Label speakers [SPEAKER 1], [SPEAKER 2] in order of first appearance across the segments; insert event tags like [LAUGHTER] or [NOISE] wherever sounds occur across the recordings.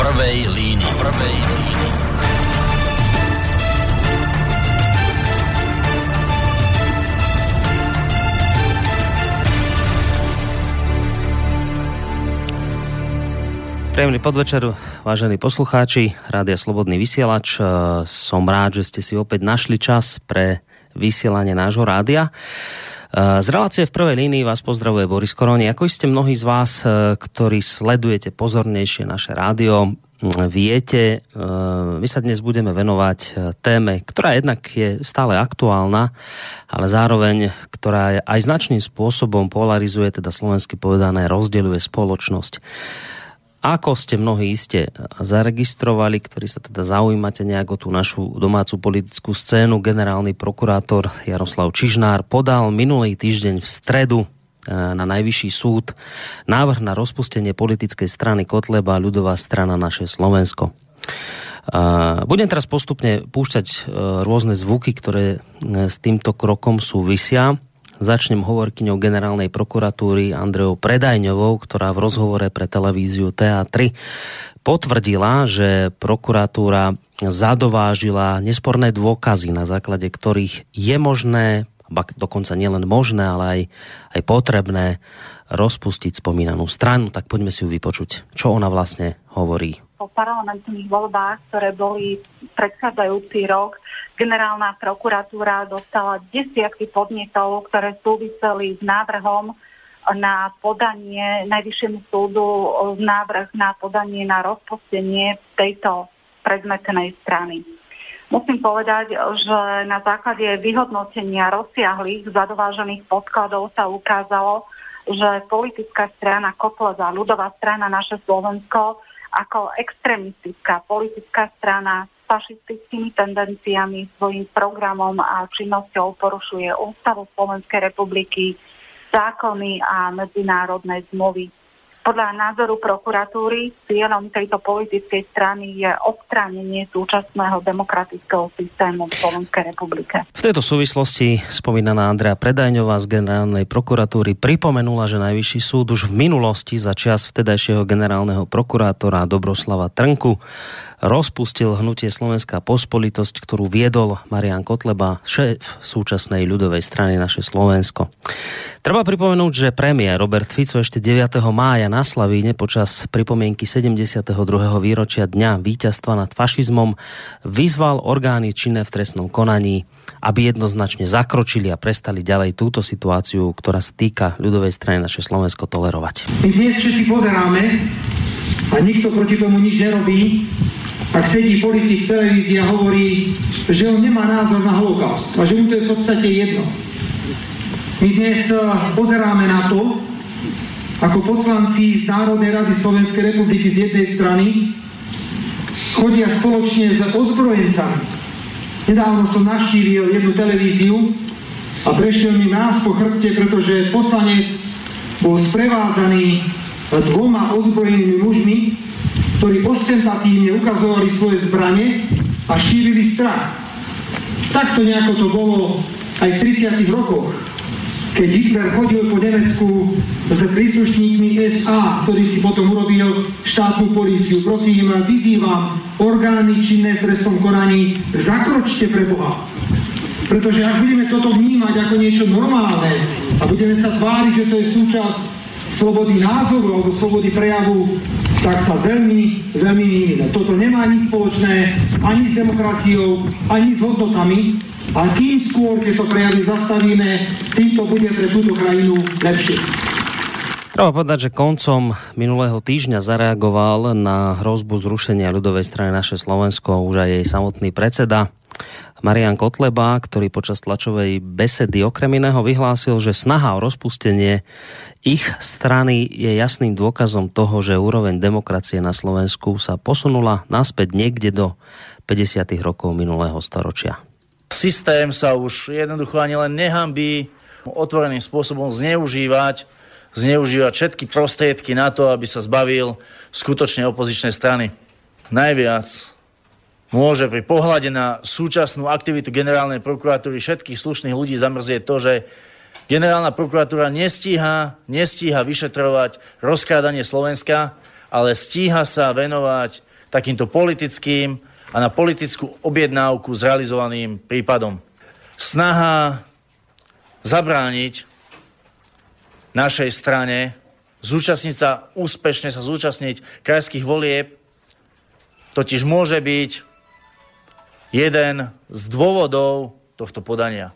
[SPEAKER 1] prvej línii. Prvej línii.
[SPEAKER 2] Príjemný podvečer, vážení poslucháči Rádia Slobodný vysielač. E, som rád, že ste si opäť našli čas pre vysielanie nášho rádia. Z relácie v prvej línii vás pozdravuje Boris Koroni. Ako ste mnohí z vás, e, ktorí sledujete pozornejšie naše rádio, viete, e, my sa dnes budeme venovať e, téme, ktorá jednak je stále aktuálna, ale zároveň, ktorá aj značným spôsobom polarizuje, teda slovensky povedané, rozdeľuje spoločnosť. Ako ste mnohí iste zaregistrovali, ktorí sa teda zaujímate nejak o tú našu domácu politickú scénu, generálny prokurátor Jaroslav Čižnár podal minulý týždeň v stredu e, na najvyšší súd návrh na rozpustenie politickej strany Kotleba ľudová strana naše Slovensko. Budem teraz postupne púšťať e, rôzne zvuky, ktoré e, s týmto krokom súvisia. Začnem hovorkyňou generálnej prokuratúry Andreou Predajňovou, ktorá v rozhovore pre televíziu TA3 potvrdila, že prokuratúra zadovážila nesporné dôkazy, na základe ktorých je možné, dokonca nielen možné, ale aj, aj potrebné rozpustiť spomínanú stranu. Tak poďme si ju vypočuť, čo ona vlastne hovorí.
[SPEAKER 3] Po parlamentných voľbách, ktoré boli predchádzajúci rok, generálna prokuratúra dostala desiatky podnetov, ktoré súviseli s návrhom na podanie Najvyššiemu súdu návrh na podanie na rozpustenie tejto predmetnej strany. Musím povedať, že na základe vyhodnotenia rozsiahlých zadovážených podkladov sa ukázalo, že politická strana Kotleba, ľudová strana naše Slovensko, ako extremistická politická strana fašistickými tendenciami, svojim programom a činnosťou porušuje Ústavu Slovenskej republiky, zákony a medzinárodné zmluvy. Podľa názoru prokuratúry cieľom tejto politickej strany je odstránenie súčasného demokratického systému v Slovenskej republike.
[SPEAKER 2] V tejto súvislosti spomínaná Andrea Predajňová z generálnej prokuratúry pripomenula, že Najvyšší súd už v minulosti za čas vtedajšieho generálneho prokurátora Dobroslava Trnku rozpustil hnutie Slovenská pospolitosť, ktorú viedol Marian Kotleba, šéf súčasnej ľudovej strany naše Slovensko. Treba pripomenúť, že premiér Robert Fico ešte 9. mája na Slavíne počas pripomienky 72. výročia dňa víťazstva nad fašizmom vyzval orgány činné v trestnom konaní, aby jednoznačne zakročili a prestali ďalej túto situáciu, ktorá sa týka ľudovej strany naše Slovensko tolerovať.
[SPEAKER 4] My dnes všetci pozeráme a nikto proti tomu nič nerobí, ak sedí politik v televízii a hovorí, že on nemá názor na holokaust a že mu to je v podstate jedno. My dnes eh, pozeráme na to, ako poslanci z Národnej rady Slovenskej republiky z jednej strany chodia spoločne s ozbrojencami. Nedávno som navštívil jednu televíziu a prešiel mi nás po chrbte, pretože poslanec bol sprevádzaný dvoma ozbrojenými mužmi, ktorí ostentatívne ukazovali svoje zbranie a šírili strach. Takto nejako to bolo aj v 30. rokoch, keď Hitler chodil po Nemecku s príslušníkmi SA, z ktorých si potom urobil štátnu políciu. Prosím, vyzývam orgány činné v trestnom konaní, zakročte pre Boha. Pretože ak budeme toto vnímať ako niečo normálne a budeme sa tváriť, že to je súčasť slobody názoru alebo slobody prejavu, tak sa veľmi, veľmi mýlime. Toto nemá nič spoločné ani s demokraciou, ani s hodnotami a kým skôr tieto prejavy zastavíme, tým to bude pre túto krajinu lepšie.
[SPEAKER 2] Treba povedať, že koncom minulého týždňa zareagoval na hrozbu zrušenia ľudovej strany naše Slovensko už aj jej samotný predseda Marian Kotleba, ktorý počas tlačovej besedy okrem iného vyhlásil, že snaha o rozpustenie ich strany je jasným dôkazom toho, že úroveň demokracie na Slovensku sa posunula naspäť niekde do 50. rokov minulého storočia.
[SPEAKER 5] Systém sa už jednoducho ani len nehambí otvoreným spôsobom zneužívať, zneužívať všetky prostriedky na to, aby sa zbavil skutočne opozičnej strany. Najviac môže pri pohľade na súčasnú aktivitu generálnej prokuratúry všetkých slušných ľudí zamrzieť to, že Generálna prokuratúra nestíha, nestíha vyšetrovať rozkrádanie Slovenska, ale stíha sa venovať takýmto politickým a na politickú objednávku zrealizovaným prípadom. Snaha zabrániť našej strane zúčastniť sa, úspešne sa zúčastniť krajských volieb, totiž môže byť jeden z dôvodov tohto podania.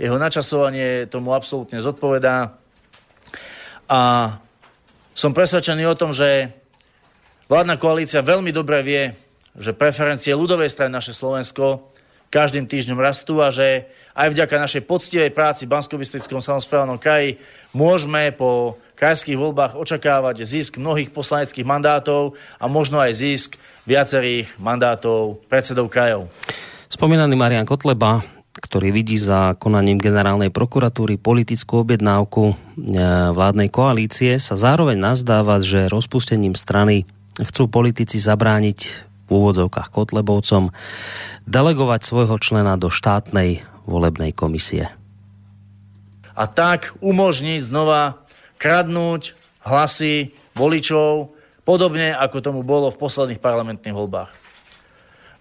[SPEAKER 5] Jeho načasovanie tomu absolútne zodpovedá a som presvedčený o tom, že vládna koalícia veľmi dobre vie, že preferencie ľudovej strany naše Slovensko každým týždňom rastú a že aj vďaka našej poctivej práci v bansko samozprávnom kraji môžeme po krajských voľbách očakávať zisk mnohých poslaneckých mandátov a možno aj zisk viacerých mandátov predsedov krajov.
[SPEAKER 2] Spomínaný Marian Kotleba, ktorý vidí za konaním generálnej prokuratúry politickú objednávku e, vládnej koalície, sa zároveň nazdáva, že rozpustením strany chcú politici zabrániť úvodzovkách Kotlebovcom delegovať svojho člena do štátnej volebnej komisie.
[SPEAKER 5] A tak umožniť znova kradnúť hlasy voličov, podobne ako tomu bolo v posledných parlamentných voľbách.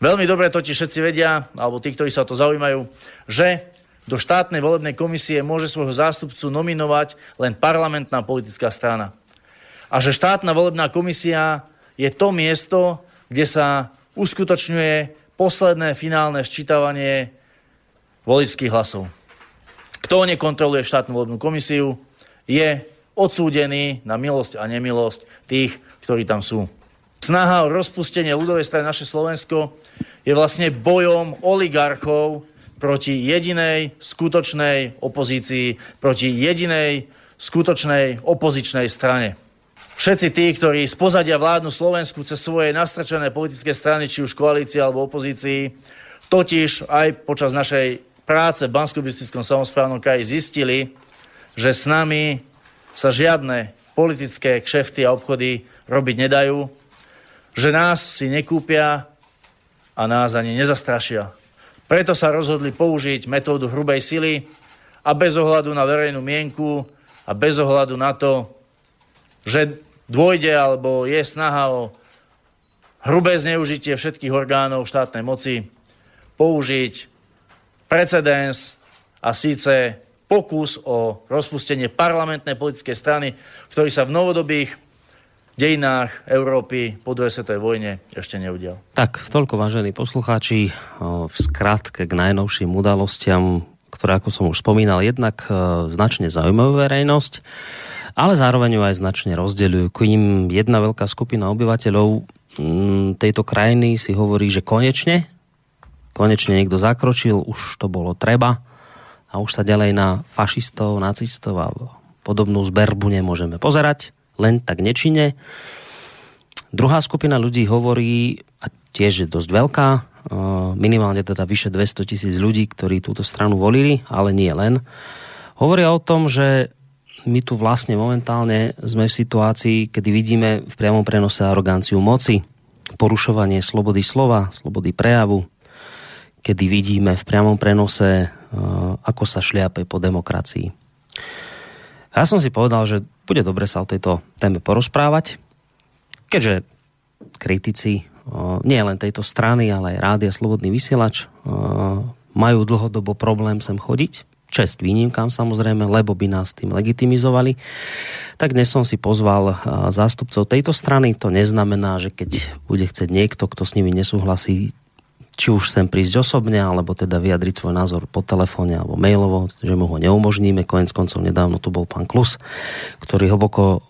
[SPEAKER 5] Veľmi dobre totiž všetci vedia, alebo tí, ktorí sa o to zaujímajú, že do štátnej volebnej komisie môže svojho zástupcu nominovať len parlamentná politická strana. A že štátna volebná komisia je to miesto, kde sa uskutočňuje posledné finálne ščítavanie voličských hlasov. Kto nekontroluje štátnu volebnú komisiu, je odsúdený na milosť a nemilosť tých, ktorí tam sú. Snaha o rozpustenie ľudovej strany naše Slovensko je vlastne bojom oligarchov proti jedinej skutočnej opozícii, proti jedinej skutočnej opozičnej strane všetci tí, ktorí z pozadia vládnu Slovensku cez svoje nastrčené politické strany, či už koalícii alebo opozícii, totiž aj počas našej práce v bansko samozprávnom kraji zistili, že s nami sa žiadne politické kšefty a obchody robiť nedajú, že nás si nekúpia a nás ani nezastrašia. Preto sa rozhodli použiť metódu hrubej sily a bez ohľadu na verejnú mienku a bez ohľadu na to, že dôjde alebo je snaha o hrubé zneužitie všetkých orgánov štátnej moci, použiť precedens a síce pokus o rozpustenie parlamentnej politickej strany, ktorý sa v novodobých dejinách Európy po druhej svetovej vojne ešte neudial.
[SPEAKER 2] Tak, toľko vážení poslucháči, v skratke k najnovším udalostiam, ktoré, ako som už spomínal, jednak značne zaujímavú verejnosť ale zároveň ju aj značne rozdeľujú. Kým jedna veľká skupina obyvateľov mm, tejto krajiny si hovorí, že konečne, konečne niekto zakročil, už to bolo treba a už sa ďalej na fašistov, nacistov a podobnú zberbu nemôžeme pozerať, len tak nečine. Druhá skupina ľudí hovorí, a tiež je dosť veľká, minimálne teda vyše 200 tisíc ľudí, ktorí túto stranu volili, ale nie len, hovoria o tom, že my tu vlastne momentálne sme v situácii, kedy vidíme v priamom prenose aroganciu moci, porušovanie slobody slova, slobody prejavu, kedy vidíme v priamom prenose, ako sa šliape po demokracii. Ja som si povedal, že bude dobre sa o tejto téme porozprávať, keďže kritici, eh, nie len tejto strany, ale aj rádia Slobodný vysielač, eh, majú dlhodobo problém sem chodiť, čest výnimkám samozrejme, lebo by nás tým legitimizovali. Tak dnes som si pozval zástupcov tejto strany. To neznamená, že keď bude chcieť niekto, kto s nimi nesúhlasí, či už sem prísť osobne, alebo teda vyjadriť svoj názor po telefóne alebo mailovo, že mu ho neumožníme. Konec koncov nedávno tu bol pán Klus, ktorý hlboko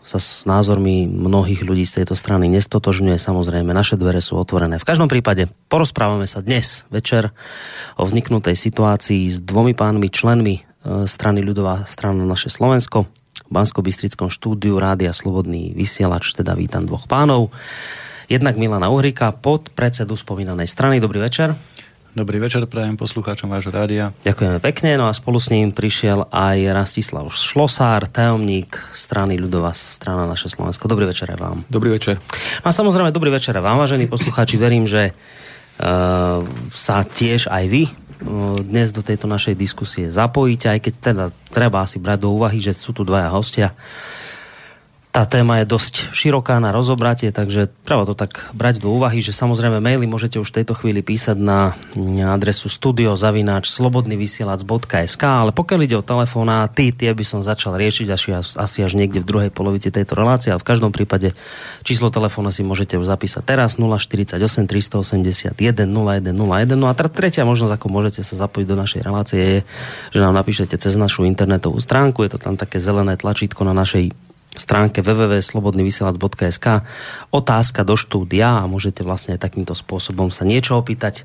[SPEAKER 2] sa s názormi mnohých ľudí z tejto strany nestotožňuje. Samozrejme, naše dvere sú otvorené. V každom prípade porozprávame sa dnes večer o vzniknutej situácii s dvomi pánmi členmi e, strany ľudová strana naše Slovensko, v Bansko-Bystrickom štúdiu Rádia Slobodný vysielač, teda vítam dvoch pánov. Jednak Milana Uhrika, pod predsedu spomínanej strany. Dobrý večer.
[SPEAKER 6] Dobrý večer, prajem poslucháčom vášho rádia.
[SPEAKER 2] Ďakujeme pekne, no a spolu s ním prišiel aj Rastislav Šlosár, tajomník strany ľudová strana naše Slovensko. Dobrý večer aj vám.
[SPEAKER 6] Dobrý večer.
[SPEAKER 2] No a samozrejme, dobrý večer aj vám, vážení poslucháči. Verím, že uh, sa tiež aj vy uh, dnes do tejto našej diskusie zapojíte, aj keď teda treba asi brať do úvahy, že sú tu dvaja hostia, tá téma je dosť široká na rozobratie, takže treba to tak brať do úvahy, že samozrejme maily môžete už v tejto chvíli písať na adresu studiozavináč slobodnyvysielac.sk, ale pokiaľ ide o telefonáty, tie by som začal riešiť asi, asi až niekde v druhej polovici tejto relácie, ale v každom prípade číslo telefóna si môžete už zapísať teraz 048 381 0101. No a tretia možnosť, ako môžete sa zapojiť do našej relácie je, že nám napíšete cez našu internetovú stránku, je to tam také zelené tlačítko na našej stránke www.slobodnyvysielac.sk otázka do štúdia a môžete vlastne takýmto spôsobom sa niečo opýtať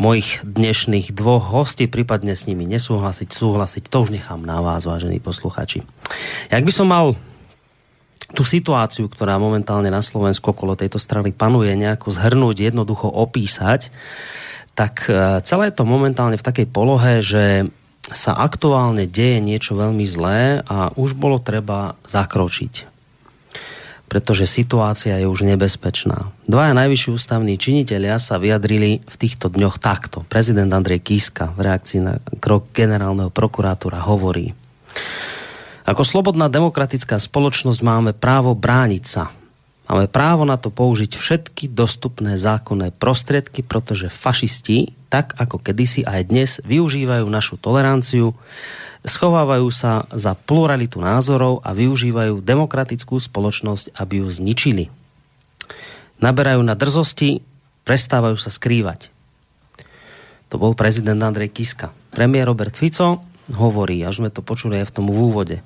[SPEAKER 2] mojich dnešných dvoch hostí, prípadne s nimi nesúhlasiť, súhlasiť, to už nechám na vás, vážení posluchači. Jak by som mal tú situáciu, ktorá momentálne na Slovensku okolo tejto strany panuje, nejako zhrnúť, jednoducho opísať, tak e, celé to momentálne v takej polohe, že sa aktuálne deje niečo veľmi zlé a už bolo treba zakročiť. Pretože situácia je už nebezpečná. Dvaja najvyšší ústavní činitelia sa vyjadrili v týchto dňoch takto. Prezident Andrej Kiska v reakcii na krok generálneho prokurátora hovorí Ako slobodná demokratická spoločnosť máme právo brániť sa Máme právo na to použiť všetky dostupné zákonné prostriedky, pretože fašisti, tak ako kedysi aj dnes, využívajú našu toleranciu, schovávajú sa za pluralitu názorov a využívajú demokratickú spoločnosť, aby ju zničili. Naberajú na drzosti, prestávajú sa skrývať. To bol prezident Andrej Kiska. Premiér Robert Fico hovorí, až sme to počuli aj v tom úvode,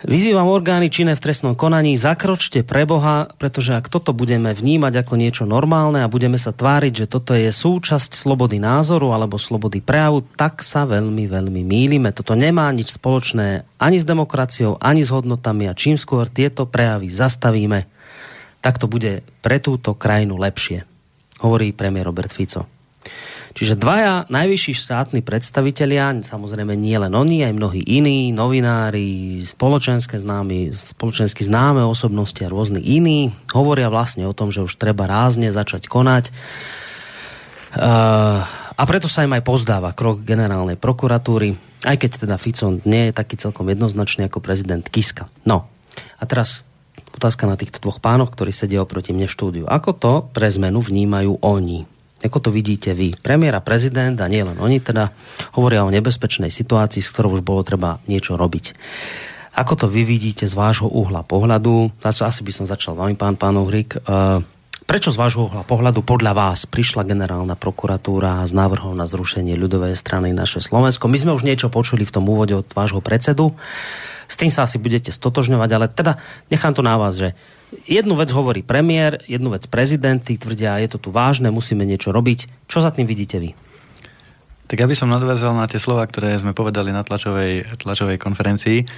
[SPEAKER 2] Vyzývam orgány činné v trestnom konaní, zakročte pre Boha, pretože ak toto budeme vnímať ako niečo normálne a budeme sa tváriť, že toto je súčasť slobody názoru alebo slobody prejavu, tak sa veľmi, veľmi mýlime. Toto nemá nič spoločné ani s demokraciou, ani s hodnotami a čím skôr tieto prejavy zastavíme, tak to bude pre túto krajinu lepšie, hovorí premiér Robert Fico. Čiže dvaja najvyšší štátni predstavitelia, samozrejme nie len oni, aj mnohí iní, novinári, spoločenské známi, spoločensky známe osobnosti a rôzni iní, hovoria vlastne o tom, že už treba rázne začať konať. Uh, a preto sa im aj pozdáva krok generálnej prokuratúry, aj keď teda Fico nie je taký celkom jednoznačný ako prezident Kiska. No, a teraz otázka na týchto dvoch pánoch, ktorí sedia oproti mne v štúdiu. Ako to pre zmenu vnímajú oni? Ako to vidíte vy? Premiér a prezident, a nielen oni teda, hovoria o nebezpečnej situácii, s ktorou už bolo treba niečo robiť. Ako to vy vidíte z vášho uhla pohľadu? Asi by som začal vami, pán pán. E, prečo z vášho pohľadu podľa vás prišla generálna prokuratúra s návrhom na zrušenie ľudovej strany naše Slovensko? My sme už niečo počuli v tom úvode od vášho predsedu. S tým sa asi budete stotožňovať, ale teda nechám to na vás, že jednu vec hovorí premiér, jednu vec prezident, tí tvrdia, je to tu vážne, musíme niečo robiť. Čo za tým vidíte vy?
[SPEAKER 6] Tak ja by som nadväzal na tie slova, ktoré sme povedali na tlačovej, tlačovej konferencii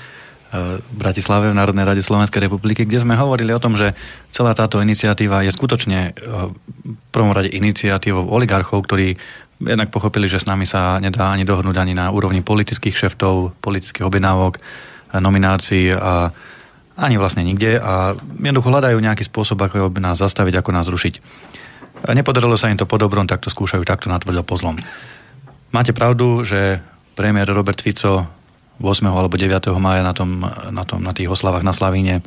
[SPEAKER 6] v Bratislave v Národnej rade Slovenskej republiky, kde sme hovorili o tom, že celá táto iniciatíva je skutočne eh, v prvom rade iniciatívou oligarchov, ktorí jednak pochopili, že s nami sa nedá ani dohodnúť ani na úrovni politických šeftov, politických objednávok, nominácií a ani vlastne nikde a jednoducho hľadajú nejaký spôsob, ako nás zastaviť, ako nás rušiť. Nepodarilo sa im to po dobrom, tak to skúšajú takto natvrdo pozlom. Máte pravdu, že premiér Robert Fico 8. alebo 9. maja na, tom, na, tom, na tých oslavách na Slavíne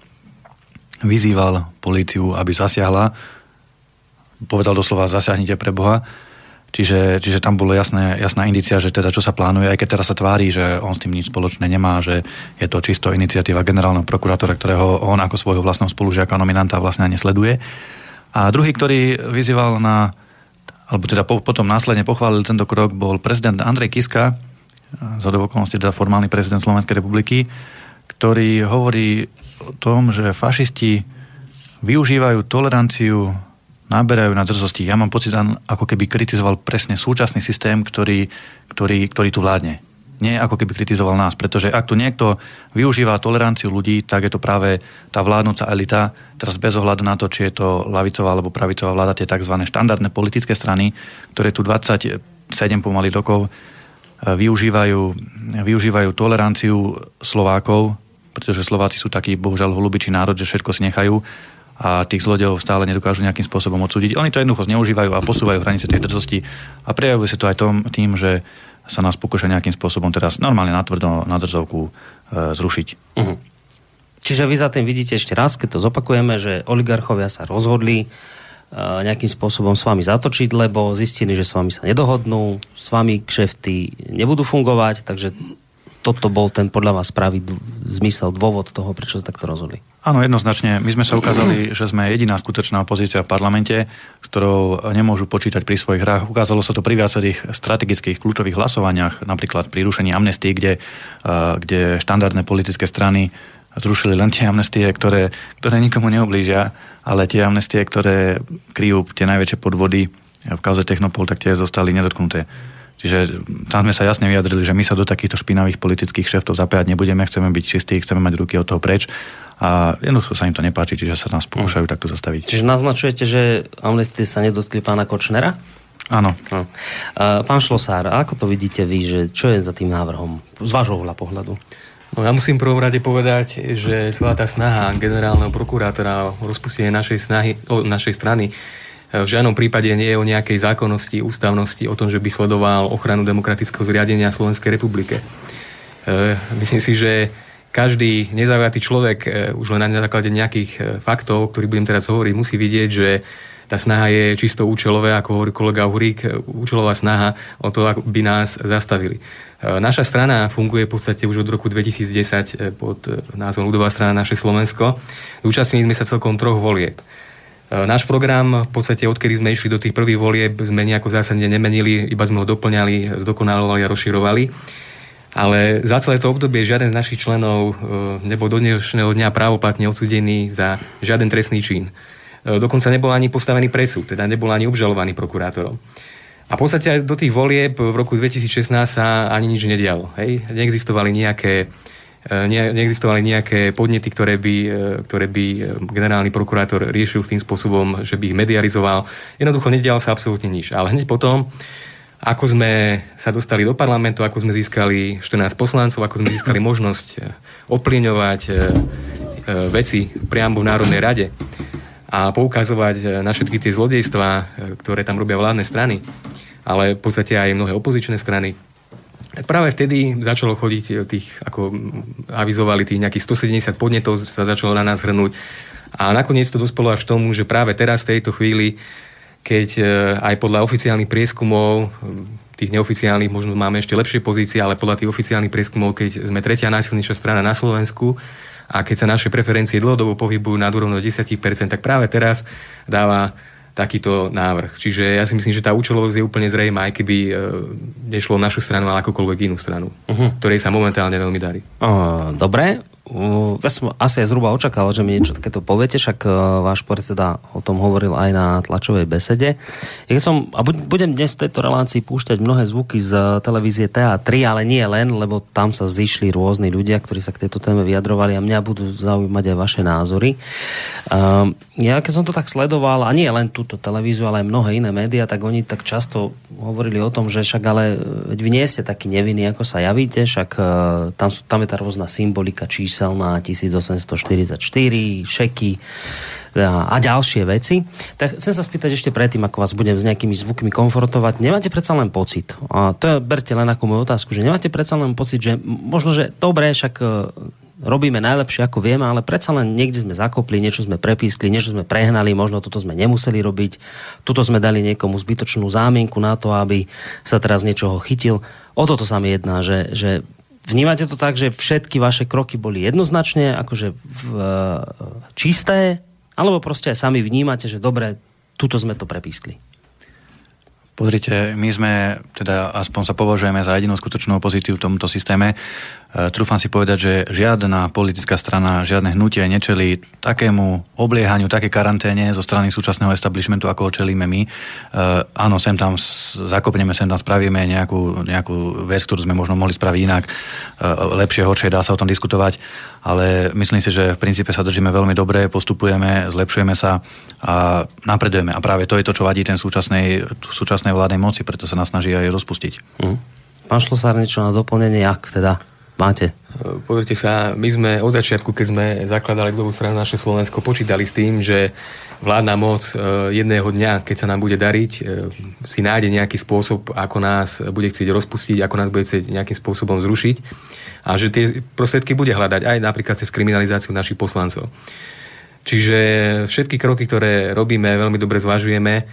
[SPEAKER 6] vyzýval políciu, aby zasiahla. Povedal doslova, zasiahnite pre Boha Čiže, čiže tam bolo jasné, jasná indícia, že teda čo sa plánuje, aj keď teraz sa tvári, že on s tým nič spoločné nemá, že je to čisto iniciatíva generálneho prokurátora, ktorého on ako svojho vlastného spolužiaka nominanta vlastne nesleduje. A druhý, ktorý vyzýval na, alebo teda po, potom následne pochválil tento krok, bol prezident Andrej Kiska, za okolností teda formálny prezident Slovenskej republiky, ktorý hovorí o tom, že fašisti využívajú toleranciu naberajú na drzosti. Ja mám pocit, ako keby kritizoval presne súčasný systém, ktorý, ktorý, ktorý tu vládne. Nie ako keby kritizoval nás, pretože ak tu niekto využíva toleranciu ľudí, tak je to práve tá vládnúca elita, teraz bez ohľadu na to, či je to lavicová alebo pravicová vláda, tie tzv. štandardné politické strany, ktoré tu 27 pomaly rokov využívajú, využívajú toleranciu Slovákov, pretože Slováci sú takí, bohužiaľ, holubičí národ, že všetko si nechajú a tých zlodejov stále nedokážu nejakým spôsobom odsúdiť. Oni to jednoducho zneužívajú a posúvajú hranice tej drzosti a prejavuje sa to aj tom, tým, že sa nás pokúša nejakým spôsobom teraz normálne natvrdo na drzovku e, zrušiť. Uh-huh.
[SPEAKER 2] Čiže vy za tým vidíte ešte raz, keď to zopakujeme, že oligarchovia sa rozhodli nejakým spôsobom s vami zatočiť, lebo zistili, že s vami sa nedohodnú, s vami kšefty nebudú fungovať, takže toto bol ten podľa vás pravý zmysel, dôvod toho, prečo sa takto rozhodli.
[SPEAKER 6] Áno, jednoznačne. My sme sa ukázali, že sme jediná skutočná opozícia v parlamente, s ktorou nemôžu počítať pri svojich hrách. Ukázalo sa to pri viacerých strategických kľúčových hlasovaniach, napríklad pri rušení amnestii, kde, kde štandardné politické strany zrušili len tie amnestie, ktoré, ktoré nikomu neoblížia, ale tie amnestie, ktoré kryjú tie najväčšie podvody v kauze Technopol, tak tie zostali nedotknuté. Čiže tam sme sa jasne vyjadrili, že my sa do takýchto špinavých politických šeftov zapájať nebudeme, chceme byť čistí, chceme mať ruky od toho preč a jednoducho sa im to nepáči, čiže sa nás pokúšajú mm. takto zastaviť.
[SPEAKER 2] Čiže naznačujete, že amnestie sa nedotkli pána Kočnera?
[SPEAKER 6] Áno.
[SPEAKER 2] No. Pán Šlosár, ako to vidíte vy, že čo je za tým návrhom z vášho pohľadu?
[SPEAKER 7] No ja musím prvom rade povedať, že celá tá snaha generálneho prokurátora o rozpustenie našej, snahy, o našej strany v žiadnom prípade nie je o nejakej zákonnosti, ústavnosti, o tom, že by sledoval ochranu demokratického zriadenia Slovenskej republike. E, myslím si, že každý nezaujatý človek e, už len na základe nejakých e, faktov, ktorý budem teraz hovoriť, musí vidieť, že tá snaha je čisto účelové, ako hovorí kolega Hurík, e, účelová snaha o to, aby nás zastavili. Naša strana funguje v podstate už od roku 2010 pod názvom Ľudová strana naše Slovensko. Zúčastnili sme sa celkom troch volieb. Náš program, v podstate odkedy sme išli do tých prvých volieb, sme nejako zásadne nemenili, iba sme ho doplňali, zdokonalovali a rozširovali. Ale za celé to obdobie žiaden z našich členov e, nebol do dnešného dňa právoplatne odsudený za žiaden trestný čin. E, dokonca nebol ani postavený predsud, teda nebol ani obžalovaný prokurátorom. A v podstate aj do tých volieb v roku 2016 sa ani nič nedialo. Hej? Neexistovali nejaké, e, ne, neexistovali nejaké podnety, ktoré by, ktoré by generálny prokurátor riešil tým spôsobom, že by ich medializoval. Jednoducho nedialo sa absolútne nič. Ale hneď potom ako sme sa dostali do parlamentu, ako sme získali 14 poslancov, ako sme získali možnosť oplieňovať veci priamo v Národnej rade a poukazovať na všetky tie zlodejstvá, ktoré tam robia vládne strany, ale v podstate aj mnohé opozičné strany, tak práve vtedy začalo chodiť tých, ako avizovali tých nejakých 170 podnetov, sa začalo na nás hrnúť. A nakoniec to dospelo až k tomu, že práve teraz v tejto chvíli keď e, aj podľa oficiálnych prieskumov, e, tých neoficiálnych možno máme ešte lepšie pozície, ale podľa tých oficiálnych prieskumov, keď sme tretia najsilnejšia strana na Slovensku a keď sa naše preferencie dlhodobo pohybujú na úrovni 10%, tak práve teraz dáva takýto návrh. Čiže ja si myslím, že tá účelovosť je úplne zrejmá, aj keby e, nešlo o našu stranu, ale akokoľvek inú stranu, uh-huh. ktorej sa momentálne veľmi darí.
[SPEAKER 2] Uh, dobre, ja som asi aj zhruba očakával, že mi niečo takéto poviete, však uh, váš predseda o tom hovoril aj na tlačovej besede. Ja som, a budem dnes v tejto relácii púšťať mnohé zvuky z televízie TA3, ale nie len, lebo tam sa zišli rôzni ľudia, ktorí sa k tejto téme vyjadrovali a mňa budú zaujímať aj vaše názory. Uh, ja keď som to tak sledoval, a nie len túto televíziu, ale aj mnohé iné médiá, tak oni tak často hovorili o tom, že však ale veď vy nie ste takí nevinní, ako sa javíte, však tam, sú, tam je tá rôzna symbolika, čísla číselná 1844, šeky a ďalšie veci. Tak chcem sa spýtať ešte predtým, ako vás budem s nejakými zvukmi konfrontovať. Nemáte predsa len pocit, a to berte len ako moju otázku, že nemáte predsa len pocit, že možno, že dobre, však e, robíme najlepšie, ako vieme, ale predsa len niekde sme zakopli, niečo sme prepískli, niečo sme prehnali, možno toto sme nemuseli robiť, tuto sme dali niekomu zbytočnú zámienku na to, aby sa teraz niečoho chytil. O toto sa mi jedná, že, že Vnímate to tak, že všetky vaše kroky boli jednoznačne akože v, e, čisté, alebo proste aj sami vnímate, že dobre, tuto sme to prepískli?
[SPEAKER 6] Pozrite, my sme, teda aspoň sa považujeme za jedinú skutočnú opozíciu v tomto systéme. E, trúfam si povedať, že žiadna politická strana, žiadne hnutie nečeli takému obliehaniu, také karanténe zo strany súčasného establishmentu, ako čelíme my. E, áno, sem tam zakopneme, sem tam spravíme nejakú, nejakú vec, ktorú sme možno mohli spraviť inak. E, lepšie, horšie, dá sa o tom diskutovať ale myslím si, že v princípe sa držíme veľmi dobre, postupujeme, zlepšujeme sa a napredujeme. A práve to je to, čo vadí ten súčasnej, súčasnej vládnej moci, preto sa nás snaží aj rozpustiť. Mm.
[SPEAKER 2] Pán Šlosár, niečo na doplnenie, ak teda máte?
[SPEAKER 7] Pozrite sa, my sme od začiatku, keď sme zakladali ľudovú stranu naše Slovensko, počítali s tým, že vládna moc jedného dňa, keď sa nám bude dariť, si nájde nejaký spôsob, ako nás bude chcieť rozpustiť, ako nás bude chcieť nejakým spôsobom zrušiť a že tie prostriedky bude hľadať aj napríklad cez kriminalizáciu našich poslancov. Čiže všetky kroky, ktoré robíme, veľmi dobre zvažujeme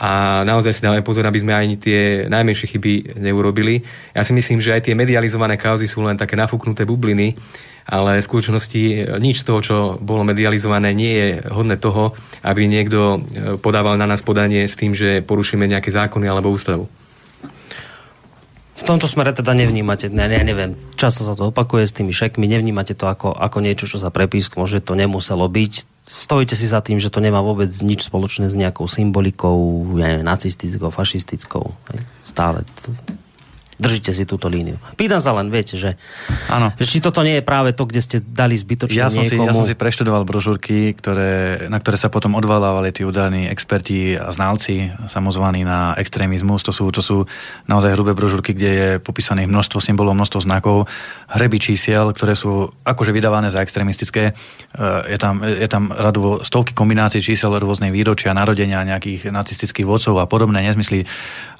[SPEAKER 7] a naozaj si dáme pozor, aby sme ani tie najmenšie chyby neurobili. Ja si myslím, že aj tie medializované kauzy sú len také nafúknuté bubliny, ale v skutočnosti nič z toho, čo bolo medializované, nie je hodné toho, aby niekto podával na nás podanie s tým, že porušíme nejaké zákony alebo ústavu.
[SPEAKER 2] V tomto smere teda nevnímate, ne, ne, neviem, často sa to opakuje s tými šekmi, nevnímate to ako, ako niečo, čo sa prepísklo, že to nemuselo byť. Stojíte si za tým, že to nemá vôbec nič spoločné s nejakou symbolikou, ja neviem, nacistickou, fašistickou. Stále. Držíte si túto líniu. Pýtam sa len, viete, že, ano. že či toto nie je práve to, kde ste dali zbytočne
[SPEAKER 6] ja som
[SPEAKER 2] niekomu...
[SPEAKER 6] Si, ja som si preštudoval brožúrky, ktoré, na ktoré sa potom odvalávali tí údajní experti a znalci, samozvaní na extrémizmus. To sú, to sú naozaj hrubé brožúrky, kde je popísaných množstvo symbolov, množstvo znakov, hreby čísiel, ktoré sú akože vydávané za extrémistické. Je tam, je tam radu stovky kombinácií čísel rôznej výročia, narodenia nejakých nacistických vodcov a podobné nezmysly.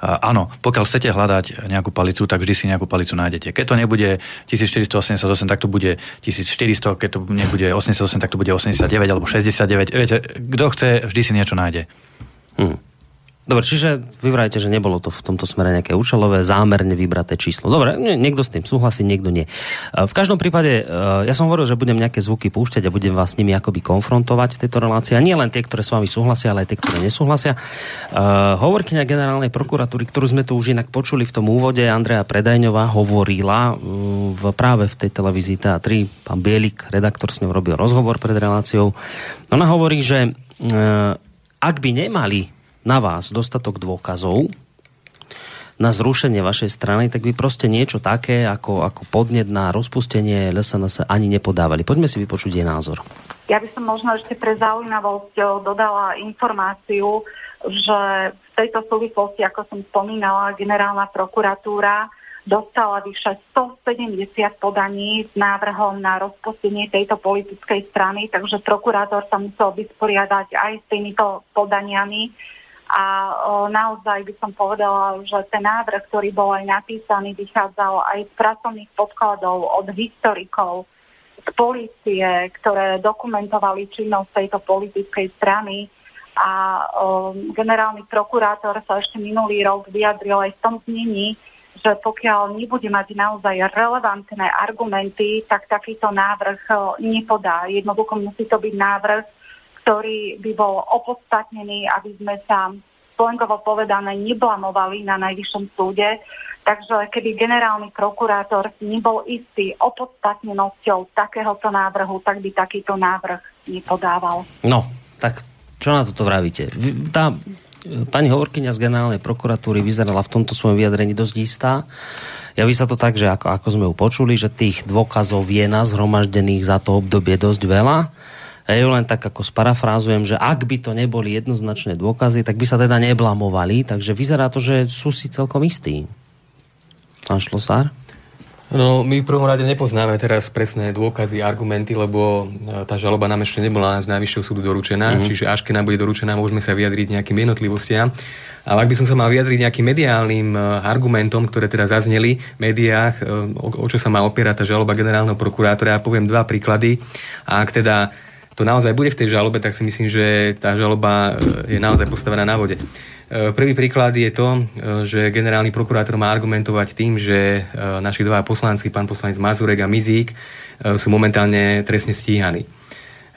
[SPEAKER 6] Áno, pokiaľ chcete hľadať nejakú pali palicu, tak vždy si nejakú palicu nájdete. Keď to nebude 1488, tak to bude 1400, keď to nebude 88, tak to bude 89 alebo 69. Viete, kto chce, vždy si niečo nájde.
[SPEAKER 2] Hmm. Dobre, čiže vyvrajte, že nebolo to v tomto smere nejaké účelové, zámerne vybraté číslo. Dobre, niekto s tým súhlasí, niekto nie. V každom prípade, e, ja som hovoril, že budem nejaké zvuky púšťať a budem vás s nimi akoby konfrontovať v tejto relácii. A nie len tie, ktoré s vami súhlasia, ale aj tie, ktoré nesúhlasia. Uh, hovorkyňa generálnej prokuratúry, ktorú sme tu už inak počuli v tom úvode, Andrea Predajňová hovorila v, práve v tej televízii TA3, pán Bielik, redaktor s ňou robil rozhovor pred reláciou. Ona hovorí, že ak by nemali na vás dostatok dôkazov na zrušenie vašej strany, tak by proste niečo také ako, ako podnet na rozpustenie LSNS ani nepodávali. Poďme si vypočuť jej názor.
[SPEAKER 3] Ja by som možno ešte pre zaujímavosť eh, dodala informáciu, že v tejto súvislosti, ako som spomínala, generálna prokuratúra dostala vyše 170 podaní s návrhom na rozpustenie tejto politickej strany, takže prokurátor sa musel vysporiadať aj s týmito podaniami a naozaj by som povedala, že ten návrh, ktorý bol aj napísaný, vychádzal aj z pracovných podkladov od historikov, z policie, ktoré dokumentovali činnosť tejto politickej strany a o, generálny prokurátor sa ešte minulý rok vyjadril aj v tom znení, že pokiaľ nebude mať naozaj relevantné argumenty, tak takýto návrh nepodá. Jednoducho musí to byť návrh, ktorý by bol opodstatnený, aby sme sa slengovo povedané neblamovali na najvyššom súde. Takže keby generálny prokurátor nebol istý opodstatnenosťou takéhoto návrhu, tak by takýto návrh nepodával.
[SPEAKER 2] No, tak čo na toto vravíte? Tá pani hovorkyňa z generálnej prokuratúry vyzerala v tomto svojom vyjadrení dosť istá. Javí sa to tak, že ako, ako sme ju počuli, že tých dôkazov je na zhromaždených za to obdobie dosť veľa ja ju len tak ako sparafrázujem, že ak by to neboli jednoznačné dôkazy, tak by sa teda neblamovali, takže vyzerá to, že sú si celkom istí. Pán Šlosár?
[SPEAKER 7] No, my v prvom rade nepoznáme teraz presné dôkazy, argumenty, lebo e, tá žaloba nám ešte nebola z Najvyššieho súdu doručená, mm-hmm. čiže až keď nám bude doručená, môžeme sa vyjadriť nejakým jednotlivostiam. Ale ak by som sa mal vyjadriť nejakým mediálnym e, argumentom, ktoré teda zazneli v médiách, e, o, o čo sa má opierať tá žaloba generálneho prokurátora, ja poviem dva príklady. A ak teda to naozaj bude v tej žalobe, tak si myslím, že tá žaloba e, je naozaj postavená na vode. E, prvý príklad je to, e, že generálny prokurátor má argumentovať tým, že naši dva poslanci, pán poslanec Mazurek a Mizík, sú momentálne trestne stíhaní.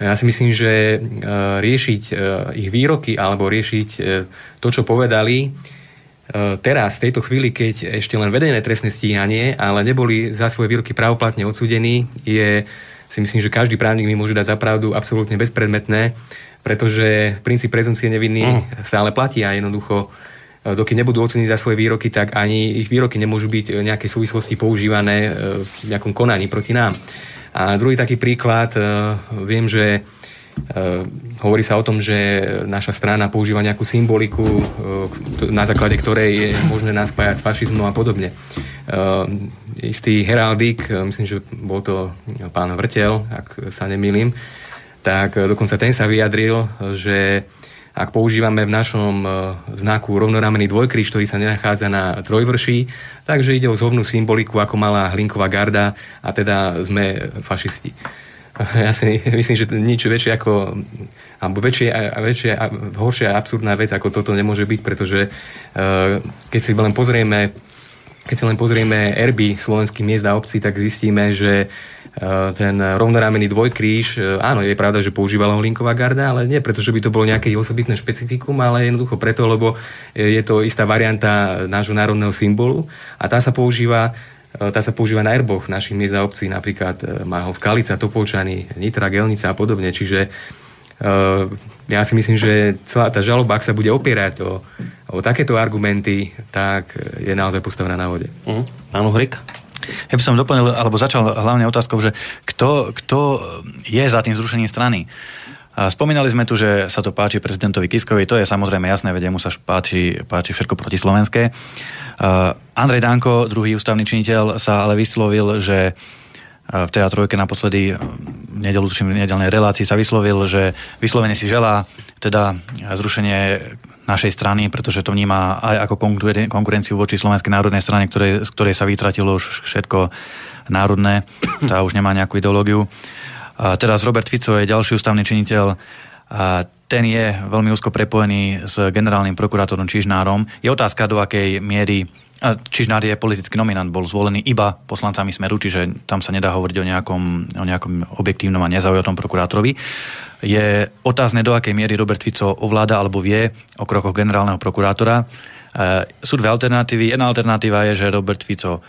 [SPEAKER 7] Ja si myslím, že riešiť ich výroky alebo riešiť to, čo povedali, teraz, v tejto chvíli, keď ešte len vedené trestné stíhanie, ale neboli za svoje výroky pravoplatne odsudení, je si myslím, že každý právnik mi môže dať za pravdu absolútne bezpredmetné, pretože princíp prezumcie nevinný mm. stále platí a jednoducho e, dokým nebudú ocenení za svoje výroky, tak ani ich výroky nemôžu byť v nejakej súvislosti používané e, v nejakom konaní proti nám. A druhý taký príklad, e, viem, že hovorí sa o tom, že naša strana používa nejakú symboliku, na základe ktorej je možné nás spájať s fašizmom a podobne istý heraldik, myslím, že bol to pán Vrtel, ak sa nemýlim, tak dokonca ten sa vyjadril, že ak používame v našom znaku rovnoramený dvojkríž, ktorý sa nenachádza na trojvrší, takže ide o zhovnú symboliku, ako malá hlinková garda a teda sme fašisti. [LAUGHS] Ja si myslím, že nič väčšie ako alebo väčšie, väčšie horšia a absurdná vec ako toto nemôže byť, pretože keď si len pozrieme keď si len pozrieme erby slovenských miest a obcí, tak zistíme, že uh, ten rovnorámený dvojkríž, uh, áno, je pravda, že používala Holinková garda, ale nie preto, že by to bolo nejaké osobitné špecifikum, ale jednoducho preto, lebo je to istá varianta nášho národného symbolu a tá sa používa tá sa používa na erboch našich miest a obcí, napríklad má ho Skalica, Topolčany, Nitra, Gelnica a podobne. Čiže ja si myslím, že celá tá žaloba, ak sa bude opierať o, o takéto argumenty, tak je naozaj postavená na vode.
[SPEAKER 2] Mm. Pán Uhrik?
[SPEAKER 6] Ja by som doplnil, alebo začal hlavne otázkou, že kto, kto je za tým zrušením strany. Spomínali sme tu, že sa to páči prezidentovi Kiskovi, to je samozrejme jasné, vedia mu sa páči, páči všetko protislovenské. Uh, Andrej Danko, druhý ústavný činiteľ, sa ale vyslovil, že v teatrojke naposledy v nedelu, tuším, v nedelnej relácii sa vyslovil, že vyslovene si želá teda zrušenie našej strany, pretože to vníma aj ako konkurenciu voči Slovenskej národnej strane, ktoré, z ktorej sa vytratilo už všetko národné, [COUGHS] tá už nemá nejakú ideológiu. A teraz Robert Fico je ďalší ústavný činiteľ, a ten je veľmi úzko prepojený s generálnym prokurátorom Čižnárom. Je otázka, do akej miery Čižnár je politický nominant, bol zvolený iba poslancami Smeru, čiže tam sa nedá hovoriť o nejakom, o nejakom objektívnom a nezaujatom prokurátorovi. Je otázne, do akej miery Robert Fico ovláda alebo vie o krokoch generálneho prokurátora. E, sú dve alternatívy. Jedna alternatíva je, že Robert Fico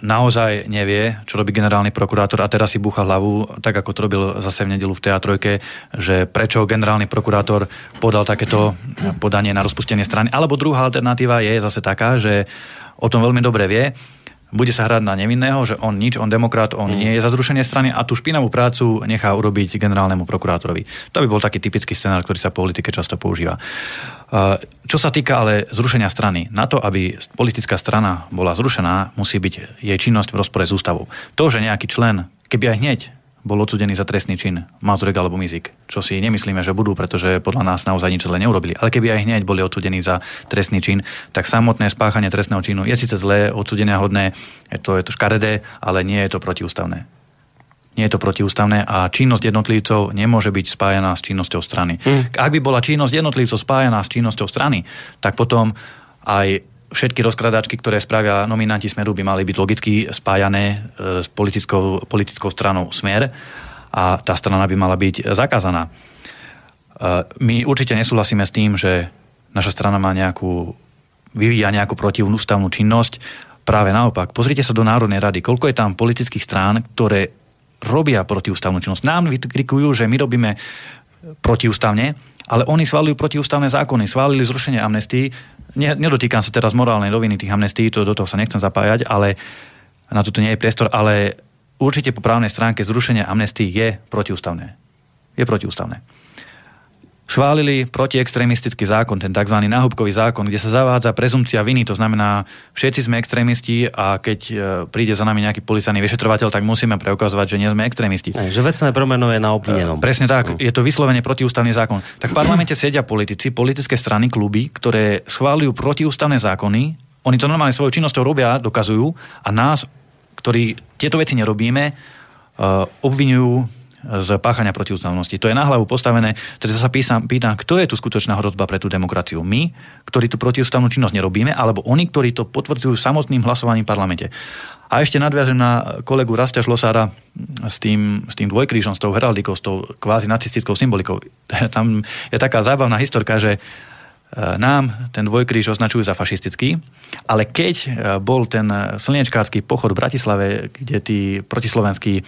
[SPEAKER 6] naozaj nevie, čo robí generálny prokurátor a teraz si búcha hlavu, tak ako to robil zase v nedelu v teatrojke, že prečo generálny prokurátor podal takéto podanie na rozpustenie strany. Alebo druhá alternatíva je zase taká, že o tom veľmi dobre vie, bude sa hrať na nevinného, že on nič, on demokrat, on mm. nie je za zrušenie strany a tú špinavú prácu nechá urobiť generálnemu prokurátorovi. To by bol taký typický scenár, ktorý sa v politike často používa. Čo sa týka ale zrušenia strany, na to, aby politická strana bola zrušená, musí byť jej činnosť v rozpore s ústavou. To, že nejaký člen, keby aj hneď bol odsudený za trestný čin, Mazurek alebo Mizik, čo si nemyslíme, že budú, pretože podľa nás naozaj nič zle neurobili. Ale keby aj hneď boli odsudení za trestný čin, tak samotné spáchanie trestného činu je síce zlé, odsudenia hodné, je to, je to škaredé, ale nie je to protiústavné. Nie je to protiústavné a činnosť jednotlivcov nemôže byť spájaná s činnosťou strany. Mm. Ak by bola činnosť jednotlivcov spájaná s činnosťou strany, tak potom aj všetky rozkladačky, ktoré spravia nominanti Smeru, by mali byť logicky spájané e, s politickou, politickou stranou Smer a tá strana by mala byť zakázaná. E, my určite nesúhlasíme s tým, že naša strana má nejakú, vyvíja nejakú protiústavnú činnosť. Práve naopak, pozrite sa do Národnej rady, koľko je tam politických strán, ktoré robia protiústavnú činnosť. Nám vykrikujú, že my robíme protiústavne, ale oni schválili protiústavné zákony, schválili zrušenie amnestii, ne, nedotýkam sa teraz morálnej roviny tých amnestí, to, do toho sa nechcem zapájať, ale na toto nie je priestor, ale určite po právnej stránke zrušenie amnestí je protiústavné. Je protiústavné schválili protiextremistický zákon, ten tzv. náhubkový zákon, kde sa zavádza prezumcia viny, to znamená, všetci sme extrémisti a keď e, príde za nami nejaký policajný vyšetrovateľ, tak musíme preukazovať, že nie sme extrémisti.
[SPEAKER 2] Aj, že vecné promeno je na obvinenom.
[SPEAKER 6] E, presne tak, je to vyslovene protiústavný zákon. Tak v parlamente sedia politici, politické strany, kluby, ktoré schválujú protiústavné zákony, oni to normálne svojou činnosťou robia, dokazujú a nás, ktorí tieto veci nerobíme, e, obvinujú z páchania protiústavnosti. To je na hlavu postavené. Teda sa písam, pýtam, kto je tu skutočná hrozba pre tú demokraciu? My, ktorí tú protiústavnú činnosť nerobíme, alebo oni, ktorí to potvrdzujú samotným hlasovaním v parlamente. A ešte nadviažem na kolegu Rastia Šlosára s tým, s tým dvojkrížom, s tou heraldikou, s tou kvázi nacistickou symbolikou. [LAUGHS] Tam je taká zábavná historka, že nám ten dvojkríž označujú za fašistický, ale keď e, bol ten slniečkársky pochod v Bratislave, kde tí protislovenskí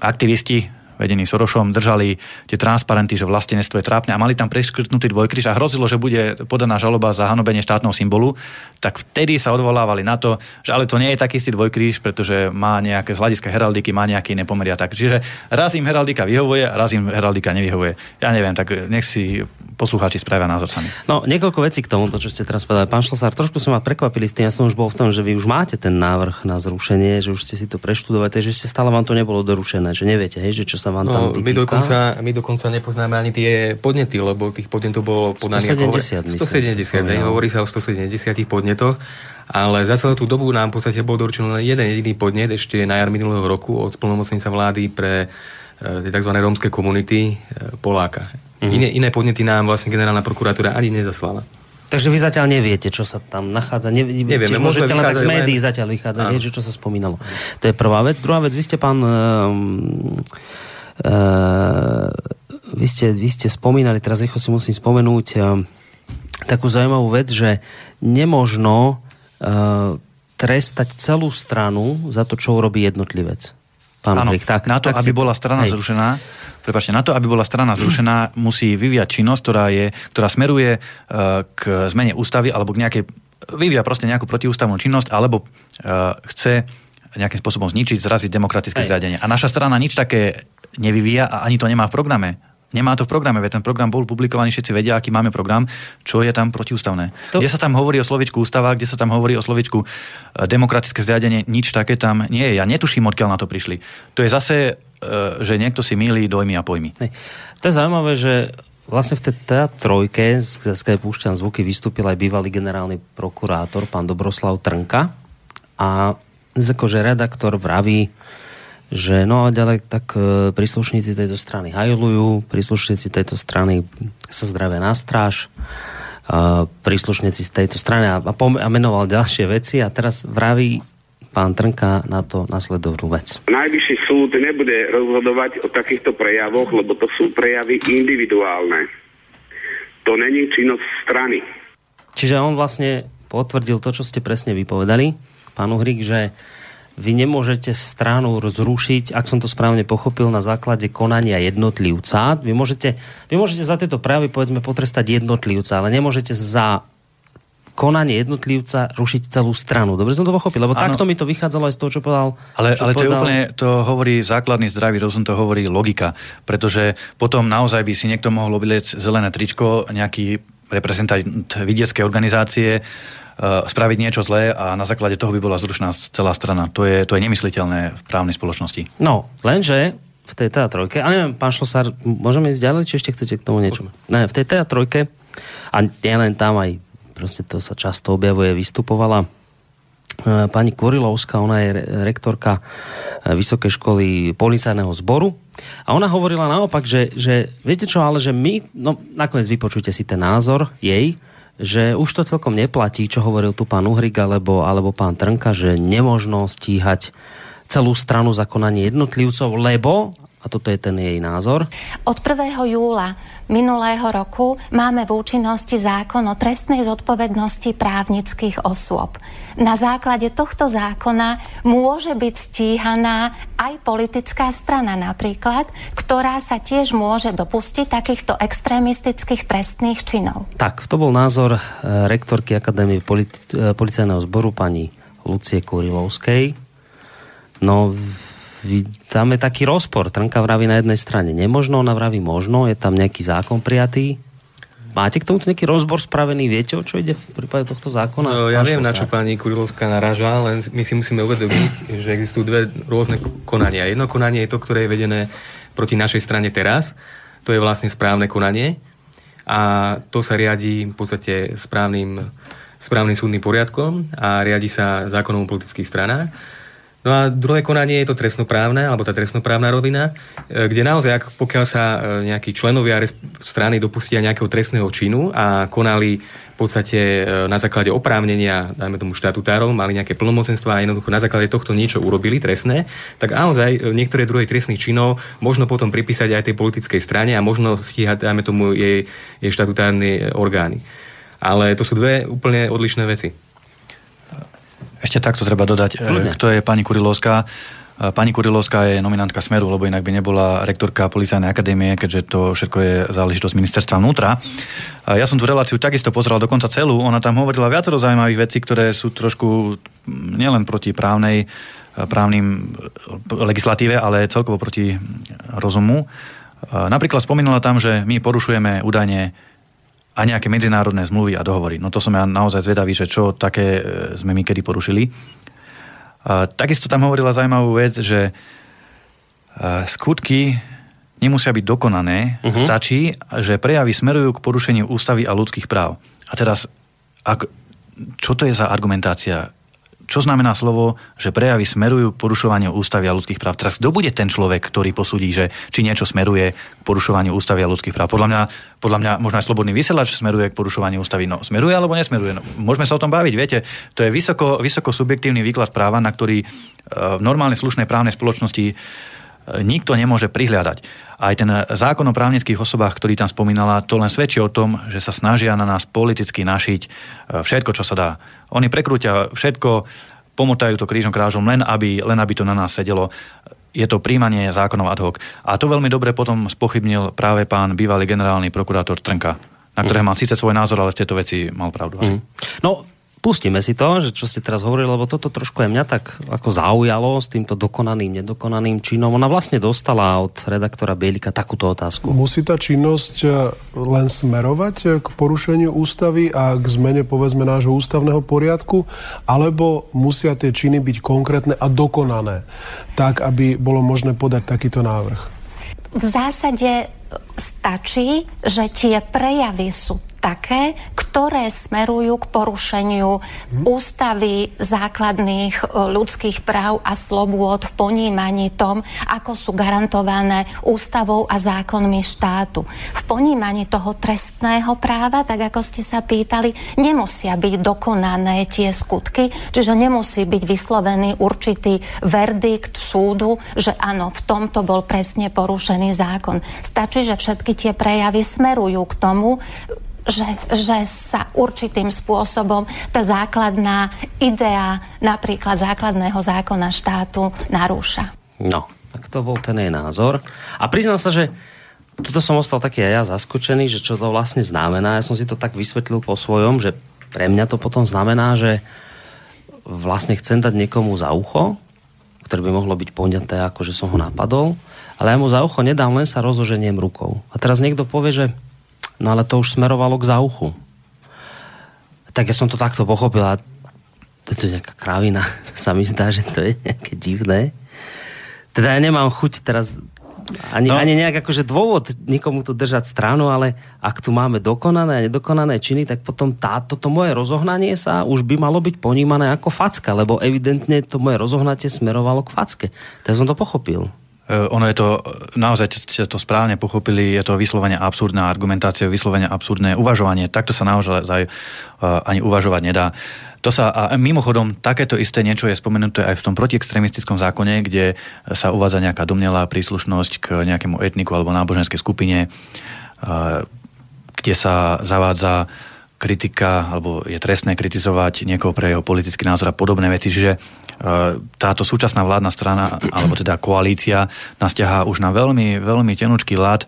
[SPEAKER 6] aktivisti vedení Sorošom, držali tie transparenty, že vlastenectvo je trápne a mali tam preškrtnutý dvojkryž a hrozilo, že bude podaná žaloba za hanobenie štátneho symbolu, tak vtedy sa odvolávali na to, že ale to nie je taký istý dvojkríž, pretože má nejaké z hľadiska heraldiky, má nejaký iné pomeria. Tak. Čiže raz im heraldika vyhovuje, raz im heraldika nevyhovuje. Ja neviem, tak nech si poslucháči spravia názor sami.
[SPEAKER 2] No, niekoľko vecí k tomu, to, čo ste teraz povedali. Pán Šlosár, trošku som ma prekvapili s tým, ja som už bol v tom, že vy už máte ten návrh na zrušenie, že už ste si to preštudovali, takže ešte stále vám to nebolo dorušené, že neviete, hej, že čo sa vám tam
[SPEAKER 7] no, my, dokonca, my dokonca nepoznáme ani tie podnety, lebo tých podnetov bolo podaných
[SPEAKER 2] 170,
[SPEAKER 7] ako, 170, hej, hovorí sa o 170 podnetoch, ale za celú tú dobu nám v podstate bol doručený len jeden jediný podnet ešte na jar minulého roku od splnomocnica vlády pre e, tzv. rómske komunity e, Poláka. Mm-hmm. Iné, iné podnety nám vlastne generálna prokuratúra ani nezaslala.
[SPEAKER 2] Takže vy zatiaľ neviete, čo sa tam nachádza. Ne,
[SPEAKER 7] Nevieme,
[SPEAKER 2] môžete len tak z médií len... zatiaľ vychádzať, nie, že čo sa spomínalo. To je prvá vec. Druhá vec, vy ste pán... Uh, uh, vy, ste, vy ste spomínali, teraz rýchlo si musím spomenúť, uh, takú zaujímavú vec, že nemožno uh, trestať celú stranu za to, čo urobí jednotlivec.
[SPEAKER 6] Pán ano, tak, na to, tak aby si... bola strana hej. zrušená, Prepačte, na to, aby bola strana zrušená, musí vyvíjať činnosť, ktorá, je, ktorá smeruje uh, k zmene ústavy alebo k nejakej, vyvíja proste nejakú protiústavnú činnosť alebo uh, chce nejakým spôsobom zničiť, zraziť demokratické Aj. zriadenie. A naša strana nič také nevyvíja a ani to nemá v programe. Nemá to v programe, veď ten program bol publikovaný, všetci vedia, aký máme program, čo je tam protiústavné. To... Kde sa tam hovorí o slovičku ústava, kde sa tam hovorí o slovičku eh, demokratické zriadenie, nič také tam nie je. Ja netuším, odkiaľ na to prišli. To je zase E, že niekto si mýli dojmy a pojmy.
[SPEAKER 2] To je zaujímavé, že vlastne v tej trojke, z keď púšťam zvuky, vystúpil aj bývalý generálny prokurátor, pán Dobroslav Trnka a akože redaktor vraví, že no a ďalej tak e, príslušníci tejto strany hajlujú, príslušníci tejto strany sa zdravia na stráž, a príslušníci z tejto strany a, a menoval ďalšie veci a teraz vraví pán Trnka na to nasledovnú vec.
[SPEAKER 8] Najvyšší súd nebude rozhodovať o takýchto prejavoch, lebo to sú prejavy individuálne. To není činnosť strany.
[SPEAKER 2] Čiže on vlastne potvrdil to, čo ste presne vypovedali, pán Uhrik, že vy nemôžete stranu zrušiť, ak som to správne pochopil, na základe konania jednotlivca. Vy môžete, vy môžete za tieto prejavy povedzme potrestať jednotlivca, ale nemôžete za konanie jednotlivca rušiť celú stranu. Dobre som to pochopil, lebo ano. takto mi to vychádzalo aj z toho, čo povedal.
[SPEAKER 6] Ale,
[SPEAKER 2] čo
[SPEAKER 6] ale
[SPEAKER 2] povedal...
[SPEAKER 6] to je úplne, to hovorí základný zdravý rozum, to hovorí logika, pretože potom naozaj by si niekto mohol obliec zelené tričko, nejaký reprezentant vidieckej organizácie, spraviť niečo zlé a na základe toho by bola zrušená celá strana. To je, to je nemysliteľné v právnej spoločnosti.
[SPEAKER 2] No, lenže v tej trojke, a neviem, pán Šlosár, môžeme ísť ďalej, či ešte chcete k tomu niečo? Ne, v tej trojke, a nie len tam aj proste to sa často objavuje, vystupovala e, pani Kurilovská, ona je rektorka e, Vysokej školy policajného zboru a ona hovorila naopak, že, že viete čo, ale že my, no nakoniec vypočujte si ten názor jej, že už to celkom neplatí, čo hovoril tu pán Uhrik alebo, alebo pán Trnka, že nemožno stíhať celú stranu za konanie jednotlivcov, lebo, a toto je ten jej názor.
[SPEAKER 9] Od 1. júla minulého roku máme v účinnosti zákon o trestnej zodpovednosti právnických osôb. Na základe tohto zákona môže byť stíhaná aj politická strana napríklad, ktorá sa tiež môže dopustiť takýchto extrémistických trestných činov.
[SPEAKER 2] Tak, to bol názor e, rektorky Akadémie politi- e, policajného zboru pani Lucie Kurilovskej. No, tam je taký rozpor. Trnka vraví na jednej strane nemožno, ona vraví možno, je tam nejaký zákon prijatý. Máte k tomuto nejaký rozbor spravený? Viete, o čo ide v prípade tohto zákona?
[SPEAKER 7] No, ja viem, na čo pani Kurilovská naraža, len my si musíme uvedomiť, že existujú dve rôzne konania. Jedno konanie je to, ktoré je vedené proti našej strane teraz. To je vlastne správne konanie. A to sa riadi v podstate správnym, správnym súdnym poriadkom a riadi sa zákonom o politických stranách. No a druhé konanie je to trestnoprávne, alebo tá trestnoprávna rovina, e, kde naozaj, ak pokiaľ sa e, nejakí členovia strany dopustia nejakého trestného činu a konali v podstate e, na základe oprávnenia, dajme tomu štatutárov, mali nejaké plnomocenstva a jednoducho na základe tohto niečo urobili trestné, tak naozaj niektoré druhé trestných činov možno potom pripísať aj tej politickej strane a možno stíhať, dajme tomu, jej, jej štatutárne orgány. Ale to sú dve úplne odlišné veci.
[SPEAKER 6] Ešte takto treba dodať, Ľudne. kto je pani Kurilovská. Pani Kurilovská je nominantka Smeru, lebo inak by nebola rektorka Policajnej akadémie, keďže to všetko je záležitosť ministerstva vnútra. Ja som tú reláciu takisto pozeral dokonca celú. Ona tam hovorila viacero zaujímavých vecí, ktoré sú trošku nielen proti právnej, právnym legislatíve, ale celkovo proti rozumu. Napríklad spomínala tam, že my porušujeme údajne a nejaké medzinárodné zmluvy a dohovory. No to som ja naozaj zvedavý, že čo také e, sme my kedy porušili. A takisto tam hovorila zaujímavú vec, že e, skutky nemusia byť dokonané. Uh-huh. Stačí, že prejavy smerujú k porušeniu ústavy a ľudských práv. A teraz, ak, čo to je za argumentácia? Čo znamená slovo, že prejavy smerujú k porušovaniu ústavy a ľudských práv? Teraz kto bude ten človek, ktorý posúdi, že či niečo smeruje k porušovaniu ústavy a ľudských práv? Podľa mňa, podľa mňa možno aj slobodný vysielač smeruje k porušovaniu ústavy. No, smeruje alebo nesmeruje? No, môžeme sa o tom baviť, viete. To je vysoko, vysoko subjektívny výklad práva, na ktorý e, v normálnej slušnej právnej spoločnosti nikto nemôže prihľadať. Aj ten zákon o právnických osobách, ktorý tam spomínala, to len svedčí o tom, že sa snažia na nás politicky našiť e, všetko, čo sa dá. Oni prekrúťa všetko, pomotajú to krížom krážom, len aby, len aby to na nás sedelo. Je to príjmanie zákonov ad hoc. A to veľmi dobre potom spochybnil práve pán bývalý generálny prokurátor Trnka, na ktorého mm. mám síce svoj názor, ale v tejto veci mal pravdu. Mm.
[SPEAKER 2] No, Pustíme si to, že čo ste teraz hovorili, lebo toto trošku aj mňa tak ako zaujalo s týmto dokonaným, nedokonaným činom. Ona vlastne dostala od redaktora Bielika takúto otázku.
[SPEAKER 10] Musí tá činnosť e, len smerovať e, k porušeniu ústavy a k zmene povedzme nášho ústavného poriadku, alebo musia tie činy byť konkrétne a dokonané, tak aby bolo možné podať takýto návrh?
[SPEAKER 9] V zásade stačí, že tie prejavy sú také, ktoré smerujú k porušeniu ústavy základných e, ľudských práv a slobôd v ponímaní tom, ako sú garantované ústavou a zákonmi štátu. V ponímaní toho trestného práva, tak ako ste sa pýtali, nemusia byť dokonané tie skutky, čiže nemusí byť vyslovený určitý verdikt súdu, že áno, v tomto bol presne porušený zákon. Stačí, že všetky tie prejavy smerujú k tomu, že, že sa určitým spôsobom tá základná idea napríklad základného zákona štátu narúša.
[SPEAKER 2] No, tak to bol ten jej názor. A priznám sa, že tuto som ostal taký aj ja zaskočený, že čo to vlastne znamená. Ja som si to tak vysvetlil po svojom, že pre mňa to potom znamená, že vlastne chcem dať niekomu za ucho, ktoré by mohlo byť poňaté ako, že som ho napadol, ale ja mu za ucho nedám, len sa rozoženiem rukou. A teraz niekto povie, že No ale to už smerovalo k záuchu. Tak ja som to takto pochopil a to je nejaká kravina. [LAUGHS] Sa mi zdá, že to je nejaké divné. Teda ja nemám chuť teraz ani, no. ani nejak akože dôvod nikomu tu držať stranu, ale ak tu máme dokonané a nedokonané činy, tak potom táto to moje rozohnanie sa už by malo byť ponímané ako facka, lebo evidentne to moje rozohnatie smerovalo k facke. Tak som to pochopil.
[SPEAKER 6] E, ono je to, naozaj ste to správne pochopili, je to vyslovene absurdná argumentácia, vyslovene absurdné uvažovanie. Takto sa naozaj e, ani uvažovať nedá. To sa, a mimochodom, takéto isté niečo je spomenuté aj v tom protiextremistickom zákone, kde sa uvádza nejaká domnelá príslušnosť k nejakému etniku alebo náboženskej skupine, e, kde sa zavádza kritika, alebo je trestné kritizovať niekoho pre jeho politický názor a podobné veci. Čiže e, táto súčasná vládna strana, alebo teda koalícia, nás ťahá už na veľmi, veľmi tenučký lad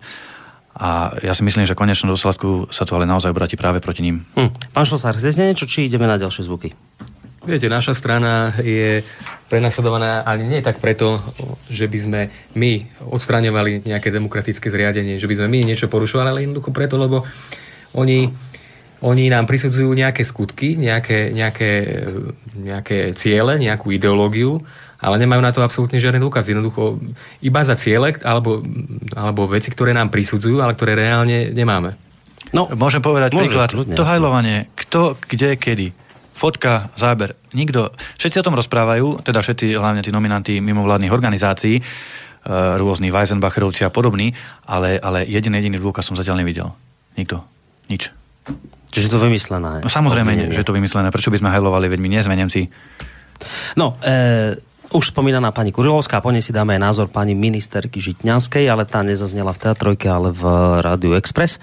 [SPEAKER 6] a ja si myslím, že v konečnom dôsledku sa to ale naozaj obratí práve proti ním.
[SPEAKER 2] Hm. Pán Šlosár, chcete niečo, či ideme na ďalšie zvuky?
[SPEAKER 7] Viete, naša strana je prenasledovaná ani nie tak preto, že by sme my odstraňovali nejaké demokratické zriadenie, že by sme my niečo porušovali, ale jednoducho preto, lebo oni oni nám prisudzujú nejaké skutky, nejaké, nejaké, nejaké ciele, nejakú ideológiu, ale nemajú na to absolútne žiadne dôkazy. Jednoducho iba za ciele alebo, alebo veci, ktoré nám prisudzujú, ale ktoré reálne nemáme.
[SPEAKER 6] No, môžem povedať môže, príklad. To hajlovanie. Kto, kde, kedy. Fotka, záber. Nikto. Všetci o tom rozprávajú, teda všetci, hlavne tí nominanti mimovládnych organizácií, e, rôzni Weisenbacherovci a podobní, ale, ale jediný jediný dôkaz som zatiaľ nevidel. Nikto. Nič.
[SPEAKER 2] Čiže to vymyslené.
[SPEAKER 6] No samozrejme, nie, že to vymyslené. Prečo by sme hajlovali, veď my nie sme Nemci.
[SPEAKER 2] No, e, už spomínaná pani Kurilovská, po nej si dáme aj názor pani ministerky Žitňanskej, ale tá nezaznela v Teatrojke, ale v Rádiu Express.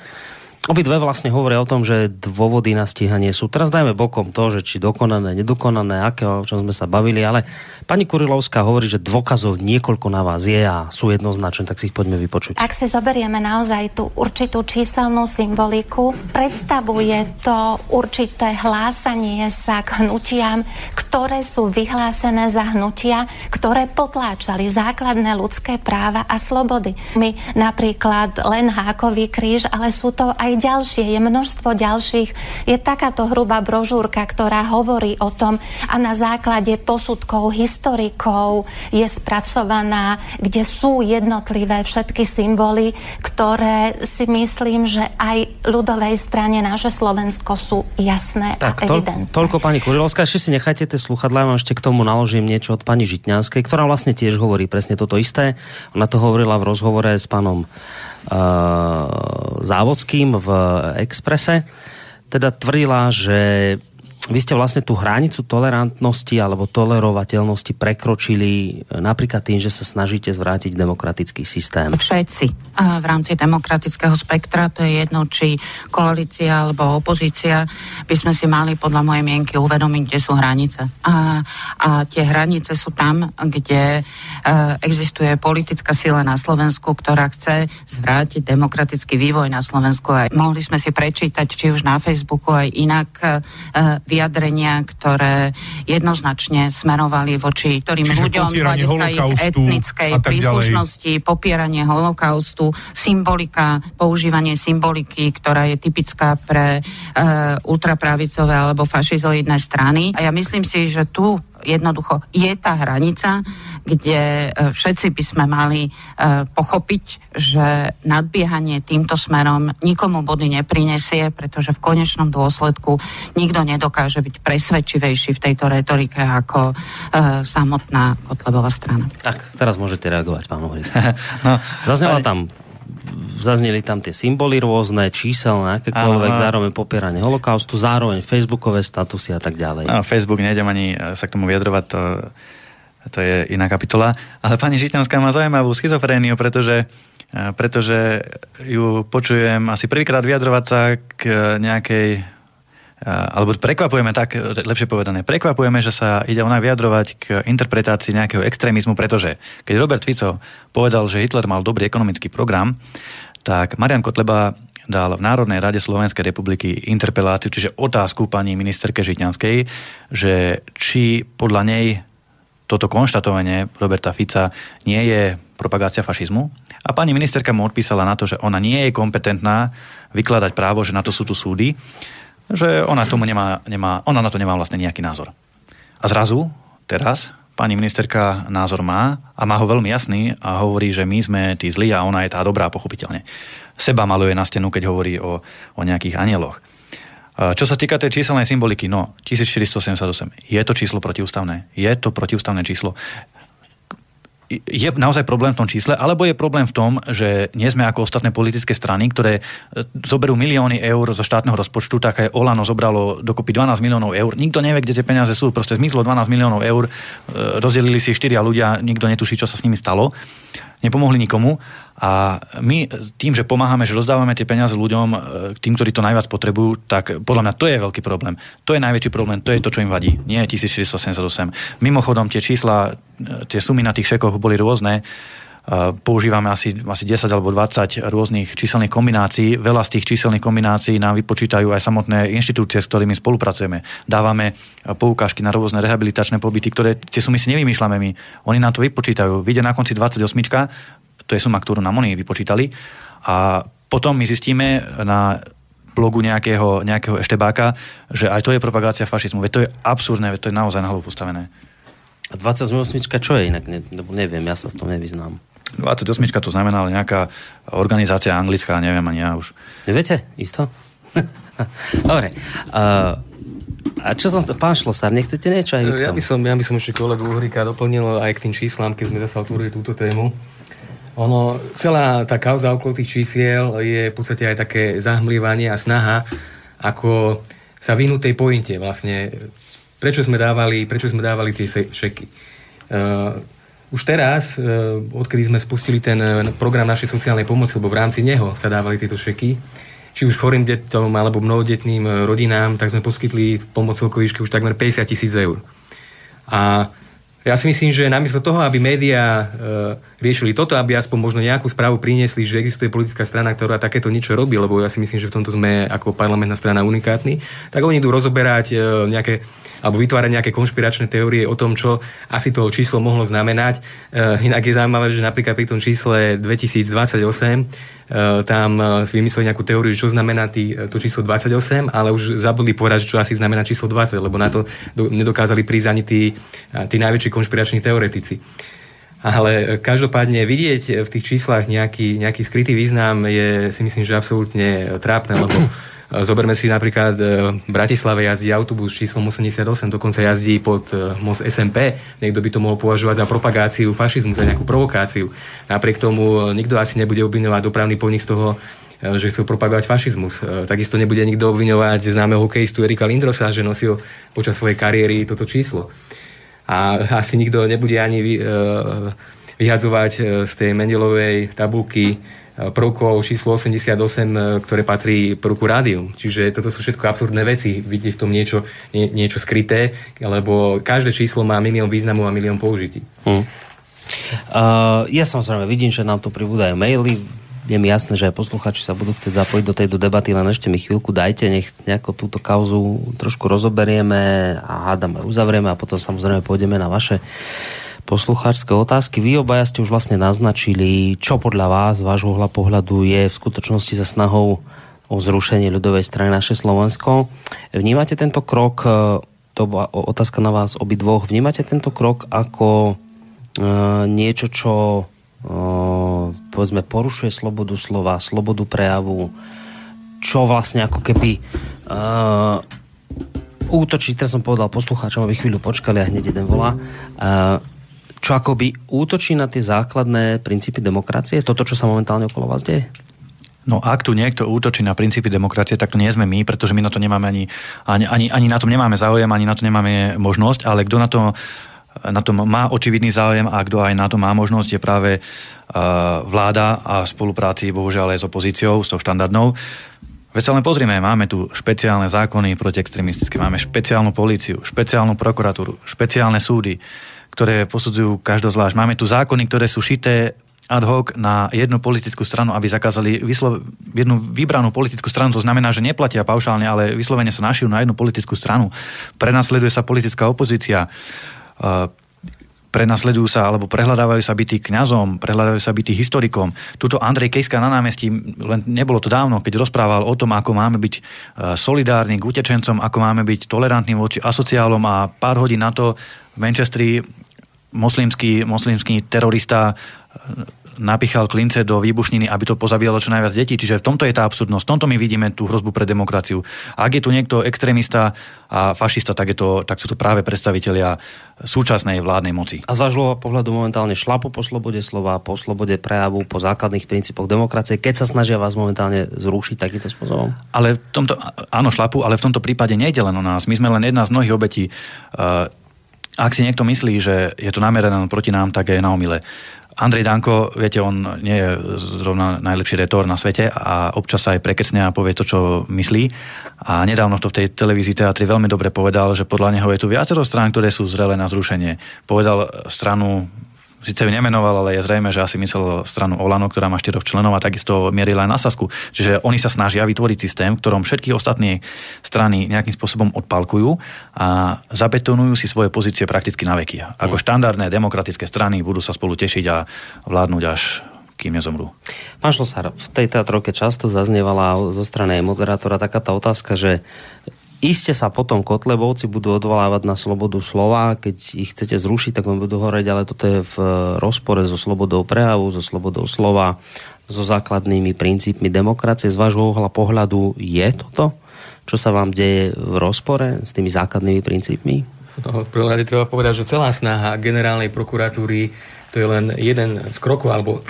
[SPEAKER 2] Obidve vlastne hovoria o tom, že dôvody na stíhanie sú. Teraz dajme bokom to, že či dokonané, nedokonané, aké, o čom sme sa bavili, ale pani Kurilovská hovorí, že dôkazov niekoľko na vás je a sú jednoznačné, tak si ich poďme vypočuť.
[SPEAKER 9] Ak si zoberieme naozaj tú určitú číselnú symboliku, predstavuje to určité hlásanie sa k hnutiam, ktoré sú vyhlásené za hnutia, ktoré potláčali základné ľudské práva a slobody. My napríklad len hákový kríž, ale sú to aj aj ďalšie, je množstvo ďalších. Je takáto hrubá brožúrka, ktorá hovorí o tom a na základe posudkov historikov je spracovaná, kde sú jednotlivé všetky symboly, ktoré si myslím, že aj ľudovej strane naše Slovensko sú jasné tak, a evidentné.
[SPEAKER 2] To, toľko pani Kurilovská, ešte si nechajte tie sluchadlá, vám ešte k tomu naložím niečo od pani Žitňanskej, ktorá vlastne tiež hovorí presne toto isté. Ona to hovorila v rozhovore s pánom Závodským v Exprese. Teda tvrdila, že vy ste vlastne tú hranicu tolerantnosti alebo tolerovateľnosti prekročili e, napríklad tým, že sa snažíte zvrátiť demokratický systém.
[SPEAKER 11] Všetci v rámci demokratického spektra, to je jedno, či koalícia alebo opozícia, by sme si mali podľa mojej mienky uvedomiť, kde sú hranice. A, a tie hranice sú tam, kde e, existuje politická sila na Slovensku, ktorá chce zvrátiť demokratický vývoj na Slovensku. A mohli sme si prečítať, či už na Facebooku aj inak e, vyjadrenia, ktoré jednoznačne smerovali voči ktorým Čiže ľuďom z hľadiska ich etnickej príslušnosti, popieranie holokaustu, symbolika, používanie symboliky, ktorá je typická pre e, ultrapravicové alebo fašizoidné strany. A ja myslím si, že tu jednoducho je tá hranica, kde e, všetci by sme mali e, pochopiť, že nadbiehanie týmto smerom nikomu body neprinesie, pretože v konečnom dôsledku nikto nedokáže byť presvedčivejší v tejto retorike ako e, samotná Kotlebová strana.
[SPEAKER 2] Tak, teraz môžete reagovať, pán Uhrik. [LAUGHS] [LAUGHS] no, Zaznela tam zazneli tam tie symboly rôzne, číselné, akékoľvek, Aha. zároveň popieranie holokaustu, zároveň facebookové statusy a tak ďalej.
[SPEAKER 6] No, Facebook, nejdem ani e, sa k tomu vyjadrovať, to, to je iná kapitola. Ale pani Žitňanská má zaujímavú schizofréniu, pretože e, pretože ju počujem asi prvýkrát vyjadrovať sa k nejakej alebo prekvapujeme tak, lepšie povedané, prekvapujeme, že sa ide ona vyjadrovať k interpretácii nejakého extrémizmu, pretože keď Robert Fico povedal, že Hitler mal dobrý ekonomický program, tak Marian Kotleba dal v Národnej rade Slovenskej republiky interpeláciu, čiže otázku pani ministerke Žitňanskej, že či podľa nej toto konštatovanie Roberta Fica nie je propagácia fašizmu. A pani ministerka mu odpísala na to, že ona nie je kompetentná vykladať právo, že na to sú tu súdy že ona, tomu nemá, nemá, ona na to nemá vlastne nejaký názor. A zrazu, teraz, pani ministerka názor má a má ho veľmi jasný a hovorí, že my sme tí zlí a ona je tá dobrá, pochopiteľne. Seba maluje na stenu, keď hovorí o, o nejakých anieloch. Čo sa týka tej číselnej symboliky, no 1478, je to číslo protiústavné. Je to protiústavné číslo je naozaj problém v tom čísle, alebo je problém v tom, že nie sme ako ostatné politické strany, ktoré e, zoberú milióny eur zo štátneho rozpočtu, tak aj Olano zobralo dokopy 12 miliónov eur. Nikto nevie, kde tie peniaze sú, proste zmizlo 12 miliónov eur, e, rozdelili si ich štyria ľudia, nikto netuší, čo sa s nimi stalo. Nepomohli nikomu a my tým, že pomáhame, že rozdávame tie peniaze ľuďom, e, tým, ktorí to najviac potrebujú, tak podľa mňa to je veľký problém. To je najväčší problém, to je to, čo im vadí. Nie 1478. Mimochodom, tie čísla, e, tie sumy na tých šekoch boli rôzne používame asi, asi 10 alebo 20 rôznych číselných kombinácií. Veľa z tých číselných kombinácií nám vypočítajú aj samotné inštitúcie, s ktorými spolupracujeme. Dávame poukážky na rôzne rehabilitačné pobyty, ktoré tie sumy si nevymýšľame my. Oni nám to vypočítajú. Vyjde na konci 28, to je suma, ktorú nám oni vypočítali. A potom my zistíme na blogu nejakého, nejakého eštebáka, že aj to je propagácia fašizmu. Veď to je absurdné, veď to je naozaj na hlavu postavené.
[SPEAKER 2] A 28 čo je inak? Ne, neviem, ja sa v tom nevyznám.
[SPEAKER 6] 28 to znamená nejaká organizácia anglická, neviem ani ja už.
[SPEAKER 2] Neviete? Isto? [LAUGHS] Dobre. Uh, a čo som to, pán Šlosár, nechcete niečo aj
[SPEAKER 7] ja by, som, ja by som ešte kolegu Uhrika doplnil aj k tým číslam, keď sme zase otvorili túto tému. Ono, celá tá kauza okolo tých čísiel je v podstate aj také zahmlievanie a snaha, ako sa vyhnúť tej pointe vlastne. Prečo sme dávali, prečo sme dávali tie šeky? Uh, už teraz, e, odkedy sme spustili ten e, program našej sociálnej pomoci, lebo v rámci neho sa dávali tieto šeky, či už chorým deťom alebo mnohodetným e, rodinám, tak sme poskytli pomoc celkovej už takmer 50 tisíc eur. A ja si myslím, že namiesto toho, aby médiá riešili toto, aby aspoň možno nejakú správu priniesli, že existuje politická strana, ktorá takéto niečo robí, lebo ja si myslím, že v tomto sme ako parlamentná strana unikátni, tak oni idú rozoberať e, nejaké alebo vytvárať nejaké konšpiračné teórie o tom, čo asi to číslo mohlo znamenať. E, inak je zaujímavé, že napríklad pri tom čísle 2028 e, tam e, vymysleli nejakú teóriu, čo znamená tý, to číslo 28, ale už zabudli povedať, čo asi znamená číslo 20, lebo na to do, nedokázali prísť ani tí, tí najväčší konšpirační teoretici. Ale každopádne vidieť v tých číslach nejaký, nejaký skrytý význam je si myslím, že absolútne trápne, lebo Zoberme si napríklad e, v Bratislave jazdí autobus číslom 88, dokonca jazdí pod e, most SMP. Niekto by to mohol považovať za propagáciu fašizmu, za nejakú provokáciu. Napriek tomu e, nikto asi nebude obviňovať dopravný podnik z toho, že chcel propagovať fašizmus. Takisto nebude nikto obviňovať známeho hokejistu Erika Lindrosa, že nosil počas svojej kariéry toto číslo. A asi nikto nebude ani vyhadzovať z tej Mendelovej tabulky prvkov číslo 88, e, ktoré patrí prvku rádium. Čiže toto sú všetko absurdné veci. Vidieť v tom niečo, nie, niečo skryté, lebo každé číslo má milión významov a milión použití. Hmm.
[SPEAKER 2] Uh, ja samozrejme vidím, že nám tu pribúdajú maily. Je mi jasné, že aj posluchači sa budú chcieť zapojiť do tejto debaty, len ešte mi chvíľku dajte, nech nejako túto kauzu trošku rozoberieme a hádame, uzavrieme a potom samozrejme pôjdeme na vaše poslucháčské otázky. Vy obaja ste už vlastne naznačili, čo podľa vás, vášho hla pohľadu je v skutočnosti za snahou o zrušenie ľudovej strany naše Slovensko. Vnímate tento krok, e, to bola otázka na vás obidvoch, vnímate tento krok ako uh, niečo, čo uh, povedzme porušuje slobodu slova, slobodu prejavu, čo vlastne ako keby uh, útočí, teraz som povedal poslucháčom, aby chvíľu počkali a hneď jeden volá, uh, čo akoby útočí na tie základné princípy demokracie? Toto, čo sa momentálne okolo vás deje?
[SPEAKER 6] No ak tu niekto útočí na princípy demokracie, tak to nie sme my, pretože my na to nemáme ani, ani, ani, ani na tom nemáme záujem, ani na to nemáme možnosť, ale kto na to na tom má očividný záujem a kto aj na to má možnosť, je práve uh, vláda a spolupráci bohužiaľ aj s opozíciou, s tou štandardnou. Veď sa len pozrime, máme tu špeciálne zákony proti extremistické, máme špeciálnu políciu, špeciálnu prokuratúru, špeciálne súdy, ktoré posudzujú každý zvlášť. Máme tu zákony, ktoré sú šité ad hoc na jednu politickú stranu, aby zakázali vyslo- jednu vybranú politickú stranu. To znamená, že neplatia paušálne, ale vyslovene sa našijú na jednu politickú stranu. Prenasleduje sa politická opozícia. Uh, prenasledujú sa alebo prehľadávajú sa bytí kňazom, prehľadávajú sa bytí historikom. Tuto Andrej Kejska na námestí, len nebolo to dávno, keď rozprával o tom, ako máme byť solidárni k utečencom, ako máme byť tolerantní voči asociálom a pár hodín na to v Manchestri moslimský, moslimský terorista napichal klince do výbušniny, aby to pozabíjalo čo najviac detí. Čiže v tomto je tá absurdnosť, v tomto my vidíme tú hrozbu pre demokraciu. A ak je tu niekto extrémista a fašista, tak, je to, tak sú to práve predstavitelia súčasnej vládnej moci.
[SPEAKER 2] A z vášho pohľadu momentálne šlapu po slobode slova, po slobode prejavu, po základných princípoch demokracie, keď sa snažia vás momentálne zrušiť takýmto spôsobom?
[SPEAKER 6] Ale v tomto, áno, šlapu, ale v tomto prípade nejde len o nás. My sme len jedna z mnohých obetí. Uh, ak si niekto myslí, že je to namerané proti nám, tak je na omile. Andrej Danko, viete, on nie je zrovna najlepší retor na svete a občas sa aj prekecne a povie to, čo myslí. A nedávno to v tej televízii teatri veľmi dobre povedal, že podľa neho je tu viacero strán, ktoré sú zrelé na zrušenie. Povedal stranu síce ju nemenoval, ale je zrejme, že asi myslel stranu Olano, ktorá má štyroch členov a takisto mierila aj na Sasku. Čiže oni sa snažia vytvoriť systém, v ktorom všetky ostatné strany nejakým spôsobom odpalkujú a zabetonujú si svoje pozície prakticky na veky. Ako mm. štandardné demokratické strany budú sa spolu tešiť a vládnuť až kým nezomrú.
[SPEAKER 2] Pán Šlosár, v tej teatroke často zaznievala zo strany moderátora taká tá otázka, že Iste sa potom Kotlebovci budú odvolávať na slobodu slova, keď ich chcete zrušiť, tak vám budú horeť, ale toto je v rozpore so slobodou prejavu, so slobodou slova, so základnými princípmi demokracie. Z vášho uhla pohľadu je toto, čo sa vám deje v rozpore s tými základnými princípmi?
[SPEAKER 7] No, prvom rade treba povedať, že celá snaha generálnej prokuratúry to je len jeden z krokov, alebo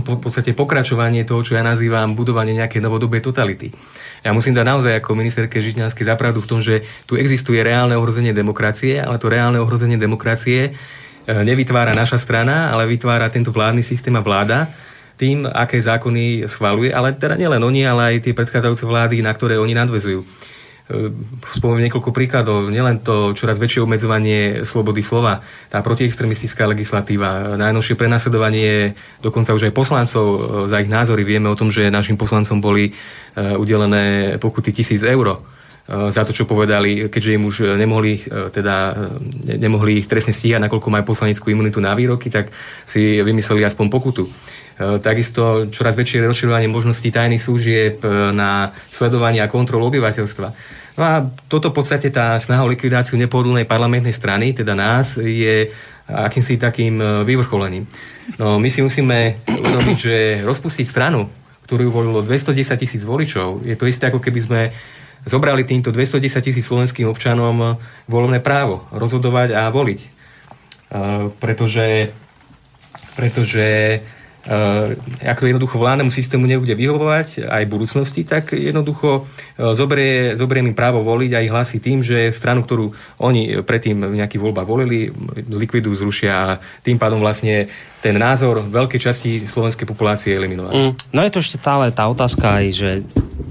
[SPEAKER 7] v podstate pokračovanie toho, čo ja nazývam budovanie nejakej novodobej totality. Ja musím dať naozaj ako ministerke Žitňanskej zapravdu v tom, že tu existuje reálne ohrozenie demokracie, ale to reálne ohrozenie demokracie e, nevytvára naša strana, ale vytvára tento vládny systém a vláda tým, aké zákony schváluje, ale teda nielen oni, ale aj tie predchádzajúce vlády, na ktoré oni nadvezujú. Spomeniem niekoľko príkladov, nielen to čoraz väčšie obmedzovanie slobody slova, tá protiextremistická legislatíva, najnovšie prenasledovanie dokonca už aj poslancov za ich názory. Vieme o tom, že našim poslancom boli udelené pokuty tisíc eur za to, čo povedali, keďže im už nemohli, teda, nemohli ich trestne stíhať, nakoľko majú poslaneckú imunitu na výroky, tak si vymysleli aspoň pokutu. Takisto čoraz väčšie rozširovanie možností tajných služieb na sledovanie a kontrolu obyvateľstva. No a toto v podstate tá snaha o likvidáciu nepohodlnej parlamentnej strany, teda nás, je akýmsi takým vyvrcholením. No my si musíme uvedomiť, že rozpustiť stranu, ktorú volilo 210 tisíc voličov, je to isté, ako keby sme zobrali týmto 210 tisíc slovenským občanom voľné právo rozhodovať a voliť. Uh, pretože, pretože ako jednoducho vládnemu systému nebude vyhovovať aj v budúcnosti, tak jednoducho uh, zoberie, zoberie im právo voliť a ich hlasy tým, že stranu, ktorú oni predtým v nejakých voľbách volili, zlikvidujú, zrušia a tým pádom vlastne ten názor veľkej časti slovenskej populácie je eliminovaný. Mm.
[SPEAKER 2] No je to ešte stále tá otázka aj, že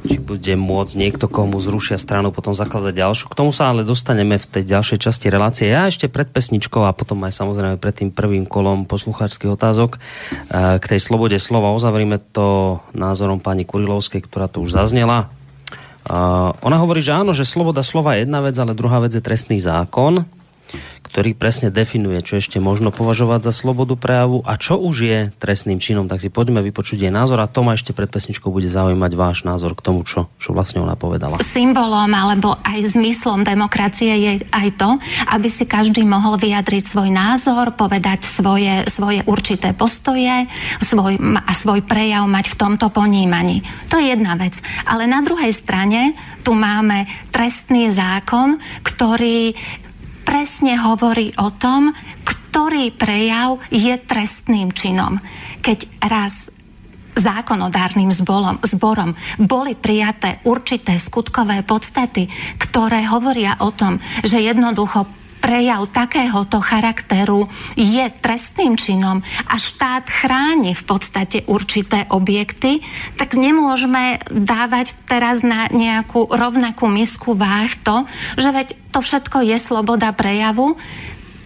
[SPEAKER 2] či bude môcť niekto, komu zrušia stranu, potom zakladať ďalšiu. K tomu sa ale dostaneme v tej ďalšej časti relácie. Ja ešte pred pesničkou a potom aj samozrejme pred tým prvým kolom poslucháčských otázok eh, k tej slobode slova uzavrime to názorom pani Kurilovskej, ktorá tu už zaznela. Eh, ona hovorí, že áno, že sloboda slova je jedna vec, ale druhá vec je trestný zákon ktorý presne definuje, čo ešte možno považovať za slobodu prejavu a čo už je trestným činom. Tak si poďme vypočuť jej názor a to ma ešte pred pesničkou bude zaujímať váš názor k tomu, čo, čo vlastne ona povedala.
[SPEAKER 9] Symbolom alebo aj zmyslom demokracie je aj to, aby si každý mohol vyjadriť svoj názor, povedať svoje, svoje určité postoje svoj, a svoj prejav mať v tomto ponímaní. To je jedna vec. Ale na druhej strane tu máme trestný zákon, ktorý presne hovorí o tom, ktorý prejav je trestným činom. Keď raz zákonodárnym zbolom, zborom boli prijaté určité skutkové podstaty, ktoré hovoria o tom, že jednoducho prejav takéhoto charakteru je trestným činom a štát chráni v podstate určité objekty, tak nemôžeme dávať teraz na nejakú rovnakú misku váh to, že veď to všetko je sloboda prejavu,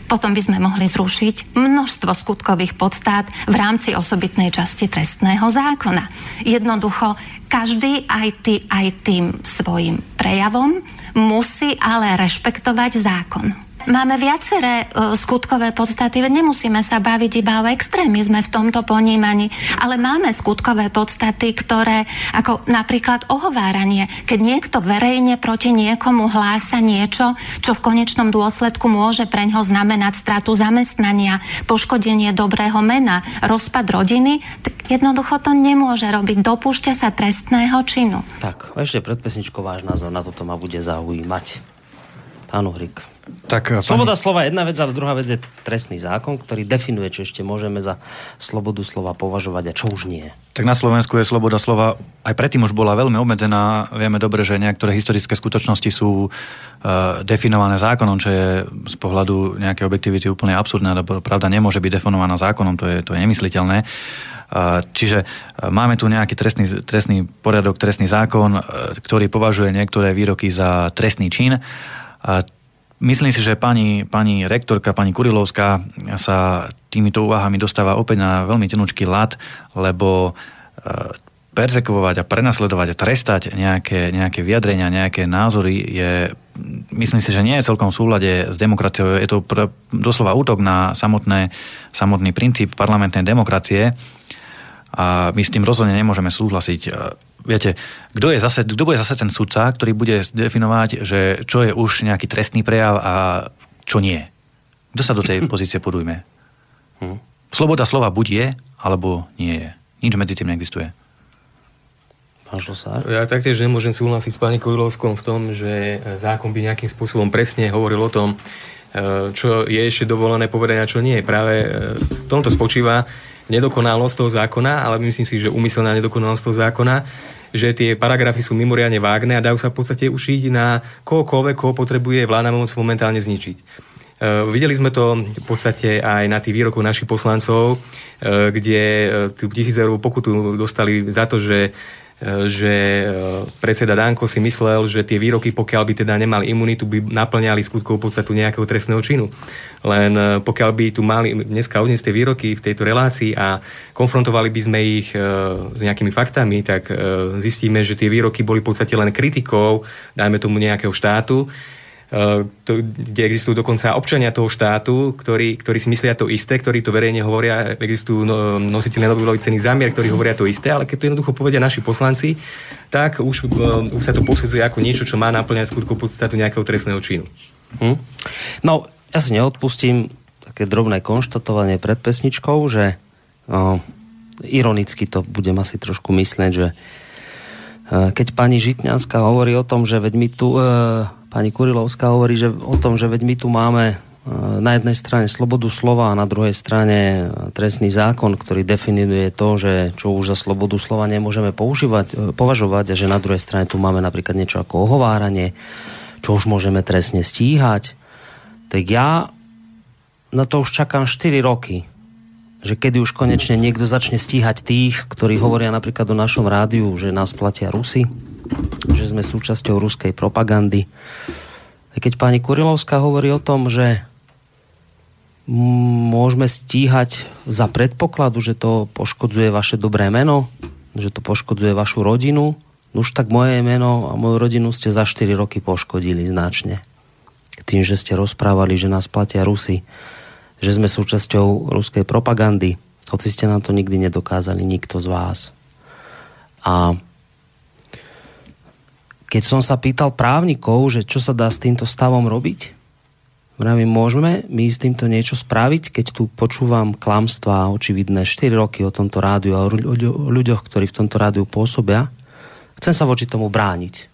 [SPEAKER 9] potom by sme mohli zrušiť množstvo skutkových podstát v rámci osobitnej časti trestného zákona. Jednoducho, každý aj, tý, aj tým svojim prejavom musí ale rešpektovať zákon. Máme viaceré uh, skutkové podstaty, nemusíme sa baviť iba o extrémizme v tomto ponímaní, ale máme skutkové podstaty, ktoré, ako napríklad ohováranie, keď niekto verejne proti niekomu hlása niečo, čo v konečnom dôsledku môže pre ňo znamenať stratu zamestnania, poškodenie dobrého mena, rozpad rodiny, tak jednoducho to nemôže robiť. Dopúšťa sa trestného činu.
[SPEAKER 2] Tak, ešte pred pesničkou váš názor na toto ma bude zaujímať. Pán Uhrik.
[SPEAKER 6] Tak,
[SPEAKER 2] pani... Sloboda slova je jedna vec, ale druhá vec je trestný zákon, ktorý definuje, čo ešte môžeme za slobodu slova považovať a čo už nie.
[SPEAKER 6] Tak na Slovensku je sloboda slova aj predtým už bola veľmi obmedzená. Vieme dobre, že niektoré historické skutočnosti sú uh, definované zákonom, čo je z pohľadu nejakej objektivity úplne absurdné, lebo pravda nemôže byť definovaná zákonom, to je, to je nemysliteľné. Uh, čiže máme tu nejaký trestný, trestný poriadok, trestný zákon, ktorý považuje niektoré výroky za trestný čin. Myslím si, že pani, pani rektorka, pani Kurilovská sa týmito úvahami dostáva opäť na veľmi tenučký lat, lebo e, persekovať a prenasledovať a trestať nejaké, nejaké vyjadrenia, nejaké názory je, myslím si, že nie je celkom v súlade s demokraciou. Je to pr- doslova útok na samotné, samotný princíp parlamentnej demokracie a my s tým rozhodne nemôžeme súhlasiť viete, kto, je zase, kto bude zase ten sudca, ktorý bude definovať, že čo je už nejaký trestný prejav a čo nie. Kto sa do tej [LAUGHS] pozície podujme? Hm. Sloboda slova buď je, alebo nie je. Nič medzi tým neexistuje.
[SPEAKER 7] Ja taktiež nemôžem súhlasiť s pani Kurilovskou v tom, že zákon by nejakým spôsobom presne hovoril o tom, e, čo je ešte dovolené povedať a čo nie. Práve e, v tomto spočíva nedokonalosť toho zákona, ale myslím si, že umyselná nedokonalosť toho zákona, že tie paragrafy sú mimoriadne vágne a dajú sa v podstate ušiť na kohokoľvek, koho potrebuje vláda moc momentálne zničiť. Uh, videli sme to v podstate aj na tých výrokoch našich poslancov, uh, kde uh, tú tisícerovú pokutu dostali za to, že že predseda Danko si myslel, že tie výroky, pokiaľ by teda nemali imunitu, by naplňali skutkovú podstatu nejakého trestného činu. Len pokiaľ by tu mali dneska odniesť tie výroky v tejto relácii a konfrontovali by sme ich s nejakými faktami, tak zistíme, že tie výroky boli v podstate len kritikou, dajme tomu nejakého štátu, to, kde existujú dokonca občania toho štátu, ktorí, ktorí si myslia to isté, ktorí to verejne hovoria, existujú no, nositeľe Nobelovej ceny zámier, ktorí hovoria to isté, ale keď to jednoducho povedia naši poslanci, tak už, uh, už sa to posudzuje ako niečo, čo má naplňať skutku podstatu nejakého trestného činu.
[SPEAKER 2] Hm. No, ja si neodpustím také drobné konštatovanie pred pesničkou, že uh, ironicky to budem asi trošku mysleť, že uh, keď pani Žitňanská hovorí o tom, že veď my tu uh, pani Kurilovská hovorí že o tom, že veď my tu máme e, na jednej strane slobodu slova a na druhej strane e, trestný zákon, ktorý definuje to, že čo už za slobodu slova nemôžeme používať, e, považovať a že na druhej strane tu máme napríklad niečo ako ohováranie, čo už môžeme trestne stíhať. Tak ja na to už čakám 4 roky, že kedy už konečne niekto začne stíhať tých, ktorí hovoria napríklad o našom rádiu, že nás platia Rusy, že sme súčasťou ruskej propagandy. Keď pani Kurilovská hovorí o tom, že môžeme stíhať za predpokladu, že to poškodzuje vaše dobré meno, že to poškodzuje vašu rodinu, no už tak moje meno a moju rodinu ste za 4 roky poškodili značne. Tým, že ste rozprávali, že nás platia Rusy, že sme súčasťou ruskej propagandy, hoci ste nám to nikdy nedokázali, nikto z vás. A keď som sa pýtal právnikov, že čo sa dá s týmto stavom robiť, vravím, môžeme my s týmto niečo spraviť, keď tu počúvam klamstvá očividné 4 roky o tomto rádiu a o ľuďoch, ktorí v tomto rádiu pôsobia. Chcem sa voči tomu brániť.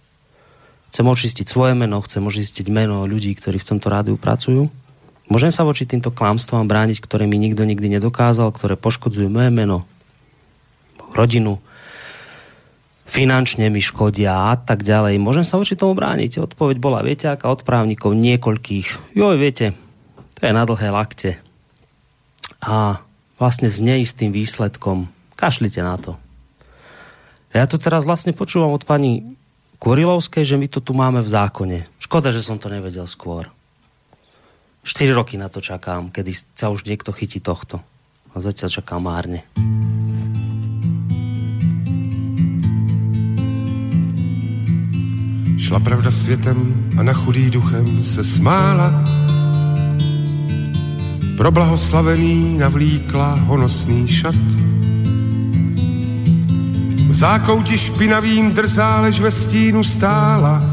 [SPEAKER 2] Chcem očistiť svoje meno, chcem očistiť meno ľudí, ktorí v tomto rádiu pracujú. Môžem sa voči týmto klamstvám brániť, ktoré mi nikto nikdy nedokázal, ktoré poškodzujú moje meno, rodinu, finančne mi škodia a tak ďalej. Môžem sa voči tomu brániť? Odpoveď bola, viete, aká od právnikov niekoľkých. Joj, viete, to je na dlhé lakte. A vlastne s neistým výsledkom. Kašlite na to. Ja tu teraz vlastne počúvam od pani Kurilovskej, že my to tu máme v zákone. Škoda, že som to nevedel skôr. 4 roky na to čakám, kedy sa už niekto chytí tohto. A zatiaľ čakám márne.
[SPEAKER 12] Šla pravda světem a na chudý duchem se smála. Pro blahoslavený navlíkla honosný šat. V zákouti špinavým drzá, lež ve stínu stála.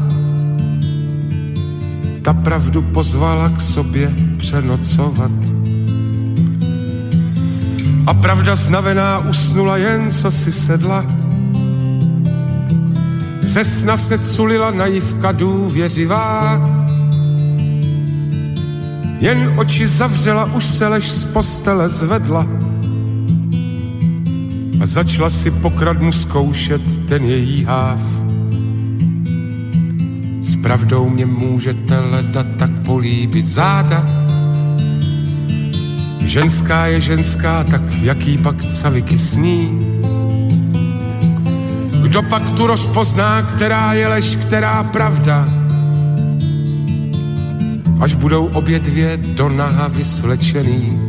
[SPEAKER 12] Ta pravdu pozvala k sobě přenocovat. A pravda znavená usnula jen, co si sedla ze sna se culila naivka důvěřivá. Jen oči zavřela, už se lež z postele zvedla a začala si pokradmu zkoušet ten její háv. S pravdou mě můžete leda tak políbit záda. Ženská je ženská, tak jaký pak caviky sní kdo pak tu rozpozná, která je lež, která pravda? Až budou obě dvě do naha vyslečený.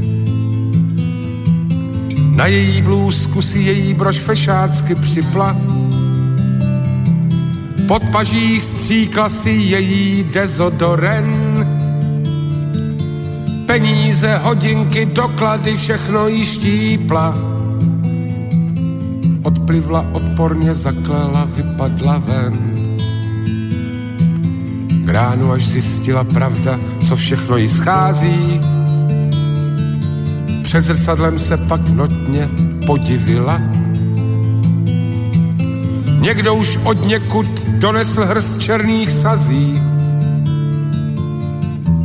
[SPEAKER 12] Na její blůzku si její brož fešácky připla. Pod paží stříkla si její dezodoren. Peníze, hodinky, doklady, všechno jí štípla odplivla, odporně zaklela, vypadla ven. K ránu až zjistila pravda, co všechno jí schází. Před zrcadlem se pak notně podivila. Někdo už od někud donesl hrst černých sazí,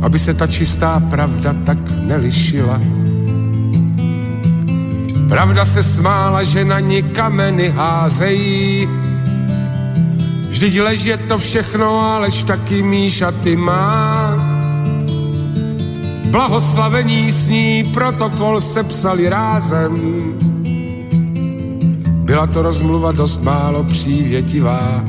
[SPEAKER 12] aby se ta čistá pravda tak nelišila Pravda se smála, že na ní kameny házejí. Vždyť lež je to všechno, alež taky Míša ty má. Blahoslavení s ní protokol sepsali rázem. Byla to rozmluva dost málo přívětivá.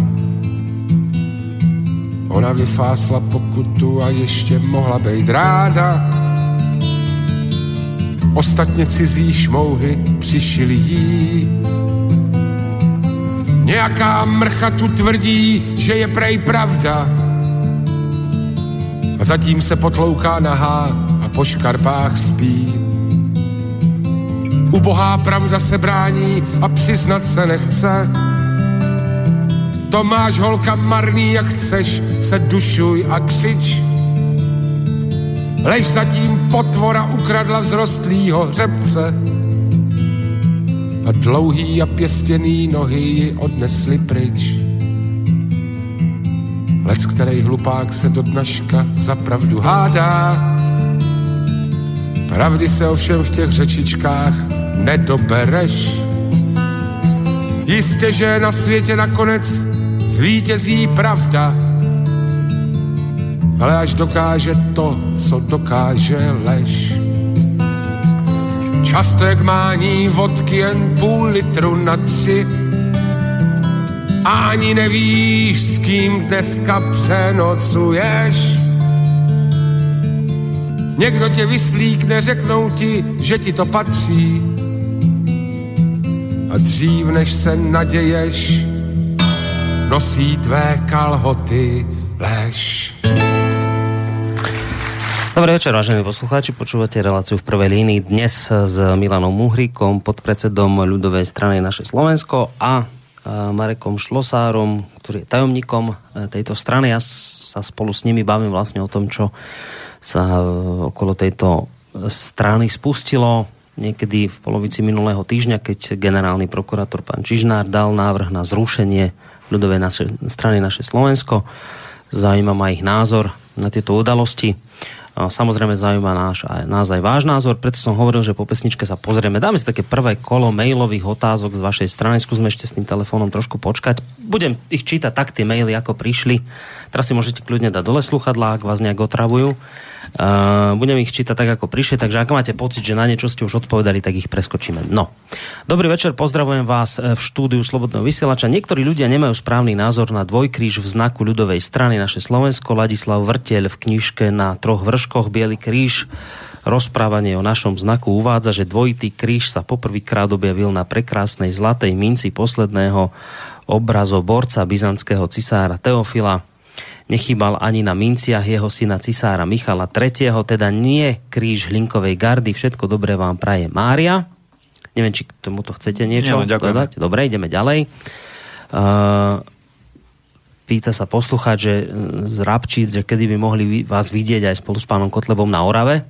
[SPEAKER 12] Ona vyfásla pokutu a ještě mohla být ráda. Ostatně cizí šmouhy přišili jí. Nějaká mrcha tu tvrdí, že je prej pravda. A zatím se potlouká nahá a po škarpách spí. Ubohá pravda se brání a přiznat se nechce. To máš holka marný, jak chceš, se dušuj a křič. Lež zatím potvora ukradla vzrostlýho hřebce a dlouhý a pěstěný nohy ji odnesli pryč. Lec, který hlupák se do dnaška za pravdu hádá, pravdy se ovšem v těch řečičkách nedobereš. Jistě, že na světě nakonec zvítězí pravda, ale až dokáže to, co dokáže lež. Často jak mání vodky jen půl litru na tři ani nevíš, s kým dneska přenocuješ. Někdo tě vyslíkne, řeknou ti, že ti to patří. A dřív než se naděješ, nosí tvé kalhoty lež.
[SPEAKER 2] Dobrý večer, vážení poslucháči. Počúvate reláciu v prvej línii dnes s Milanom Muhríkom, podpredsedom ľudovej strany Naše Slovensko a Marekom Šlosárom, ktorý je tajomníkom e, tejto strany. Ja sa spolu s nimi bavím vlastne o tom, čo sa e, okolo tejto strany spustilo niekedy v polovici minulého týždňa, keď generálny prokurátor pán Čižnár dal návrh na zrušenie ľudovej naše, strany Naše Slovensko. Zaujíma ma ich názor na tieto udalosti. Samozrejme zaujíma náš, aj, nás aj váš názor, preto som hovoril, že po pesničke sa pozrieme. Dáme si také prvé kolo mailových otázok z vašej strany. Skúsme ešte s tým telefónom trošku počkať. Budem ich čítať tak tie maily, ako prišli. Teraz si môžete kľudne dať dole sluchadlá, ak vás nejak otravujú. Uh, budem ich čítať tak, ako prišli, takže ak máte pocit, že na niečo ste už odpovedali, tak ich preskočíme. No. Dobrý večer, pozdravujem vás e, v štúdiu Slobodného vysielača. Niektorí ľudia nemajú správny názor na dvojkríž v znaku ľudovej strany naše Slovensko. Ladislav Vrteľ v knižke na troch vrškoch Bielý kríž rozprávanie o našom znaku uvádza, že dvojitý kríž sa poprvýkrát objavil na prekrásnej zlatej minci posledného obrazoborca byzantského cisára Teofila Nechýbal ani na minciach jeho syna cisára Michala III. Teda nie kríž Hlinkovej gardy. Všetko dobré vám praje Mária. Neviem, či k tomuto chcete niečo
[SPEAKER 6] Nie,
[SPEAKER 2] dodať. Dobre, ideme ďalej. Uh, pýta sa poslucháč, že z Rabčíc, že kedy by mohli vás vidieť aj spolu s pánom Kotlebom na Orave?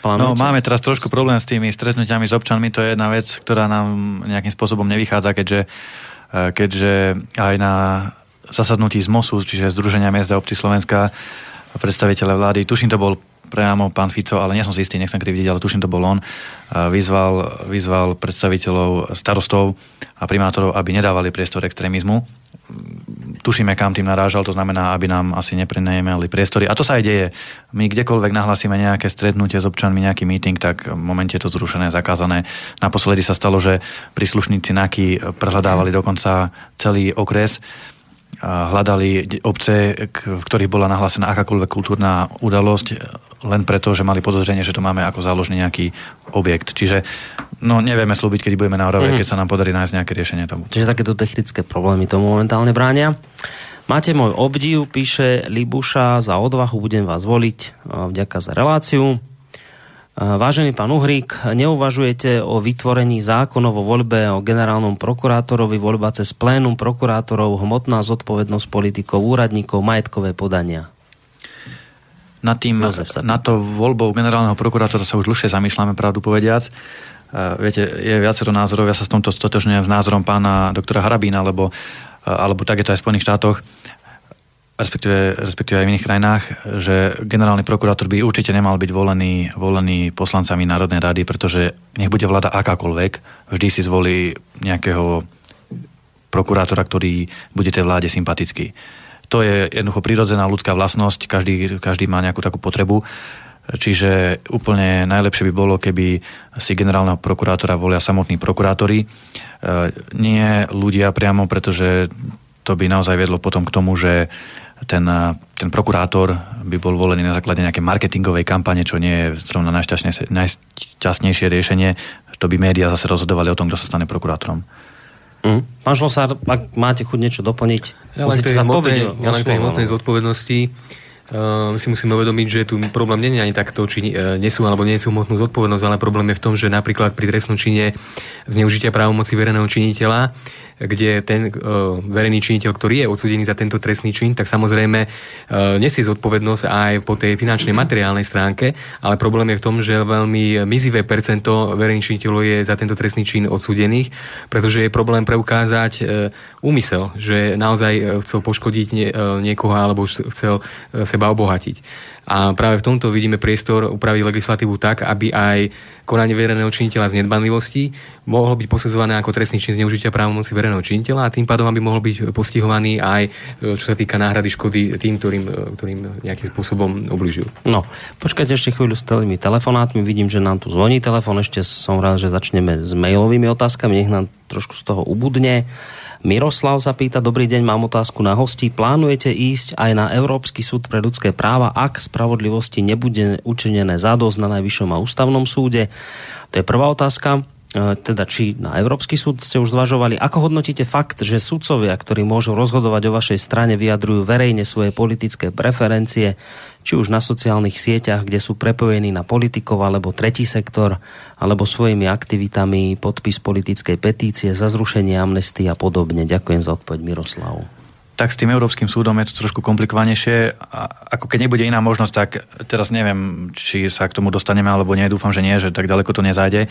[SPEAKER 6] Plánujete? No, máme teraz trošku problém s tými stretnutiami s občanmi. To je jedna vec, ktorá nám nejakým spôsobom nevychádza, keďže, keďže aj na zasadnutí z MOSu, čiže Združenia miest a obci Slovenska, predstaviteľe vlády, tuším to bol priamo pán Fico, ale nie som si istý, nechcem krivdiť, ale tuším to bol on, vyzval, vyzval predstaviteľov starostov a primátorov, aby nedávali priestor extrémizmu. Tušíme, kam tým narážal, to znamená, aby nám asi neprenajemali priestory. A to sa aj deje. My kdekoľvek nahlásime nejaké stretnutie s občanmi, nejaký meeting, tak v momente je to zrušené, zakázané. Naposledy sa stalo, že príslušníci NAKY prehľadávali dokonca celý okres hľadali obce, v ktorých bola nahlásená akákoľvek kultúrna udalosť, len preto, že mali podozrenie, že to máme ako záložný nejaký objekt. Čiže no, nevieme slúbiť, keď budeme na Orave, mm. keď sa nám podarí nájsť nejaké riešenie tomu.
[SPEAKER 2] Čiže takéto technické problémy to momentálne bránia. Máte môj obdiv, píše Libuša, za odvahu budem vás voliť, vďaka za reláciu. Vážený pán Uhrík, neuvažujete o vytvorení zákonov o voľbe o generálnom prokurátorovi, voľba cez plénum prokurátorov, hmotná zodpovednosť politikov, úradníkov, majetkové podania?
[SPEAKER 6] Na, tým, na to voľbou generálneho prokurátora sa už dlhšie zamýšľame, pravdu povediac. Viete, je viacero názorov, ja sa s tomto stotožňujem s názorom pána doktora Harabína, alebo, alebo tak je to aj v Spojených štátoch respektíve, respektíve aj v iných krajinách, že generálny prokurátor by určite nemal byť volený, volený poslancami Národnej rady, pretože nech bude vláda akákoľvek, vždy si zvolí nejakého prokurátora, ktorý bude tej vláde sympatický. To je jednoducho prirodzená ľudská vlastnosť, každý, každý má nejakú takú potrebu. Čiže úplne najlepšie by bolo, keby si generálneho prokurátora volia samotní prokurátori, e, nie ľudia priamo, pretože to by naozaj viedlo potom k tomu, že ten, ten prokurátor by bol volený na základe nejakej marketingovej kampane, čo nie je zrovna najšťastnejšie riešenie. To by médiá zase rozhodovali o tom, kto sa stane prokurátorom.
[SPEAKER 2] Mm. Pán Šlosár, ak máte chuť niečo doplniť,
[SPEAKER 7] ja len tej hmotnej, ja len tej hmotnej zodpovednosti uh, si musíme uvedomiť, že tu problém nie je ani takto, či uh, nesú alebo nie sú hmotnú zodpovednosť, ale problém je v tom, že napríklad pri trestnom čine zneužitia právomoci verejného činiteľa kde ten uh, verejný činiteľ, ktorý je odsudený za tento trestný čin, tak samozrejme uh, nesie zodpovednosť aj po tej finančnej materiálnej stránke, ale problém je v tom, že veľmi mizivé percento verejných činiteľov je za tento trestný čin odsudených, pretože je problém preukázať uh, úmysel, že naozaj chcel poškodiť nie, niekoho alebo chcel seba obohatiť. A práve v tomto vidíme priestor upraviť legislatívu tak, aby aj konanie verejného činiteľa z nedbanlivosti mohlo byť posudzované ako trestný čin zneužitia právomoci verejného činiteľa a tým pádom aby mohol byť postihovaný aj e, čo sa týka náhrady škody tým, ktorým, e, ktorým nejakým spôsobom ubližujú.
[SPEAKER 2] No, počkajte ešte chvíľu s tými telefonátmi. Vidím, že nám tu zvoní telefon. Ešte som rád, že začneme s mailovými otázkami. Nech nám trošku z toho ubudne. Miroslav sa pýta, dobrý deň, mám otázku na hostí. Plánujete ísť aj na Európsky súd pre ľudské práva, ak spravodlivosti nebude učinené zádosť na Najvyššom a ústavnom súde? To je prvá otázka. E, teda či na Európsky súd ste už zvažovali. Ako hodnotíte fakt, že sudcovia, ktorí môžu rozhodovať o vašej strane, vyjadrujú verejne svoje politické preferencie, či už na sociálnych sieťach, kde sú prepojení na politikov alebo tretí sektor, alebo svojimi aktivitami podpis politickej petície za zrušenie amnesty a podobne. Ďakujem za odpoveď Miroslavu
[SPEAKER 6] tak s tým Európskym súdom je to trošku komplikovanejšie. A ako keď nebude iná možnosť, tak teraz neviem, či sa k tomu dostaneme alebo nie. Dúfam, že nie, že tak ďaleko to nezajde.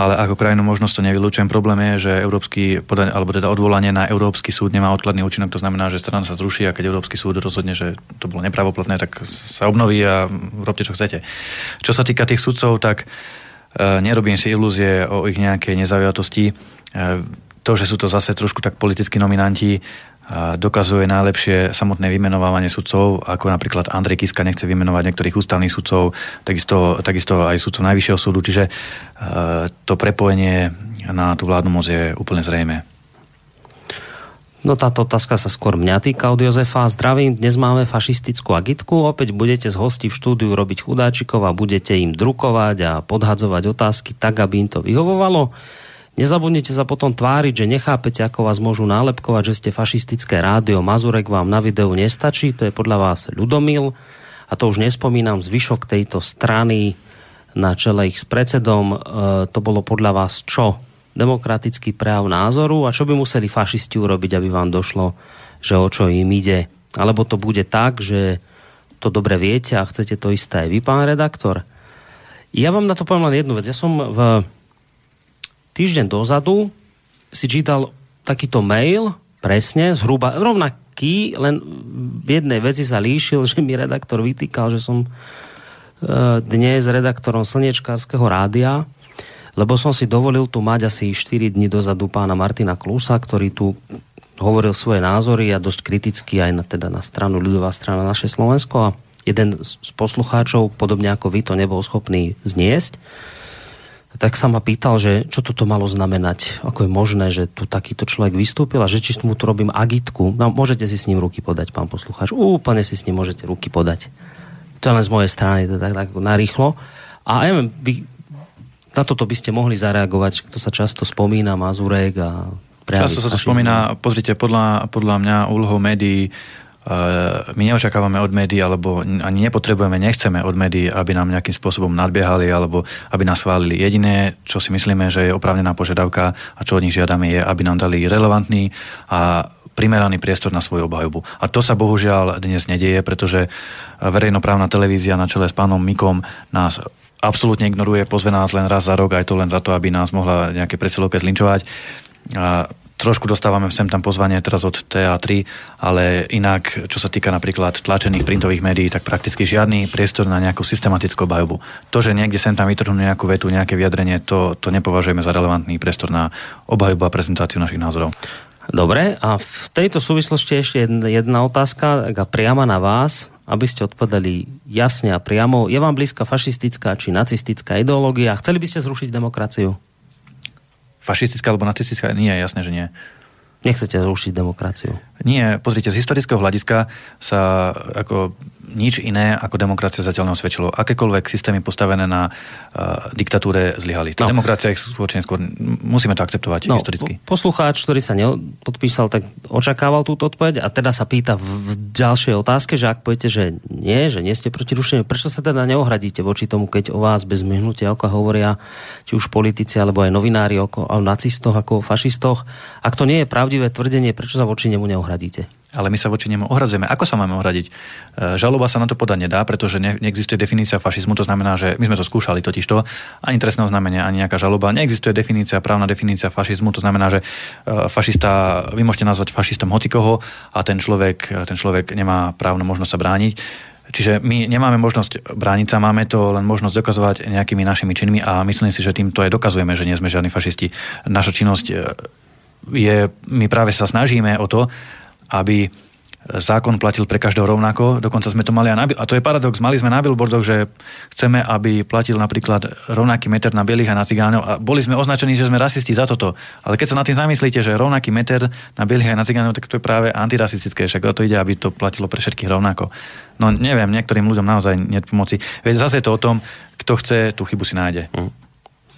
[SPEAKER 6] Ale ako krajinu možnosť to nevylúčujem. Problém je, že Európsky, alebo teda odvolanie na Európsky súd nemá odkladný účinok. To znamená, že strana sa zruší a keď Európsky súd rozhodne, že to bolo nepravoplatné, tak sa obnoví a robte, čo chcete. Čo sa týka tých sudcov, tak e, nerobím si ilúzie o ich nejakej nezaujatosti. E, to, že sú to zase trošku tak politickí nominanti, dokazuje najlepšie samotné vymenovávanie sudcov, ako napríklad Andrej Kiska nechce vymenovať niektorých ústavných sudcov, takisto, takisto aj sudcov Najvyššieho súdu, čiže e, to prepojenie na tú vládnu moc je úplne zrejme.
[SPEAKER 2] No táto otázka sa skôr mňa týka od Jozefa. Zdravím, dnes máme fašistickú agitku. Opäť budete z hostí v štúdiu robiť chudáčikov a budete im drukovať a podhadzovať otázky tak, aby im to vyhovovalo. Nezabudnite sa potom tváriť, že nechápete, ako vás môžu nálepkovať, že ste fašistické rádio. Mazurek vám na videu nestačí, to je podľa vás ľudomil. A to už nespomínam zvyšok tejto strany na čele ich s predsedom. E, to bolo podľa vás čo? Demokratický prejav názoru? A čo by museli fašisti urobiť, aby vám došlo, že o čo im ide? Alebo to bude tak, že to dobre viete a chcete to isté aj vy, pán redaktor? Ja vám na to poviem len jednu vec. Ja som v týždeň dozadu si čítal takýto mail, presne, zhruba rovnaký, len v jednej veci sa líšil, [LAUGHS] že mi redaktor vytýkal, že som e, dnes redaktorom Slnečkárskeho rádia, lebo som si dovolil tu mať asi 4 dní dozadu pána Martina Klusa, ktorý tu hovoril svoje názory a dosť kriticky aj na, teda na stranu ľudová strana naše Slovensko a jeden z poslucháčov, podobne ako vy, to nebol schopný zniesť tak sa ma pýtal, že čo toto malo znamenať, ako je možné, že tu takýto človek vystúpil a že či mu tu robím agitku. No, môžete si s ním ruky podať, pán poslucháč. Úplne si s ním môžete ruky podať. To je len z mojej strany, teda tak, tak narýchlo. A ja neviem, by, na toto by ste mohli zareagovať, to sa často spomína, Mazurek a
[SPEAKER 6] Často sa to spomína, pozrite, podľa, podľa mňa úlohou médií my neočakávame od médií, alebo ani nepotrebujeme, nechceme od médií, aby nám nejakým spôsobom nadbiehali, alebo aby nás chválili. Jediné, čo si myslíme, že je oprávnená požiadavka a čo od nich žiadame, je, aby nám dali relevantný a primeraný priestor na svoju obhajobu. A to sa bohužiaľ dnes nedieje, pretože verejnoprávna televízia na čele s pánom Mikom nás absolútne ignoruje, pozve nás len raz za rok, aj to len za to, aby nás mohla nejaké presilovke zlinčovať. A Trošku dostávame sem tam pozvanie teraz od TA3, ale inak, čo sa týka napríklad tlačených printových médií, tak prakticky žiadny priestor na nejakú systematickú obhajobu. To, že niekde sem tam vytrhnú nejakú vetu, nejaké vyjadrenie, to, to nepovažujeme za relevantný priestor na obhajobu a prezentáciu našich názorov.
[SPEAKER 2] Dobre, a v tejto súvislosti ešte jedna, jedna otázka, priama na vás. aby ste odpovedali jasne a priamo. Je vám blízka fašistická či nacistická ideológia? Chceli by ste zrušiť demokraciu?
[SPEAKER 6] Fašistická alebo nacistická? Nie, jasné, že nie.
[SPEAKER 2] Nechcete zrušiť demokraciu?
[SPEAKER 6] Nie, pozrite, z historického hľadiska sa ako nič iné ako demokracia zatiaľ neosvedčilo. Akékoľvek systémy postavené na uh, diktatúre zlyhali. No. Demokracia ich skôr, skôr musíme to akceptovať no, historicky.
[SPEAKER 2] Poslucháč, ktorý sa nepodpísal, tak očakával túto odpoveď a teda sa pýta v, v ďalšej otázke, že ak poviete, že nie, že nie ste proti rušeniu, prečo sa teda neohradíte voči tomu, keď o vás bez myhnutia oka hovoria či už politici alebo aj novinári o, o nacistoch ako o fašistoch. Ak to nie je pravdivé tvrdenie, prečo sa voči nemu neohradíte?
[SPEAKER 6] Ale my sa voči nemu ohradzujeme. Ako sa máme ohradiť? E, žaloba sa na to podať nedá, pretože ne, neexistuje definícia fašizmu, to znamená, že my sme to skúšali totižto, ani trestného znamenia, ani nejaká žaloba. Neexistuje definícia, právna definícia fašizmu, to znamená, že e, fašista, vy môžete nazvať fašistom hocikoho a ten človek, ten človek nemá právnu možnosť sa brániť. Čiže my nemáme možnosť brániť sa, máme to len možnosť dokazovať nejakými našimi činmi a myslím si, že týmto aj dokazujeme, že nie sme žiadni fašisti. Naša činnosť e, je, my práve sa snažíme o to, aby zákon platil pre každého rovnako. Dokonca sme to mali aj na, a to je paradox, mali sme na billboardoch, že chceme, aby platil napríklad rovnaký meter na bielých a na cigánov a boli sme označení, že sme rasisti za toto. Ale keď sa na tým zamyslíte, že rovnaký meter na bielých a na cigánov, tak to je práve antirasistické, však o to ide, aby to platilo pre všetkých rovnako. No neviem, niektorým ľuďom naozaj nie pomoci. Veď zase je to o tom, kto chce, tú chybu si nájde. Hm.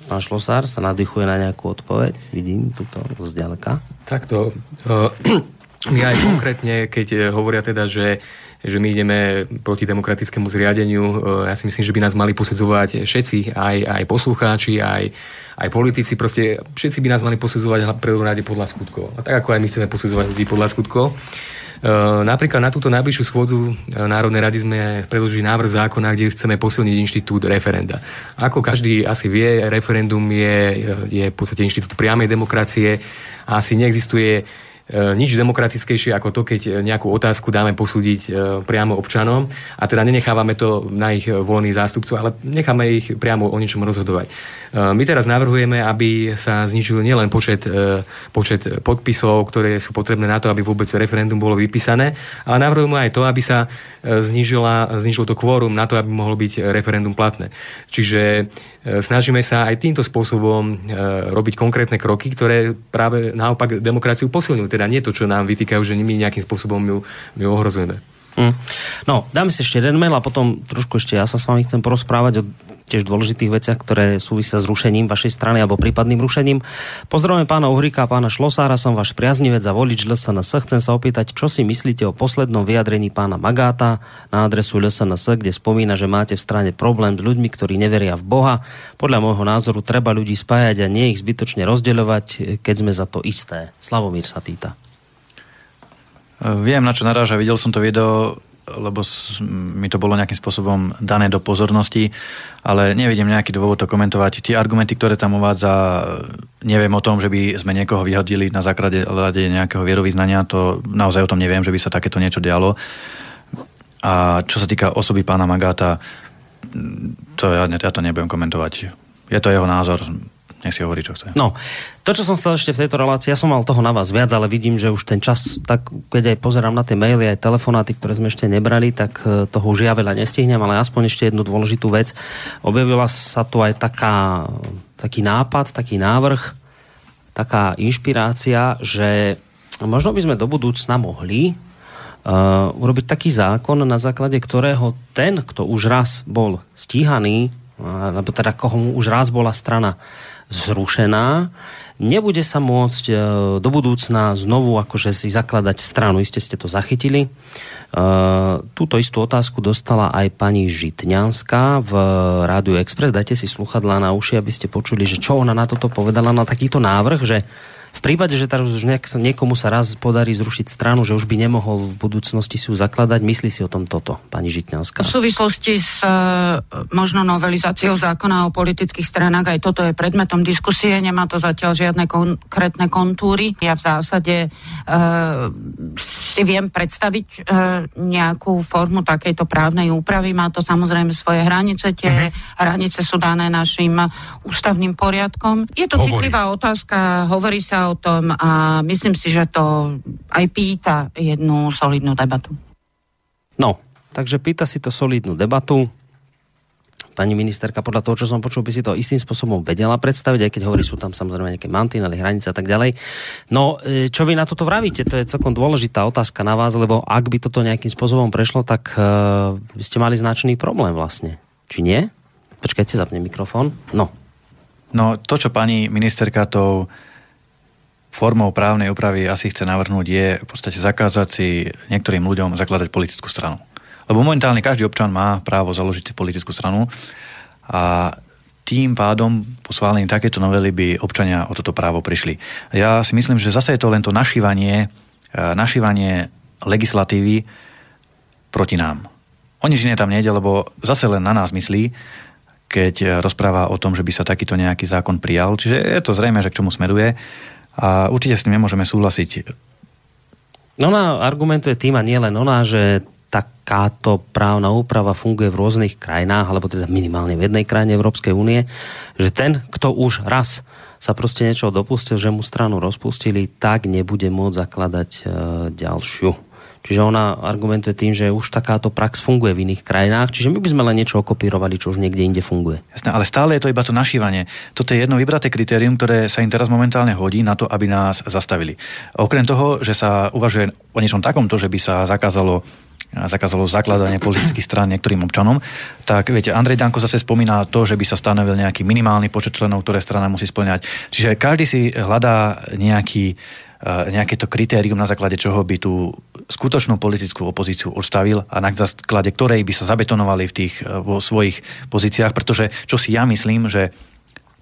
[SPEAKER 2] Pán Šlosár sa nadýchuje na nejakú odpoveď. Vidím túto zďaleka.
[SPEAKER 7] Takto. Uh, [CLEARS THROAT] my aj konkrétne, keď eh, hovoria teda, že že my ideme proti demokratickému zriadeniu. Eh, ja si myslím, že by nás mali posudzovať všetci, aj, aj poslucháči, aj, aj politici. Proste všetci by nás mali posudzovať prvom podľa skutkov. A tak ako aj my chceme posudzovať ľudí podľa skutkov. Eh, napríklad na túto najbližšiu schôdzu Národnej rady sme predložili návrh zákona, kde chceme posilniť inštitút referenda. Ako každý asi vie, referendum je, je v podstate inštitút priamej demokracie a asi neexistuje E, nič demokratickejšie ako to, keď nejakú otázku dáme posúdiť e, priamo občanom a teda nenechávame to na ich voľných zástupcov, ale necháme ich priamo o niečom rozhodovať. E, my teraz navrhujeme, aby sa znižil nielen počet, e, počet podpisov, ktoré sú potrebné na to, aby vôbec referendum bolo vypísané, ale navrhujeme aj to, aby sa e, znižila, znižilo to kvórum na to, aby mohlo byť referendum platné. Čiže snažíme sa aj týmto spôsobom robiť konkrétne kroky, ktoré práve naopak demokraciu posilňujú. Teda nie to, čo nám vytýkajú, že my nejakým spôsobom ju, ju ohrozujeme.
[SPEAKER 2] Mm. No, dáme si ešte jeden mail a potom trošku ešte ja sa s vami chcem porozprávať o tiež dôležitých veciach, ktoré súvisia s rušením vašej strany alebo prípadným rušením. Pozdravujem pána Uhrika a pána Šlosára, som váš priaznivec a volič LSNS. Chcem sa opýtať, čo si myslíte o poslednom vyjadrení pána Magáta na adresu LSNS, kde spomína, že máte v strane problém s ľuďmi, ktorí neveria v Boha. Podľa môjho názoru treba ľudí spájať a nie ich zbytočne rozdeľovať, keď sme za to isté. Slavomír sa pýta.
[SPEAKER 6] Viem, na čo naráža. Videl som to video lebo mi to bolo nejakým spôsobom dané do pozornosti, ale nevidím nejaký dôvod to komentovať. Tie argumenty, ktoré tam uvádza, neviem o tom, že by sme niekoho vyhodili na základe nejakého vierovýznania, to naozaj o tom neviem, že by sa takéto niečo dialo. A čo sa týka osoby pána Magáta, to ja, ja to nebudem komentovať. Je to jeho názor, nech si hovorí, čo chce.
[SPEAKER 2] No, to, čo som chcel ešte v tejto relácii, ja som mal toho na vás viac, ale vidím, že už ten čas, tak keď aj pozerám na tie maily, aj telefonáty, ktoré sme ešte nebrali, tak e, toho už ja veľa nestihnem, ale aspoň ešte jednu dôležitú vec. Objavila sa tu aj taká, taký nápad, taký návrh, taká inšpirácia, že možno by sme do budúcna mohli uh, urobiť taký zákon, na základe ktorého ten, kto už raz bol stíhaný, alebo teda koho už raz bola strana zrušená, nebude sa môcť e, do budúcna znovu akože si zakladať stranu. Iste ste to zachytili. E, túto istú otázku dostala aj pani Žitňanská v Rádiu Express. Dajte si sluchadlá na uši, aby ste počuli, že čo ona na toto povedala, na takýto návrh, že v prípade, že teraz už nejak, niekomu sa raz podarí zrušiť stranu, že už by nemohol v budúcnosti si ju zakladať, myslí si o tom toto, pani Žitňanská?
[SPEAKER 11] V súvislosti s e, možno novelizáciou zákona o politických stranách, aj toto je predmetom diskusie, nemá to zatiaľ žiadne konkrétne kontúry. Ja v zásade e, si viem predstaviť e, nejakú formu takejto právnej úpravy, má to samozrejme svoje hranice, tie uh-huh. hranice sú dané našim ústavným poriadkom. Je to Hovorí. citlivá otázka, hovorí sa o tom a myslím si, že to aj pýta jednu solidnú debatu.
[SPEAKER 2] No, takže pýta si to solidnú debatu. Pani ministerka, podľa toho, čo som počul, by si to istým spôsobom vedela predstaviť, aj keď hovorí, sú tam samozrejme nejaké mantinely, hranice a tak ďalej. No, e, čo vy na toto vravíte? To je celkom dôležitá otázka na vás, lebo ak by toto nejakým spôsobom prešlo, tak uh, by ste mali značný problém vlastne. Či nie? Počkajte, zapne mikrofón. No.
[SPEAKER 6] No, to, čo pani ministerka tou formou právnej úpravy asi chce navrhnúť, je v podstate zakázať si niektorým ľuďom zakladať politickú stranu. Lebo momentálne každý občan má právo založiť si politickú stranu a tým pádom po schválení takéto novely by občania o toto právo prišli. Ja si myslím, že zase je to len to našívanie, e, našívanie legislatívy proti nám. O nič iné tam nejde, lebo zase len na nás myslí, keď rozpráva o tom, že by sa takýto nejaký zákon prijal. Čiže je to zrejme, že k čomu smeruje a určite s tým nemôžeme súhlasiť.
[SPEAKER 2] No ona argumentuje tým a nie len ona, že takáto právna úprava funguje v rôznych krajinách, alebo teda minimálne v jednej krajine Európskej únie, že ten, kto už raz sa proste niečo dopustil, že mu stranu rozpustili, tak nebude môcť zakladať e, ďalšiu. Čiže ona argumentuje tým, že už takáto prax funguje v iných krajinách, čiže my by sme len niečo okopírovali, čo už niekde inde funguje.
[SPEAKER 6] Jasné, ale stále je to iba to našívanie. Toto je jedno vybraté kritérium, ktoré sa im teraz momentálne hodí na to, aby nás zastavili. Okrem toho, že sa uvažuje o niečom takomto, že by sa zakázalo zakázalo zakladanie politických strán niektorým občanom, tak viete, Andrej Danko zase spomína to, že by sa stanovil nejaký minimálny počet členov, ktoré strana musí splňať. Čiže každý si hľadá nejaký Eh, nejaké to kritérium, na základe čoho by tú skutočnú politickú opozíciu odstavil a na základe ktorej by sa zabetonovali v tých eh, vo svojich pozíciách, pretože čo si ja myslím, že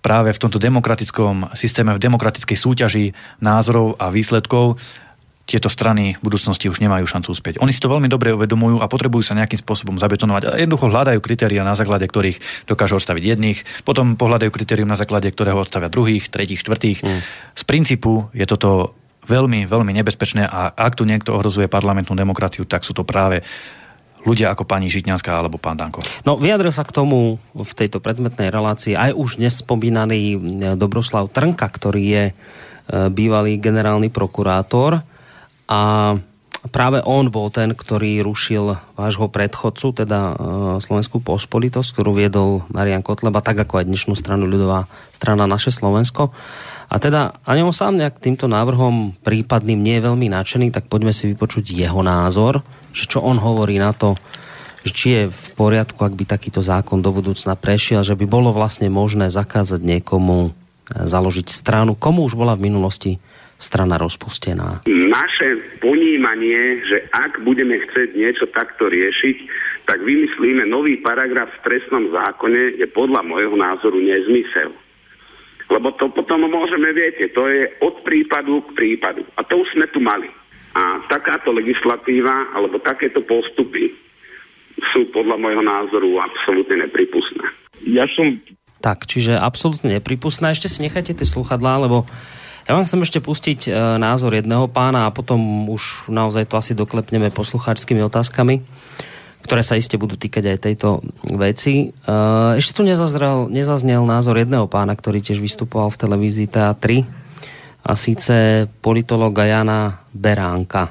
[SPEAKER 6] práve v tomto demokratickom systéme, v demokratickej súťaži názorov a výsledkov tieto strany v budúcnosti už nemajú šancu uspieť. Oni si to veľmi dobre uvedomujú a potrebujú sa nejakým spôsobom zabetonovať a jednoducho hľadajú kritéria, na základe ktorých dokážu odstaviť jedných, potom pohľadajú kritérium, na základe ktorého odstavia druhých, tretích, štvrtých. Mm. Z princípu je toto veľmi, veľmi nebezpečné a ak tu niekto ohrozuje parlamentnú demokraciu, tak sú to práve ľudia ako pani Žitňanská alebo pán Danko.
[SPEAKER 2] No vyjadril sa k tomu v tejto predmetnej relácii aj už dnes spomínaný e, Dobroslav Trnka, ktorý je e, bývalý generálny prokurátor a práve on bol ten, ktorý rušil vášho predchodcu, teda e, Slovenskú pospolitosť, ktorú viedol Marian Kotleba, tak ako aj dnešnú stranu ľudová strana Naše Slovensko. A teda ani on sám nejak týmto návrhom prípadným nie je veľmi nadšený, tak poďme si vypočuť jeho názor, že čo on hovorí na to, že či je v poriadku, ak by takýto zákon do budúcna prešiel, že by bolo vlastne možné zakázať niekomu e, založiť stranu, komu už bola v minulosti strana rozpustená.
[SPEAKER 8] Naše ponímanie, že ak budeme chcieť niečo takto riešiť, tak vymyslíme nový paragraf v trestnom zákone, je podľa môjho názoru nezmysel. Lebo to potom môžeme, viete, to je od prípadu k prípadu. A to už sme tu mali. A takáto legislatíva alebo takéto postupy sú podľa môjho názoru absolútne nepripustné.
[SPEAKER 13] Ja som...
[SPEAKER 2] Tak, čiže absolútne nepripustné. Ešte si nechajte tie sluchadlá, lebo ja vám chcem ešte pustiť e, názor jedného pána a potom už naozaj to asi doklepneme poslucháčskými otázkami ktoré sa iste budú týkať aj tejto veci. Eh, ešte tu nezazrel, nezaznel názor jedného pána, ktorý tiež vystupoval v televízii TA3 a síce politologa Jana Beránka,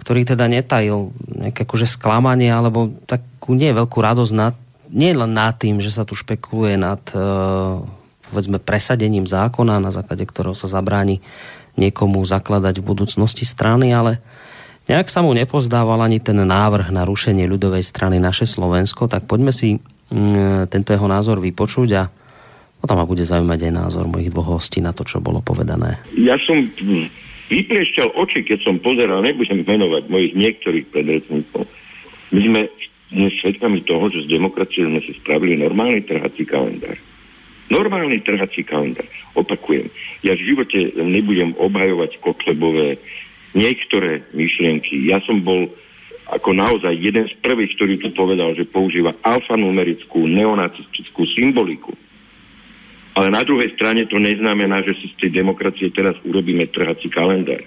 [SPEAKER 2] ktorý teda netajil nejaké akože sklamanie alebo takú nie veľkú radosť nad, nie len nad tým, že sa tu špekuluje nad uh, povedzme presadením zákona, na základe ktorého sa zabráni niekomu zakladať v budúcnosti strany, ale Nejak sa mu nepozdával ani ten návrh na rušenie ľudovej strany naše Slovensko, tak poďme si mm, tento jeho názor vypočuť a potom ma bude zaujímať aj názor mojich dvoch hostí na to, čo bolo povedané.
[SPEAKER 13] Ja som vypliešťal oči, keď som pozeral, nebudem menovať mojich niektorých predrecníkov. My sme dnes svetkami toho, že z demokracie sme si spravili normálny trhací kalendár. Normálny trhací kalendár. Opakujem, ja v živote nebudem obhajovať Kotlebové niektoré myšlienky. Ja som bol ako naozaj jeden z prvých, ktorý tu povedal, že používa alfanumerickú neonacistickú symboliku. Ale na druhej strane to neznamená, že si z tej demokracie teraz urobíme trhací kalendár.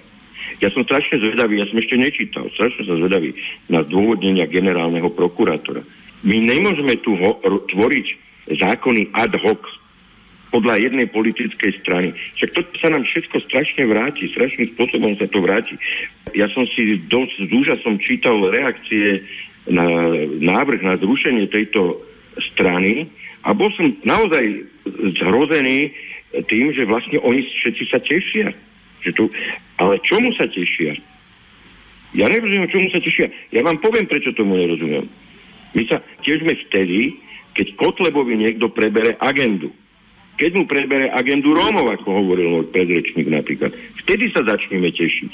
[SPEAKER 13] Ja som strašne zvedavý, ja som ešte nečítal, strašne sa zvedavý na zdôvodnenia generálneho prokurátora. My nemôžeme tu ho- tvoriť zákony ad hoc podľa jednej politickej strany. Však to sa nám všetko strašne vráti, strašným spôsobom sa to vráti. Ja som si dosť s úžasom čítal reakcie na návrh na zrušenie tejto strany a bol som naozaj zhrozený tým, že vlastne oni všetci sa tešia. Že tu, ale čomu sa tešia? Ja nerozumiem, čomu sa tešia. Ja vám poviem, prečo tomu nerozumiem. My sa tiežme vtedy, keď Kotlebovi niekto prebere agendu. Keď mu prebere agendu Rómov, ako hovoril môj predrečník napríklad, vtedy sa začneme tešiť.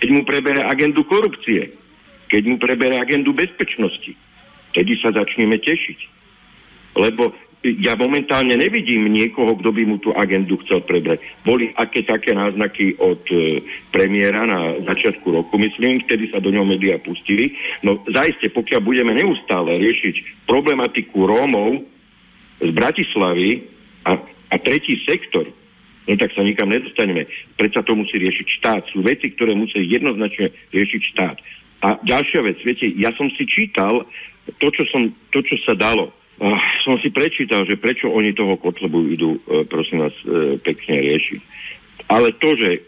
[SPEAKER 13] Keď mu prebere agendu korupcie, keď mu prebere agendu bezpečnosti, vtedy sa začneme tešiť. Lebo ja momentálne nevidím niekoho, kto by mu tú agendu chcel prebrať. Boli aké také náznaky od e, premiéra na začiatku roku, myslím, vtedy sa do ňoho médiá pustili. No zaiste, pokiaľ budeme neustále riešiť problematiku Rómov z Bratislavy a, a tretí sektor, no tak sa nikam nedostaneme. Predsa to musí riešiť štát. Sú veci, ktoré musí jednoznačne riešiť štát. A ďalšia vec, viete, ja som si čítal to, čo, som, to, čo sa dalo Uh, som si prečítal, že prečo oni toho Kotlebu idú, uh, prosím vás, uh, pekne riešiť. Ale to, že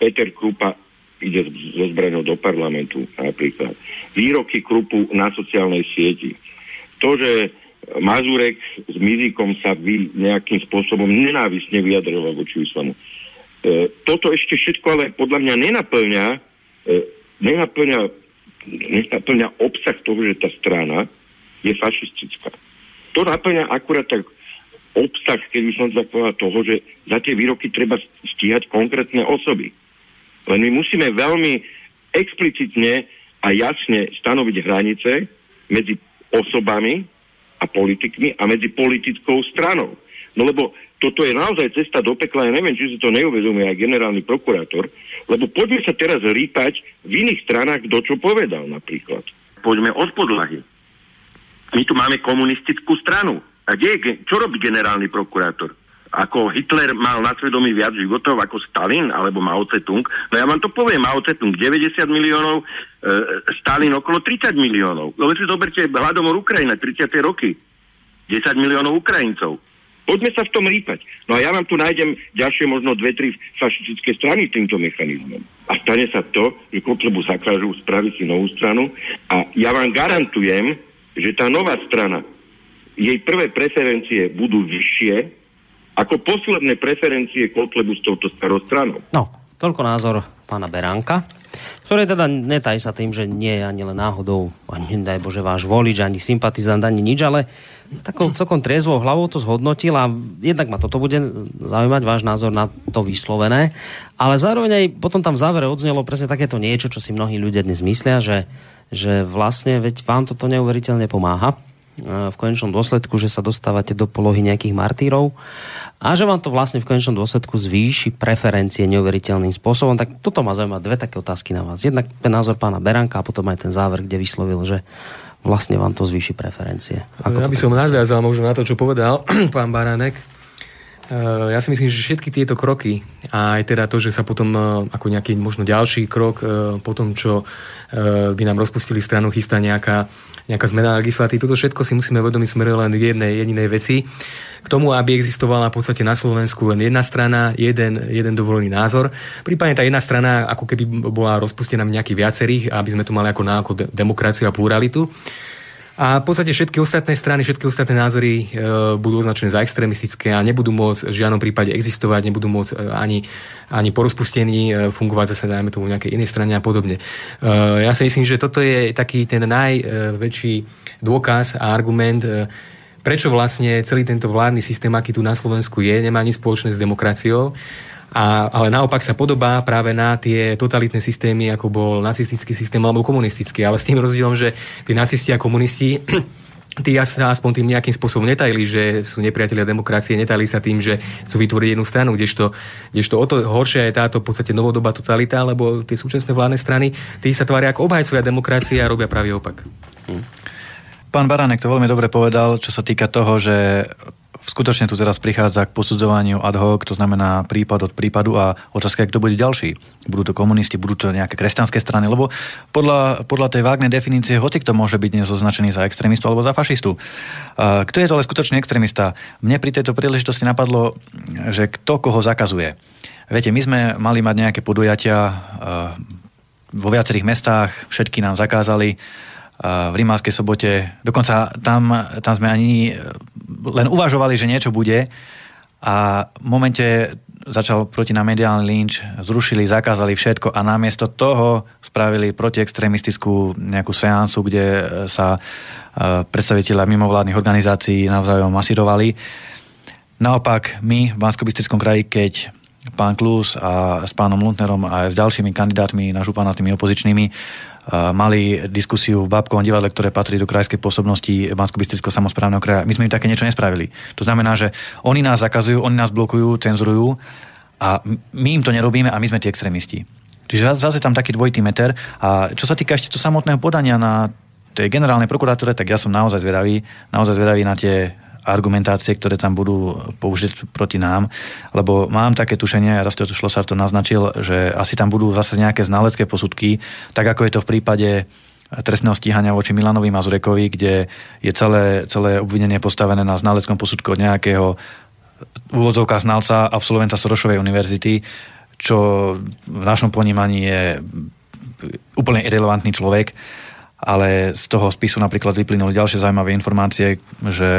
[SPEAKER 13] Peter Krupa ide so zbraňou do parlamentu napríklad, výroky Krupu na sociálnej sieti, to, že Mazurek s Mizikom sa vy nejakým spôsobom nenávisne vyjadroval voči islamu. E, toto ešte všetko ale podľa mňa nenaplňa, e, nenaplňa, nenaplňa obsah toho, že tá strana je fašistická to naplňa akurát tak obsah, keď by som zapovedal toho, že za tie výroky treba stíhať konkrétne osoby. Len my musíme veľmi explicitne a jasne stanoviť hranice medzi osobami a politikmi a medzi politickou stranou. No lebo toto je naozaj cesta do pekla, ja neviem, či si to neuvedomuje aj generálny prokurátor, lebo poďme sa teraz rýpať v iných stranách, kto čo povedal napríklad. Poďme od podlahy. My tu máme komunistickú stranu. A kde je, čo robí generálny prokurátor? Ako Hitler mal na svedomí viac životov ako Stalin alebo Mao Tse-tung? No ja vám to poviem, Mao Tse-tung 90 miliónov, e, Stalin okolo 30 miliónov. No si zoberte hladomor Ukrajina, 30. roky. 10 miliónov Ukrajincov. Poďme sa v tom rýpať. No a ja vám tu nájdem ďalšie možno dve, tri fašistické strany týmto mechanizmom. A stane sa to, že Kotlebu zakážu spraviť si novú stranu a ja vám garantujem, že tá nová strana, jej prvé preferencie budú vyššie ako posledné preferencie Kotlebu s touto starou stranou.
[SPEAKER 2] No, toľko názor pána Beránka, ktorý teda netají sa tým, že nie je ani len náhodou, ani daj Bože váš volič, ani sympatizant, ani nič, ale s takou celkom triezvou hlavou to zhodnotil a jednak ma toto bude zaujímať váš názor na to vyslovené, ale zároveň aj potom tam v závere odznelo presne takéto niečo, čo si mnohí ľudia dnes myslia, že že vlastne veď vám toto neuveriteľne pomáha v konečnom dôsledku, že sa dostávate do polohy nejakých martírov a že vám to vlastne v konečnom dôsledku zvýši preferencie neuveriteľným spôsobom. Tak toto ma zaujíma dve také otázky na vás. Jednak ten názor pána Beranka a potom aj ten záver, kde vyslovil, že vlastne vám to zvýši preferencie.
[SPEAKER 7] Ako ja by som nadviazal možno na to, čo povedal [CLEARS THROAT] pán Baránek. E, ja si myslím, že všetky tieto kroky a aj teda to, že sa potom e, ako nejaký možno ďalší krok po tom, čo Eh, by nám rozpustili stranu, chystá nejaká, nejaká zmena legislatívy. Toto všetko si musíme vedomiť smeruje len k jednej jedinej veci. K tomu, aby existovala v podstate na Slovensku len jedna strana, jeden, jeden dovolený názor. Prípadne tá jedna strana ako keby bola rozpustená v nejakých viacerých, aby sme tu mali ako, na, ako demokraciu a pluralitu. A v podstate všetky ostatné strany, všetky ostatné názory e, budú označené za extrémistické a nebudú môcť v žiadnom prípade existovať, nebudú môcť e, ani, ani po rozpustení e, fungovať zase, dajme tomu, nejakej inej strane a podobne. E, ja si myslím, že toto je taký ten najväčší dôkaz a argument, e, prečo vlastne celý tento vládny systém, aký tu na Slovensku je, nemá nič spoločné s demokraciou a, ale naopak sa podobá práve na tie totalitné systémy, ako bol nacistický systém alebo komunistický. Ale s tým rozdielom, že tí nacisti a komunisti [CLEARS THROAT] tí sa aspoň tým nejakým spôsobom netajili, že sú nepriatelia demokracie, netajili sa tým, že chcú vytvoriť jednu stranu, kdežto, kdežto o to horšia je táto v podstate novodobá totalita, lebo tie súčasné vládne strany, tí sa tvária ako obhajcovia demokracie a robia pravý opak. Hm.
[SPEAKER 6] Pán Baránek to veľmi dobre povedal, čo sa týka toho, že skutočne tu teraz prichádza k posudzovaniu ad hoc, to znamená prípad od prípadu a otázka kto bude ďalší. Budú to komunisti, budú to nejaké kresťanské strany, lebo podľa, podľa tej vágnej definície hoci kto môže byť dnes označený za extrémistu alebo za fašistu. Kto je to ale skutočný extrémista? Mne pri tejto príležitosti napadlo, že kto koho zakazuje. Viete, my sme mali mať nejaké podujatia vo viacerých mestách, všetky nám zakázali v Rimavskej sobote. Dokonca tam, tam sme ani len uvažovali, že niečo bude a v momente začal proti nám mediálny lynč, zrušili, zakázali všetko a namiesto toho spravili protiextremistickú nejakú seansu, kde sa predstaviteľa mimovládnych organizácií navzájom masírovali. Naopak my v bansko kraji, keď pán Klus a s pánom Luntnerom a s ďalšími kandidátmi na župana tými opozičnými mali diskusiu v Babkovom divadle, ktoré patrí do krajskej pôsobnosti bansko samozprávneho kraja. My sme im také niečo nespravili. To znamená, že oni nás zakazujú, oni nás blokujú, cenzurujú a my im to nerobíme a my sme tí extrémisti. Čiže zase tam taký dvojitý meter. A čo sa týka ešte to samotného podania na tej generálnej prokuratúre, tak ja som naozaj zvedavý, naozaj zvedavý na tie argumentácie, ktoré tam budú použiť proti nám, lebo mám také tušenie, Rastio Šlosár to naznačil, že asi tam budú zase nejaké znalecké posudky, tak ako je to v prípade trestného stíhania voči Milanovi Mazurekovi, kde je celé, celé obvinenie postavené na znaleckom posudku od nejakého úvodzovka znalca absolventa Sorošovej univerzity, čo v našom ponímaní je úplne irrelevantný človek ale z toho spisu napríklad vyplynuli ďalšie zaujímavé informácie, že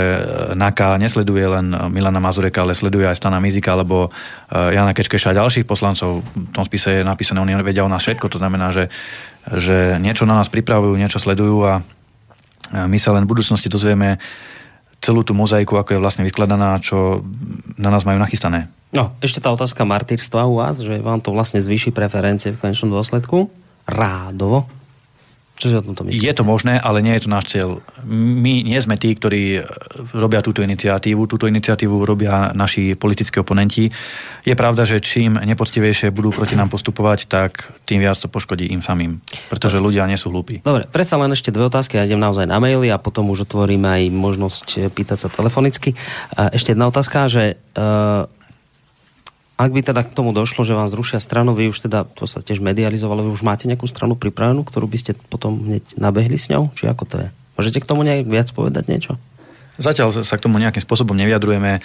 [SPEAKER 6] NAKA nesleduje len Milana Mazureka, ale sleduje aj Stana Mizika alebo eh, Jana Kečkeša a ďalších poslancov. V tom spise je napísané, oni vedia o nás všetko, to znamená, že, že niečo na nás pripravujú, niečo sledujú a my sa len v budúcnosti dozvieme celú tú mozaiku, ako je vlastne vyskladaná, čo na nás majú nachystané.
[SPEAKER 2] No, ešte tá otázka martýrstva u vás, že vám to vlastne zvýši preferencie v konečnom dôsledku? Rádovo? Čo si o tomto myslíte?
[SPEAKER 6] Je to možné, ale nie je to náš cieľ. My nie sme tí, ktorí robia túto iniciatívu. Túto iniciatívu robia naši politickí oponenti. Je pravda, že čím nepoctivejšie budú proti nám postupovať, tak tým viac to poškodí im samým. Pretože ľudia nie sú hlúpi.
[SPEAKER 2] Dobre, predsa len ešte dve otázky. Ja idem naozaj na maily a potom už otvoríme aj možnosť pýtať sa telefonicky. Ešte jedna otázka, že uh, ak by teda k tomu došlo, že vám zrušia stranu, vy už teda, to sa tiež medializovalo, vy už máte nejakú stranu pripravenú, ktorú by ste potom hneď nabehli s ňou? Či ako to je? Môžete k tomu nejak viac povedať niečo?
[SPEAKER 6] Zatiaľ sa k tomu nejakým spôsobom nevyjadrujeme.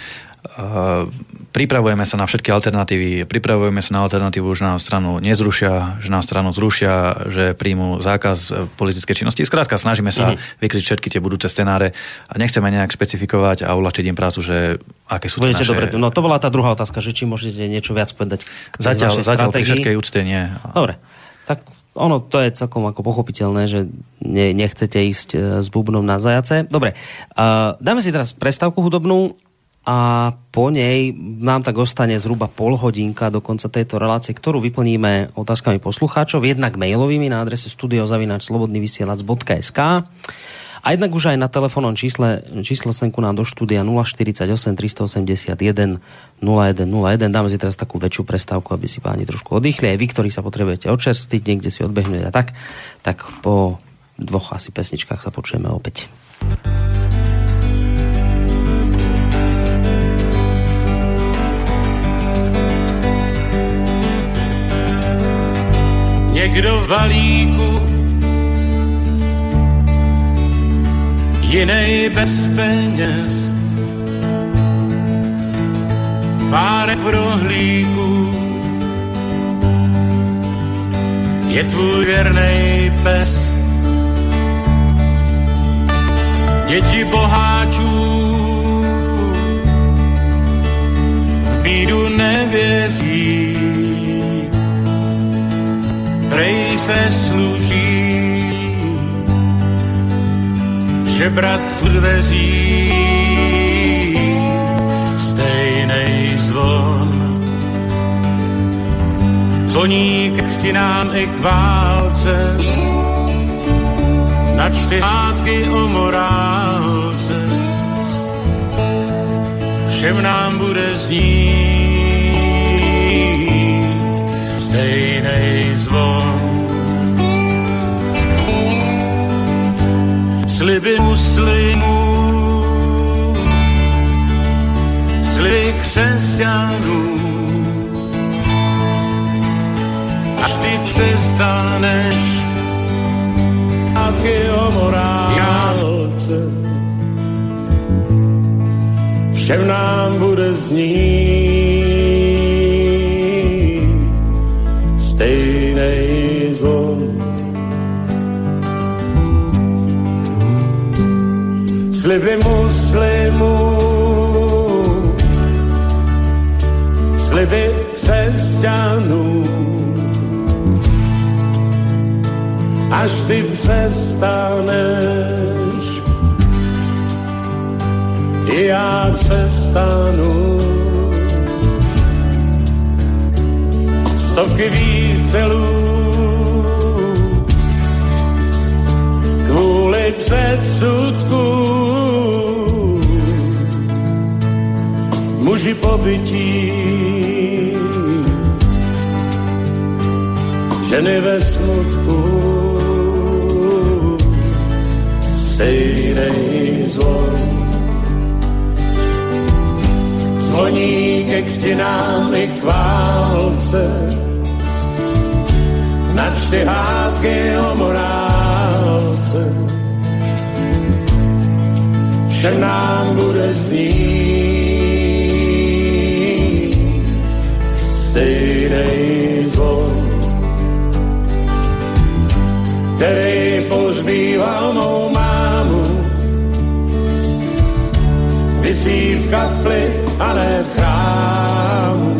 [SPEAKER 6] Pripravujeme sa na všetky alternatívy. Pripravujeme sa na alternatívu, že nám stranu nezrušia, že nám stranu zrušia, že príjmu zákaz politickej činnosti. Skrátka, snažíme sa mm-hmm. vykryť všetky tie budúce scenáre a nechceme nejak špecifikovať a uľačiť im prácu, že aké sú
[SPEAKER 2] Budete
[SPEAKER 6] naše...
[SPEAKER 2] dobre. No to bola tá druhá otázka, že či môžete niečo viac povedať k
[SPEAKER 6] zatiaľ, zatiaľ pri všetkej úcte nie.
[SPEAKER 2] Dobre. Tak ono to je celkom ako pochopiteľné, že ne, nechcete ísť e, s bubnom na zajace. Dobre, uh, dáme si teraz prestávku hudobnú a po nej nám tak ostane zhruba pol hodinka do konca tejto relácie, ktorú vyplníme otázkami poslucháčov, jednak mailovými na adrese studiozavinačslobodnyvysielac.sk a jednak už aj na telefónnom čísle, číslo senku nám do štúdia 048 381 0101. Dáme si teraz takú väčšiu prestávku, aby si páni trošku oddychli. Aj vy, ktorí sa potrebujete odčerstiť, niekde si odbehnúť a tak, tak po dvoch asi pesničkách sa počujeme opäť.
[SPEAKER 14] Někdo v balíku jinej bez peněz. Párek v rohlíku je tvůj věrnej pes. Děti boháčů v bídu nevěří, prej se služí žebrat u dveří stejnej zvon. Zvoní k stinám i k válce, načty hádky o morálce. Všem nám bude znít stejnej zvon. Sliby muslimů, sliby křesťanů. Až ty přestaneš taky o morálce, všem nám bude znít stejnej sliby muslimů, sliby křesťanů. Až ty přestaneš, i já přestanu. Stovky výstřelů kvůli předsudku muži pobytí. Ženy ve smutku stejnej zlom zvoní ke křtinám i k válce. Načty hádky o morálce. Všem nám bude znít který pozbýval mou mámu. Vysí v kapli a v chrámu.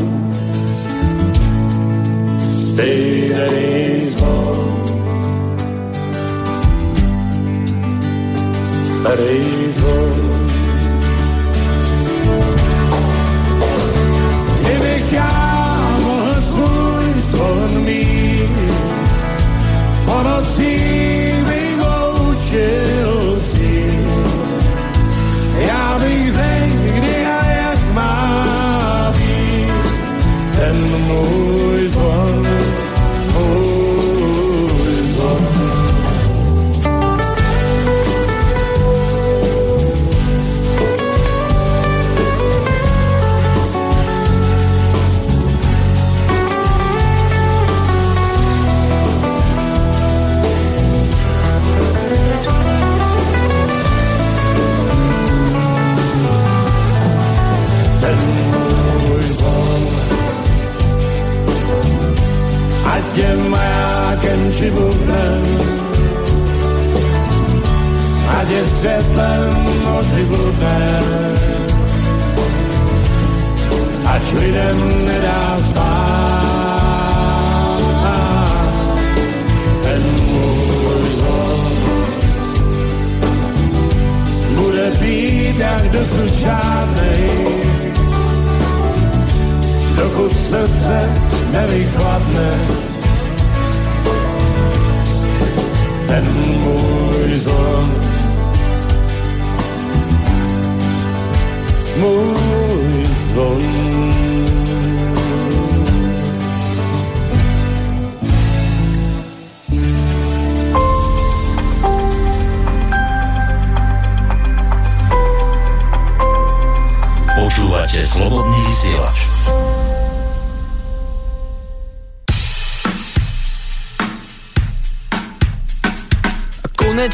[SPEAKER 14] Stejnej zvon. Starý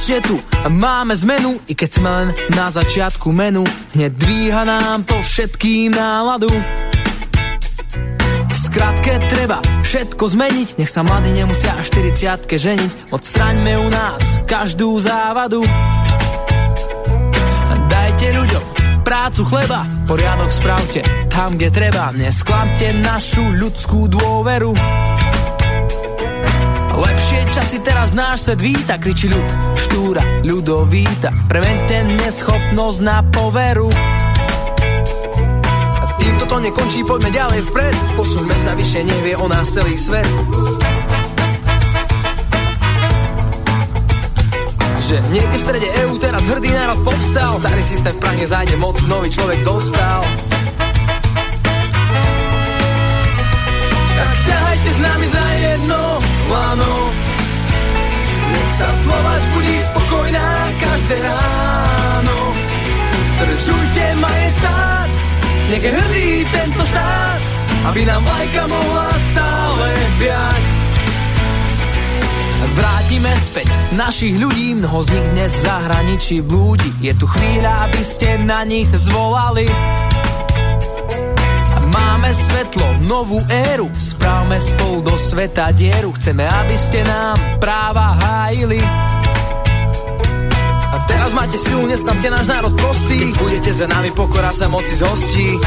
[SPEAKER 15] Konečne tu máme zmenu, i keď sme len na začiatku menu. Hneď dvíha nám to všetkým náladu. V treba všetko zmeniť, nech sa mladí nemusia až 40 ženiť. Odstraňme u nás každú závadu. Dajte ľuďom prácu chleba, poriadok spravte tam, kde treba. Nesklamte našu ľudskú dôveru. Lepšie časy teraz náš svet víta, kričí ľud, štúra, ľudovíta. Premente neschopnosť na poveru. A týmto to nekončí, poďme ďalej vpred. Posuňme sa vyššie, nevie o nás celý svet. Že niekde v strede EU teraz hrdý národ povstal. Starý systém v Prahe zájde moc, nový človek dostal. Ťahajte s nami za jedno lano. Sa Slováč budí spokojná každé ráno. Držujte majestát, nech je hrdý tento štát, aby nám vlajka mohla stále viať. Vrátime späť našich ľudí, mnoho z nich dnes v zahraničí blúdi. Je tu chvíľa, aby ste na nich zvolali. Máme svetlo, novú éru, správme spolu do sveta dieru. Chceme, aby ste nám práva hájili. A Teraz máte silu, nesklamte náš národ prostý. Keď budete za nami, pokora sa moci zhostí.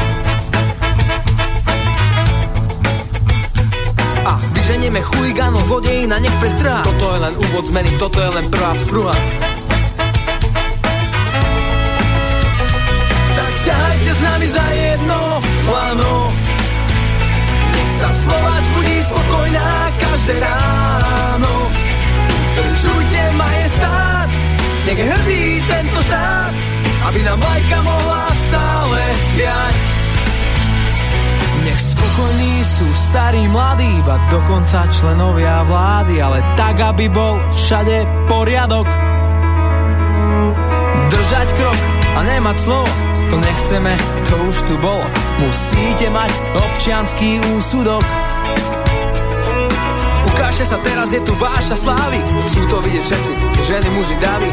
[SPEAKER 15] A vyženieme chuligánov, zlodejí na nech pestrá Toto je len úvod zmeny, toto je len prvá vzpruha ťahajte s nami za jedno lano sa Slováč budí spokojná každé ráno Držujte majestát, nech je hrdý tento štát Aby nám vlajka mohla stále viať nech spokojní sú starí, mladí, iba dokonca členovia vlády, ale tak, aby bol všade poriadok. Držať krok a nemať slovo, to nechceme, to už tu bolo. Musíte mať občianský úsudok. Ukážte sa teraz, je tu váša slávy, chcú to vidieť všetci, ženy, muži, davy.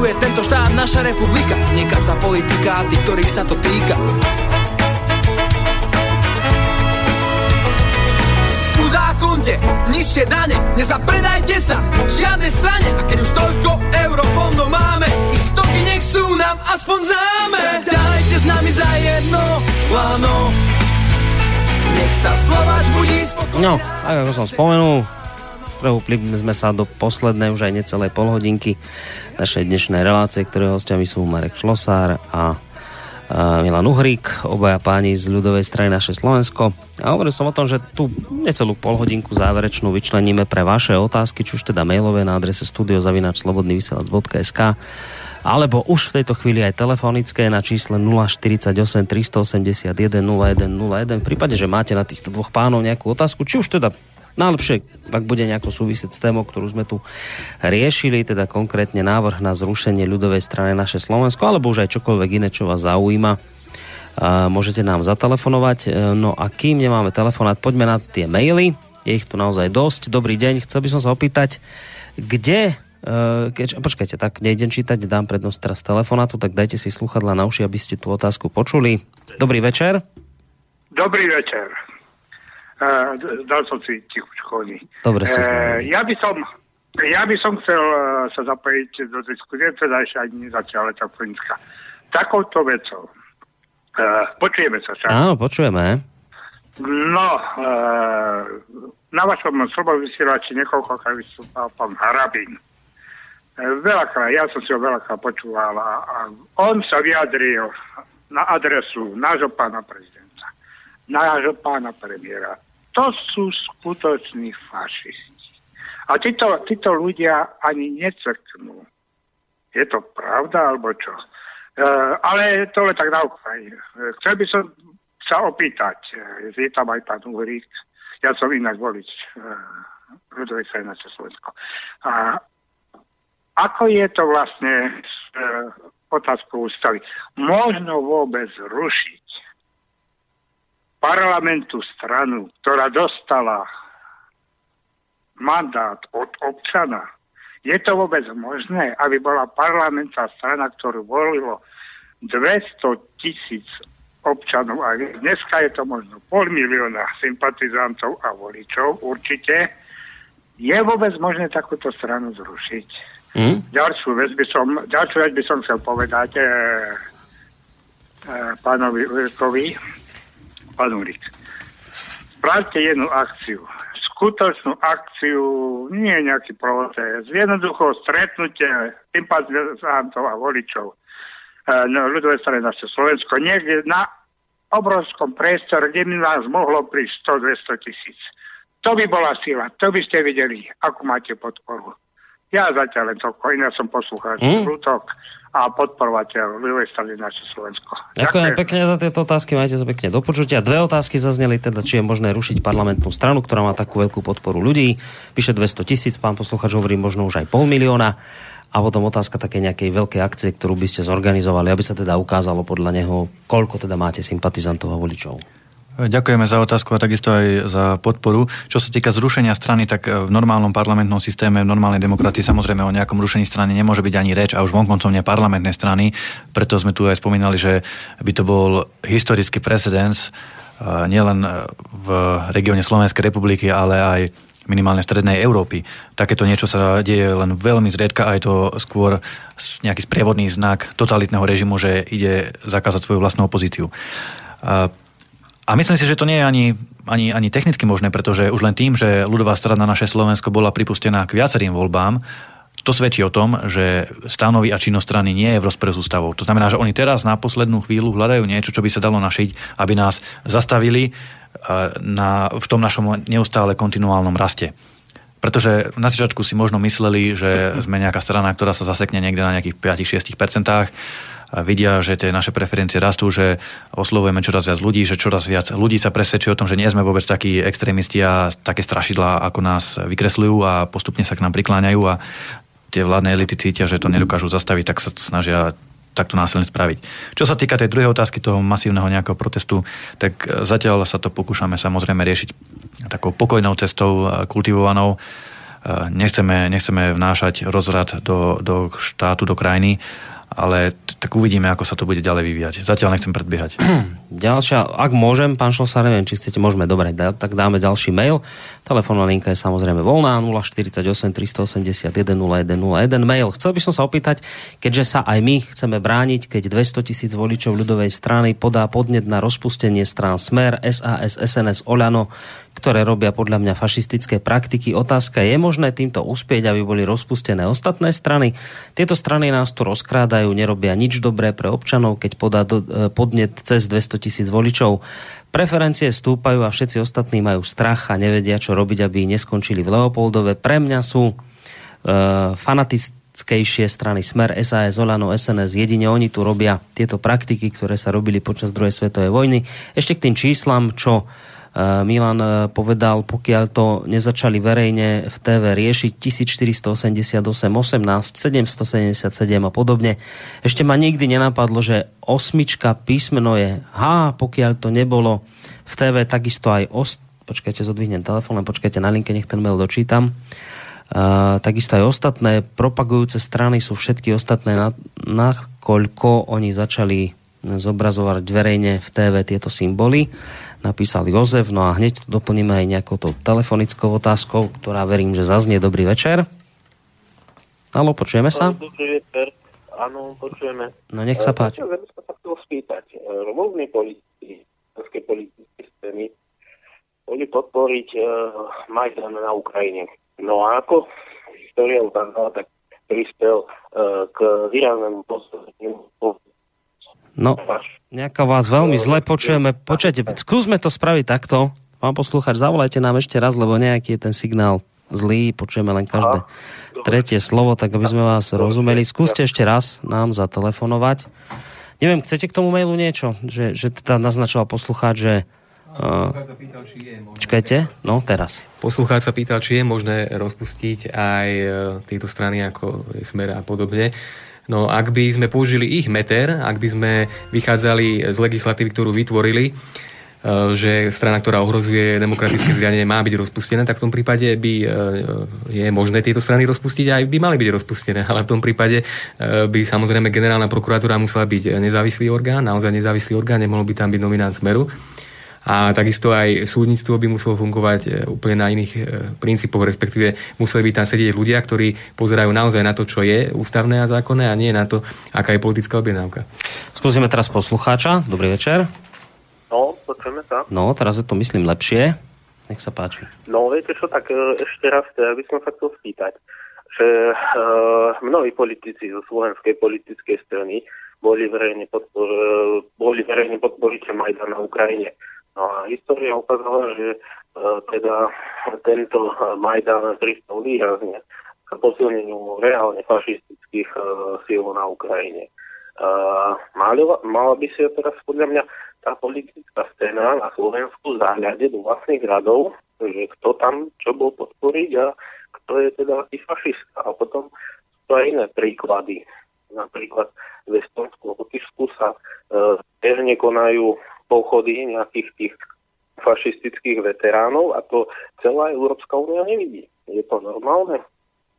[SPEAKER 15] prosperuje tento štát, naša republika. Nieka sa politika, tí, ktorých sa to týka. Uzákonte nižšie dane, nezapredajte sa žiadne strane. A keď už toľko eurofondov máme, nech sú nám aspoň známe. Dajte s nami za jedno lano, nech sa Slováč budí spokojná.
[SPEAKER 2] No, ako som spomenul, prehúpli sme sa do poslednej už aj necelej polhodinky našej dnešnej relácie, ktoré hostiami sú Marek Šlosár a Milan Uhrík, obaja páni z ľudovej strany naše Slovensko. A hovoril som o tom, že tu necelú polhodinku záverečnú vyčleníme pre vaše otázky, či už teda mailové na adrese studiozavinačslobodnyvysielac.sk alebo už v tejto chvíli aj telefonické na čísle 048 381 0101. V prípade, že máte na týchto dvoch pánov nejakú otázku, či už teda Najlepšie, ak bude nejako súvisieť s témou, ktorú sme tu riešili, teda konkrétne návrh na zrušenie ľudovej strany naše Slovensko, alebo už aj čokoľvek iné, čo vás zaujíma, môžete nám zatelefonovať. E, no a kým nemáme telefonát, poďme na tie maily. Je ich tu naozaj dosť. Dobrý deň, chcel by som sa opýtať, kde keď, počkajte, tak nejdem čítať, dám prednosť teraz telefonátu, tak dajte si sluchadla na uši, aby ste tú otázku počuli. Dobrý večer.
[SPEAKER 16] Dobrý večer. Uh, dal som si tichučko
[SPEAKER 2] Dobre ste
[SPEAKER 16] uh, ja by som ja by som chcel sa zapojiť do diskusie, teda ešte ani nezačala telefonická. Takouto vecou. Uh, počujeme sa však.
[SPEAKER 2] Áno, počujeme.
[SPEAKER 16] No, uh, na vašom vysielači niekoľkokrát vystúpal pán Harabin. Veľakrát, ja som si ho veľakrát počúval a, a on sa vyjadril na adresu nášho pána prezidenta, nášho pána premiéra, to sú skutoční fašisti. A títo, títo ľudia ani necrknú. Je to pravda, alebo čo? Uh, ale to len tak na okraj. Uh, chcel by som sa opýtať, uh, je tam aj pán Uhrík, ja som inak volič uh, ľudovej sa na Československo. A ako je to vlastne s uh, otázkou ústavy? Možno vôbec rušiť parlamentu stranu, ktorá dostala mandát od občana, je to vôbec možné, aby bola parlamentná strana, ktorú volilo 200 tisíc občanov a dneska je to možno pol milióna sympatizantov a voličov, určite. Je vôbec možné takúto stranu zrušiť? Mm? Ďalšiu, vec by som, ďalšiu vec by som chcel povedať e, e, pánovi Urkovi, pán Urik. Spravte jednu akciu. Skutočnú akciu, nie nejaký protest. Jednoducho stretnutie sympatizantov a voličov e, no, ľudové strany naše Slovensko niekde na obrovskom priestore, kde by nás mohlo prísť 100-200 tisíc. To by bola sila, to by ste videli, ako máte podporu. Ja zatiaľ len toľko, iná som poslucháč, mm. Rutok a podporovateľ ľudovej strany naše Slovensko.
[SPEAKER 2] Ďakujem, Ďakujem pekne za tieto otázky, majte sa pekne do počutia. Dve otázky zazneli, teda či je možné rušiť parlamentnú stranu, ktorá má takú veľkú podporu ľudí. Píše 200 tisíc, pán posluchač hovorí možno už aj pol milióna. A potom otázka také nejakej veľkej akcie, ktorú by ste zorganizovali, aby sa teda ukázalo podľa neho, koľko teda máte sympatizantov a voličov.
[SPEAKER 6] Ďakujeme za otázku a takisto aj za podporu. Čo sa týka zrušenia strany, tak v normálnom parlamentnom systéme, v normálnej demokracii samozrejme o nejakom rušení strany nemôže byť ani reč a už vonkoncom nie parlamentnej strany. Preto sme tu aj spomínali, že by to bol historický precedens nielen v regióne Slovenskej republiky, ale aj minimálne strednej Európy. Takéto niečo sa deje len veľmi zriedka a je to skôr nejaký sprievodný znak totalitného režimu, že ide zakázať svoju vlastnú opozíciu. A myslím si, že to nie je ani, ani, ani technicky možné, pretože už len tým, že ľudová strana naše Slovensko bola pripustená k viacerým voľbám, to svedčí o tom, že stanovy a činnosť strany nie je v rozpore s ústavou. To znamená, že oni teraz na poslednú chvíľu hľadajú niečo, čo by sa dalo našiť, aby nás zastavili na, v tom našom neustále kontinuálnom raste. Pretože na začiatku si možno mysleli, že sme nejaká strana, ktorá sa zasekne niekde na nejakých 5-6%. Vidia, že tie naše preferencie rastú, že oslovujeme čoraz viac ľudí, že čoraz viac ľudí sa presvedčuje o tom, že nie sme vôbec takí extrémisti a také strašidlá, ako nás vykresľujú a postupne sa k nám prikláňajú a tie vládne elity cítia, že to nedokážu zastaviť, tak sa to snažia takto násilne spraviť. Čo sa týka tej druhej otázky, toho masívneho nejakého protestu, tak e, zatiaľ sa to pokúšame samozrejme riešiť takou pokojnou cestou, e, kultivovanou. E, nechceme, nechceme vnášať rozrad do, do štátu, do krajiny, ale tak uvidíme, ako sa to bude ďalej vyvíjať. Zatiaľ nechcem predbiehať. [CLEARS THROAT]
[SPEAKER 2] Ďalšia, ak môžem, pán Šlosár, neviem, či chcete, môžeme, dobre, tak dáme ďalší mail. Telefónna linka je samozrejme voľná 048 381 0101 mail. Chcel by som sa opýtať, keďže sa aj my chceme brániť, keď 200 tisíc voličov ľudovej strany podá podnet na rozpustenie strán Smer, SAS, SNS, Oľano, ktoré robia podľa mňa fašistické praktiky. Otázka, je možné týmto uspieť, aby boli rozpustené ostatné strany? Tieto strany nás tu rozkrádajú, nerobia nič dobré pre občanov, keď podá do, e, podnet cez 200 tisíc voličov. Preferencie stúpajú a všetci ostatní majú strach a nevedia, čo robiť, aby neskončili v Leopoldove. Pre mňa sú e, fanatickejšie strany Smer, SAS, Olano, SNS. Jedine oni tu robia tieto praktiky, ktoré sa robili počas druhej svetovej vojny. Ešte k tým číslam, čo Milan eh, povedal, pokiaľ to nezačali verejne v TV riešiť 1488, 18, 777 a podobne. Ešte ma nikdy nenapadlo, že osmička písmeno je H, pokiaľ to nebolo v TV, takisto aj ost... Počkajte, zodvihnem telefón, počkajte na linke, nech ten mail dočítam. Uh, takisto aj ostatné propagujúce strany sú všetky ostatné, na, nakoľko oni začali zobrazovať verejne v TV tieto symboly napísal Jozef, no a hneď doplníme aj nejakou tou telefonickou otázkou, ktorá verím, že zaznie. Dobrý večer. Halo, počujeme sa?
[SPEAKER 17] Dobrý večer, áno, počujeme.
[SPEAKER 2] No nech sa páči.
[SPEAKER 17] Ja som sa chcel spýtať. E, rôzni politici, politické scény, boli podporiť uh, Majdan na Ukrajine. No a ako história ukázala, tak prispel uh, k výraznému postaveniu
[SPEAKER 2] No, nejaká vás veľmi zle počujeme. Počujete, skúsme to spraviť takto. Pán poslúchač, zavolajte nám ešte raz, lebo nejaký je ten signál zlý, počujeme len každé tretie slovo, tak aby sme vás rozumeli. Skúste ešte raz nám zatelefonovať. Neviem, chcete k tomu mailu niečo? Že, že teda naznačoval poslucháč, že Uh, čakajte, no teraz.
[SPEAKER 7] Poslucháč sa pýtal, či je možné rozpustiť aj e, tieto strany ako Smer a podobne. No ak by sme použili ich meter, ak by sme vychádzali z legislatívy, ktorú vytvorili, e, že strana, ktorá ohrozuje demokratické zriadenie, má byť rozpustená, tak v tom prípade by e, je možné tieto strany rozpustiť a aj by mali byť rozpustené. [LAUGHS] Ale v tom prípade e, by samozrejme generálna prokuratúra musela byť nezávislý orgán, naozaj nezávislý orgán, nemohol by tam byť nominant Smeru a takisto aj súdnictvo by muselo fungovať e, úplne na iných e, princípoch, respektíve museli by tam sedieť ľudia, ktorí pozerajú naozaj na to, čo je ústavné a zákonné a nie na to, aká je politická objednávka.
[SPEAKER 2] Skúsime teraz poslucháča. Dobrý večer.
[SPEAKER 17] No, počujeme sa.
[SPEAKER 2] No, teraz je to myslím lepšie. Nech sa páči.
[SPEAKER 17] No, viete čo, tak e, ešte raz by som sa chcel spýtať, že uh, mnohí politici zo slovenskej politickej strany boli verejne, podpor, boli verejne podporiť Majdan na Ukrajine. No a história ukázala, že uh, teda tento Majdan prispel výrazne k posilneniu reálne fašistických uh, síl na Ukrajine. Mala, by si teraz podľa mňa tá politická scéna na Slovensku zahľade do vlastných radov, že kto tam čo bol podporiť a kto je teda aký fašista. A potom sú aj iné príklady. Napríklad v Estonsku, Lotyšsku sa e, konajú pochody nejakých tých fašistických veteránov a to celá Európska únia nevidí. Je to normálne?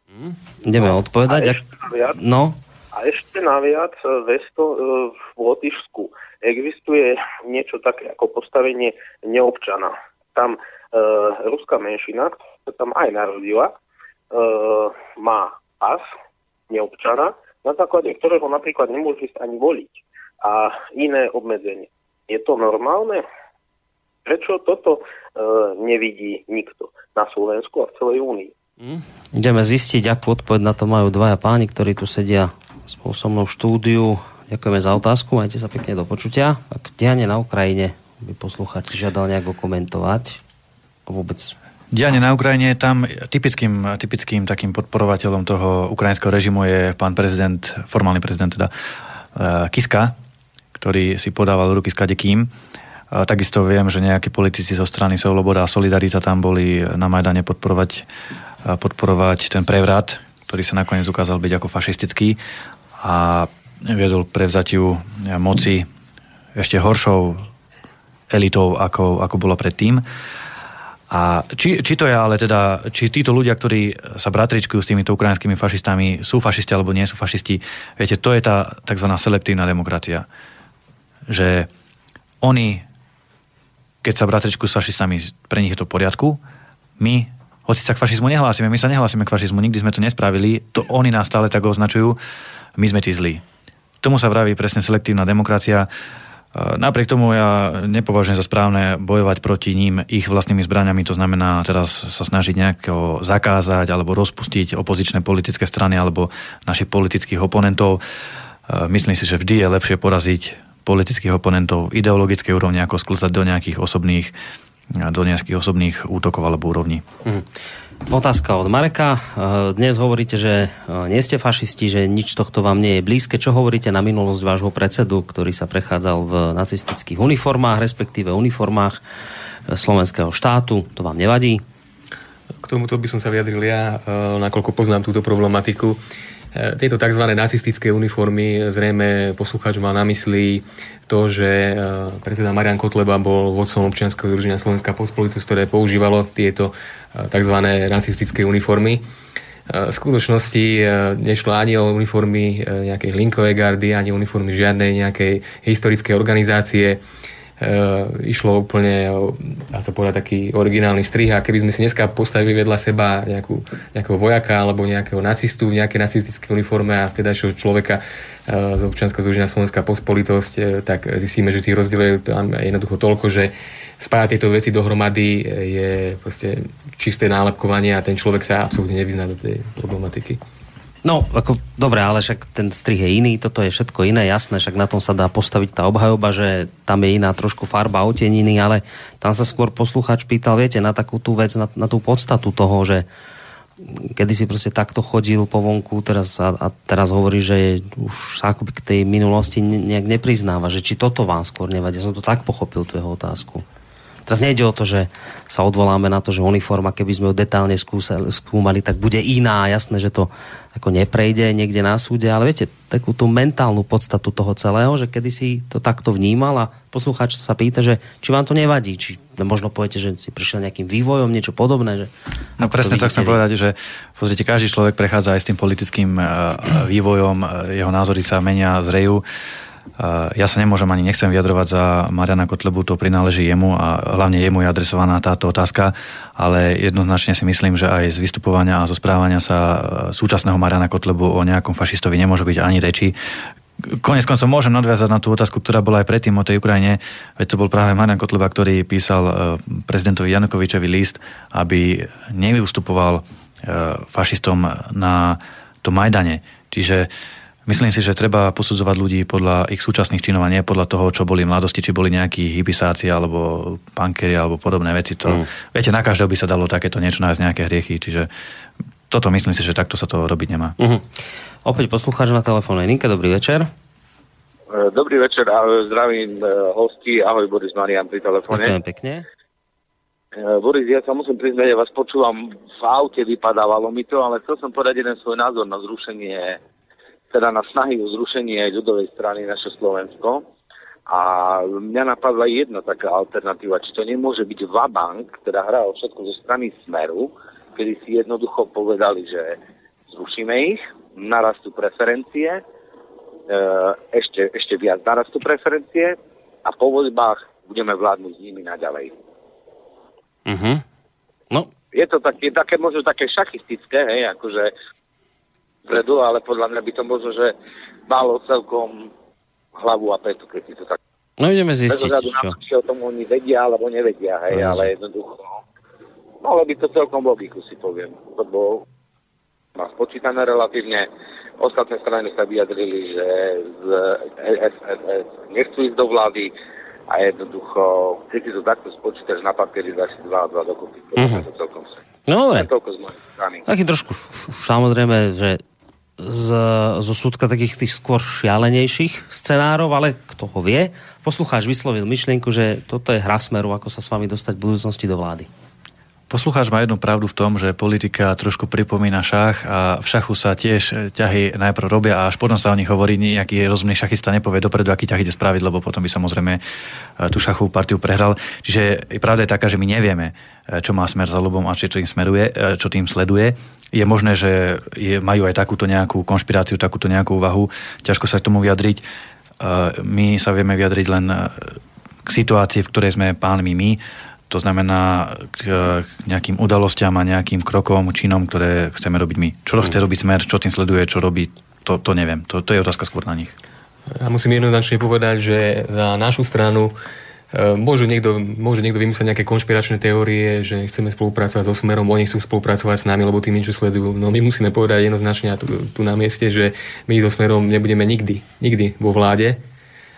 [SPEAKER 2] Hmm. Ideme odpovedať. A ešte
[SPEAKER 17] naviac,
[SPEAKER 2] no.
[SPEAKER 17] a ešte naviac v, Esto, e, v Lotyšsku existuje niečo také ako postavenie neobčana. Tam e, ruská menšina, sa tam aj narodila, uh, má pas neobčana, na základe ktorého napríklad nemôže ísť ani voliť a iné obmedzenie. Je to normálne? Prečo toto uh, nevidí nikto na Slovensku a v celej únii?
[SPEAKER 2] Mm. Ideme zistiť, akú odpoveď na to majú dvaja páni, ktorí tu sedia spolu so mnou v štúdiu. Ďakujeme za otázku, majte sa pekne do počutia. Ak dianie na Ukrajine by poslucháč žiadal nejak komentovať, vôbec
[SPEAKER 6] Dianie na Ukrajine, tam typickým, typickým takým podporovateľom toho ukrajinského režimu je pán prezident, formálny prezident teda, eh, Kiska, ktorý si podával ruky s kadekým. A takisto viem, že nejakí politici zo strany Sloboda a Solidarita tam boli na Majdane podporovať, podporovať ten prevrat, ktorý sa nakoniec ukázal byť ako fašistický a viedol k prevzatiu moci ešte horšou elitou, ako, ako bolo predtým. A či, či to je ale teda, či títo ľudia, ktorí sa bratričkujú s týmito ukrajinskými fašistami, sú fašisti alebo nie sú fašisti, viete, to je tá tzv. selektívna demokracia. Že oni, keď sa bratričkujú s fašistami, pre nich je to v poriadku, my, hoci sa k fašizmu nehlásime, my sa nehlásime k fašizmu, nikdy sme to nespravili, to oni nás stále tak označujú, my sme tí zlí. Tomu sa vraví presne selektívna demokracia. Napriek tomu ja nepovažujem za správne bojovať proti ním ich vlastnými zbraniami, to znamená teraz sa snažiť nejako zakázať alebo rozpustiť opozičné politické strany alebo našich politických oponentov. Myslím si, že vždy je lepšie poraziť politických oponentov ideologickej úrovni, ako sklzať do nejakých osobných do nejakých osobných útokov alebo úrovní. Mm.
[SPEAKER 2] Otázka od Mareka. E, dnes hovoríte, že e, nie ste fašisti, že nič tohto vám nie je blízke. Čo hovoríte na minulosť vášho predsedu, ktorý sa prechádzal v nacistických uniformách, respektíve uniformách e, slovenského štátu? To vám nevadí?
[SPEAKER 7] K tomuto by som sa vyjadril ja, nakoľko poznám túto problematiku. Tieto tzv. nacistické uniformy zrejme poslucháč má na mysli to, že predseda Marian Kotleba bol vodcom občianského združenia Slovenská pospolitosť, ktoré používalo tieto tzv. nacistické uniformy. V skutočnosti nešlo ani o uniformy nejakej linkovej gardy, ani uniformy žiadnej nejakej historickej organizácie išlo úplne, dá sa povedať, taký originálny strih a keby sme si dneska postavili vedľa seba nejakú, nejakého vojaka alebo nejakého nacistu v nejakej nacistickej uniforme a vtedajšieho človeka uh, z občianského združenia Slovenská pospolitosť, uh, tak zistíme, že tých rozdielov je tam jednoducho toľko, že spájať tieto veci dohromady je proste čisté nálepkovanie a ten človek sa absolútne nevyzná do tej problematiky.
[SPEAKER 2] No, ako, dobre, ale však ten strih je iný, toto je všetko iné, jasné, však na tom sa dá postaviť tá obhajoba, že tam je iná trošku farba, oteniny, ale tam sa skôr posluchač pýtal, viete, na takú tú vec, na, na tú podstatu toho, že kedy si proste takto chodil po vonku teraz a, a teraz hovorí, že už sa akoby k tej minulosti nejak nepriznáva, že či toto vám skôr nevadí. Som to tak pochopil, tú jeho otázku. Teraz nejde o to, že sa odvoláme na to, že uniforma, keby sme ho detálne skúsali, skúmali, tak bude iná. Jasné, že to ako neprejde niekde na súde, ale viete, takú tú mentálnu podstatu toho celého, že kedy si to takto vnímal a poslucháč sa pýta, že či vám to nevadí, či možno poviete, že si prišiel nejakým vývojom, niečo podobné. Že
[SPEAKER 6] no presne to chcem povedať, že pozrite, každý človek prechádza aj s tým politickým uh, vývojom, uh, jeho názory sa menia, zrejú. Ja sa nemôžem ani nechcem vyjadrovať za Mariana Kotlebu, to prináleží jemu a hlavne jemu je adresovaná táto otázka, ale jednoznačne si myslím, že aj z vystupovania a zo správania sa e, súčasného Mariana Kotlebu o nejakom fašistovi nemôže byť ani reči. Konec koncov môžem nadviazať na tú otázku, ktorá bola aj predtým o tej Ukrajine, veď to bol práve Marian Kotleba, ktorý písal e, prezidentovi Janukovičovi list, aby nevystupoval e, fašistom na tom Majdane. Čiže Myslím si, že treba posudzovať ľudí podľa ich súčasných činov a nie podľa toho, čo boli v mladosti, či boli nejakí hybisáci alebo pankeri alebo podobné veci. To, mm. Viete, na každého by sa dalo takéto niečo nájsť, nejaké hriechy, čiže toto myslím si, že takto sa to robiť nemá. Mm-hmm.
[SPEAKER 2] Opäť poslucháč na telefónnej linke, dobrý večer.
[SPEAKER 18] E, dobrý večer, zdravím e, hosti, ahoj Boris Marian pri telefóne.
[SPEAKER 2] Ďakujem pekne.
[SPEAKER 18] E, Boris, ja sa musím priznať, ja vás počúvam v aute, vypadávalo mi to, ale chcel som podať jeden svoj názor na zrušenie teda na snahy o zrušenie ľudovej strany naše Slovensko. A mňa napadla jedna taká alternatíva, či to nemôže byť Vabank, teda hra o všetko zo strany Smeru, kedy si jednoducho povedali, že zrušíme ich, narastú preferencie, e, ešte, ešte viac narastú preferencie a po voľbách budeme vládnuť s nimi naďalej.
[SPEAKER 2] Uh-huh. No,
[SPEAKER 18] je to také, také možno také šachistické, hej, akože predu, ale podľa mňa by to možno, že malo celkom hlavu a petu, keď si to tak...
[SPEAKER 2] No ideme zistiť,
[SPEAKER 18] Bez
[SPEAKER 2] čo.
[SPEAKER 18] Na, či o tom oni vedia, alebo nevedia, hej,
[SPEAKER 2] No,
[SPEAKER 18] ale jednoducho, no, malo by to celkom logiku, si poviem, lebo má spočítané relatívne, ostatné strany sa vyjadrili, že z SNS nechcú ísť do vlády a jednoducho, keď si to takto spočítaš na papieri, dáš si 2 a 2 dokopy,
[SPEAKER 2] Mhm.
[SPEAKER 18] to celkom sa.
[SPEAKER 2] No dobre. Taký trošku, samozrejme, že z, zo súdka takých tých skôr šialenejších scenárov, ale kto ho vie. Poslucháč vyslovil myšlienku, že toto je hra smeru, ako sa s vami dostať v budúcnosti do vlády.
[SPEAKER 6] Poslucháč má jednu pravdu v tom, že politika trošku pripomína šach a v šachu sa tiež e, ťahy najprv robia a až potom sa o nich hovorí, nejaký rozumný šachista nepovie dopredu, aký ťah ide spraviť, lebo potom by samozrejme e, tú šachovú partiu prehral. Čiže pravda je taká, že my nevieme, e, čo má smer za ľubom a čo tým smeruje, čo tým sleduje. Je možné, že je, majú aj takúto nejakú konšpiráciu, takúto nejakú úvahu. Ťažko sa k tomu vyjadriť. My sa vieme vyjadriť len k situácii, v ktorej sme pánmi my. To znamená k k nejakým udalostiam a nejakým krokom, činom, ktoré chceme robiť my. Čo chce robiť smer, čo tým sleduje, čo robí, to, to neviem. To, to je otázka skôr na nich.
[SPEAKER 7] Ja musím jednoznačne povedať, že za našu stranu e, môže niekto, môže niekto vymyslieť nejaké konšpiračné teórie, že chceme spolupracovať so Smerom, oni chcú spolupracovať s nami, lebo tým niečo sledujú. No my musíme povedať jednoznačne tu, tu na mieste, že my so Smerom nebudeme nikdy, nikdy vo vláde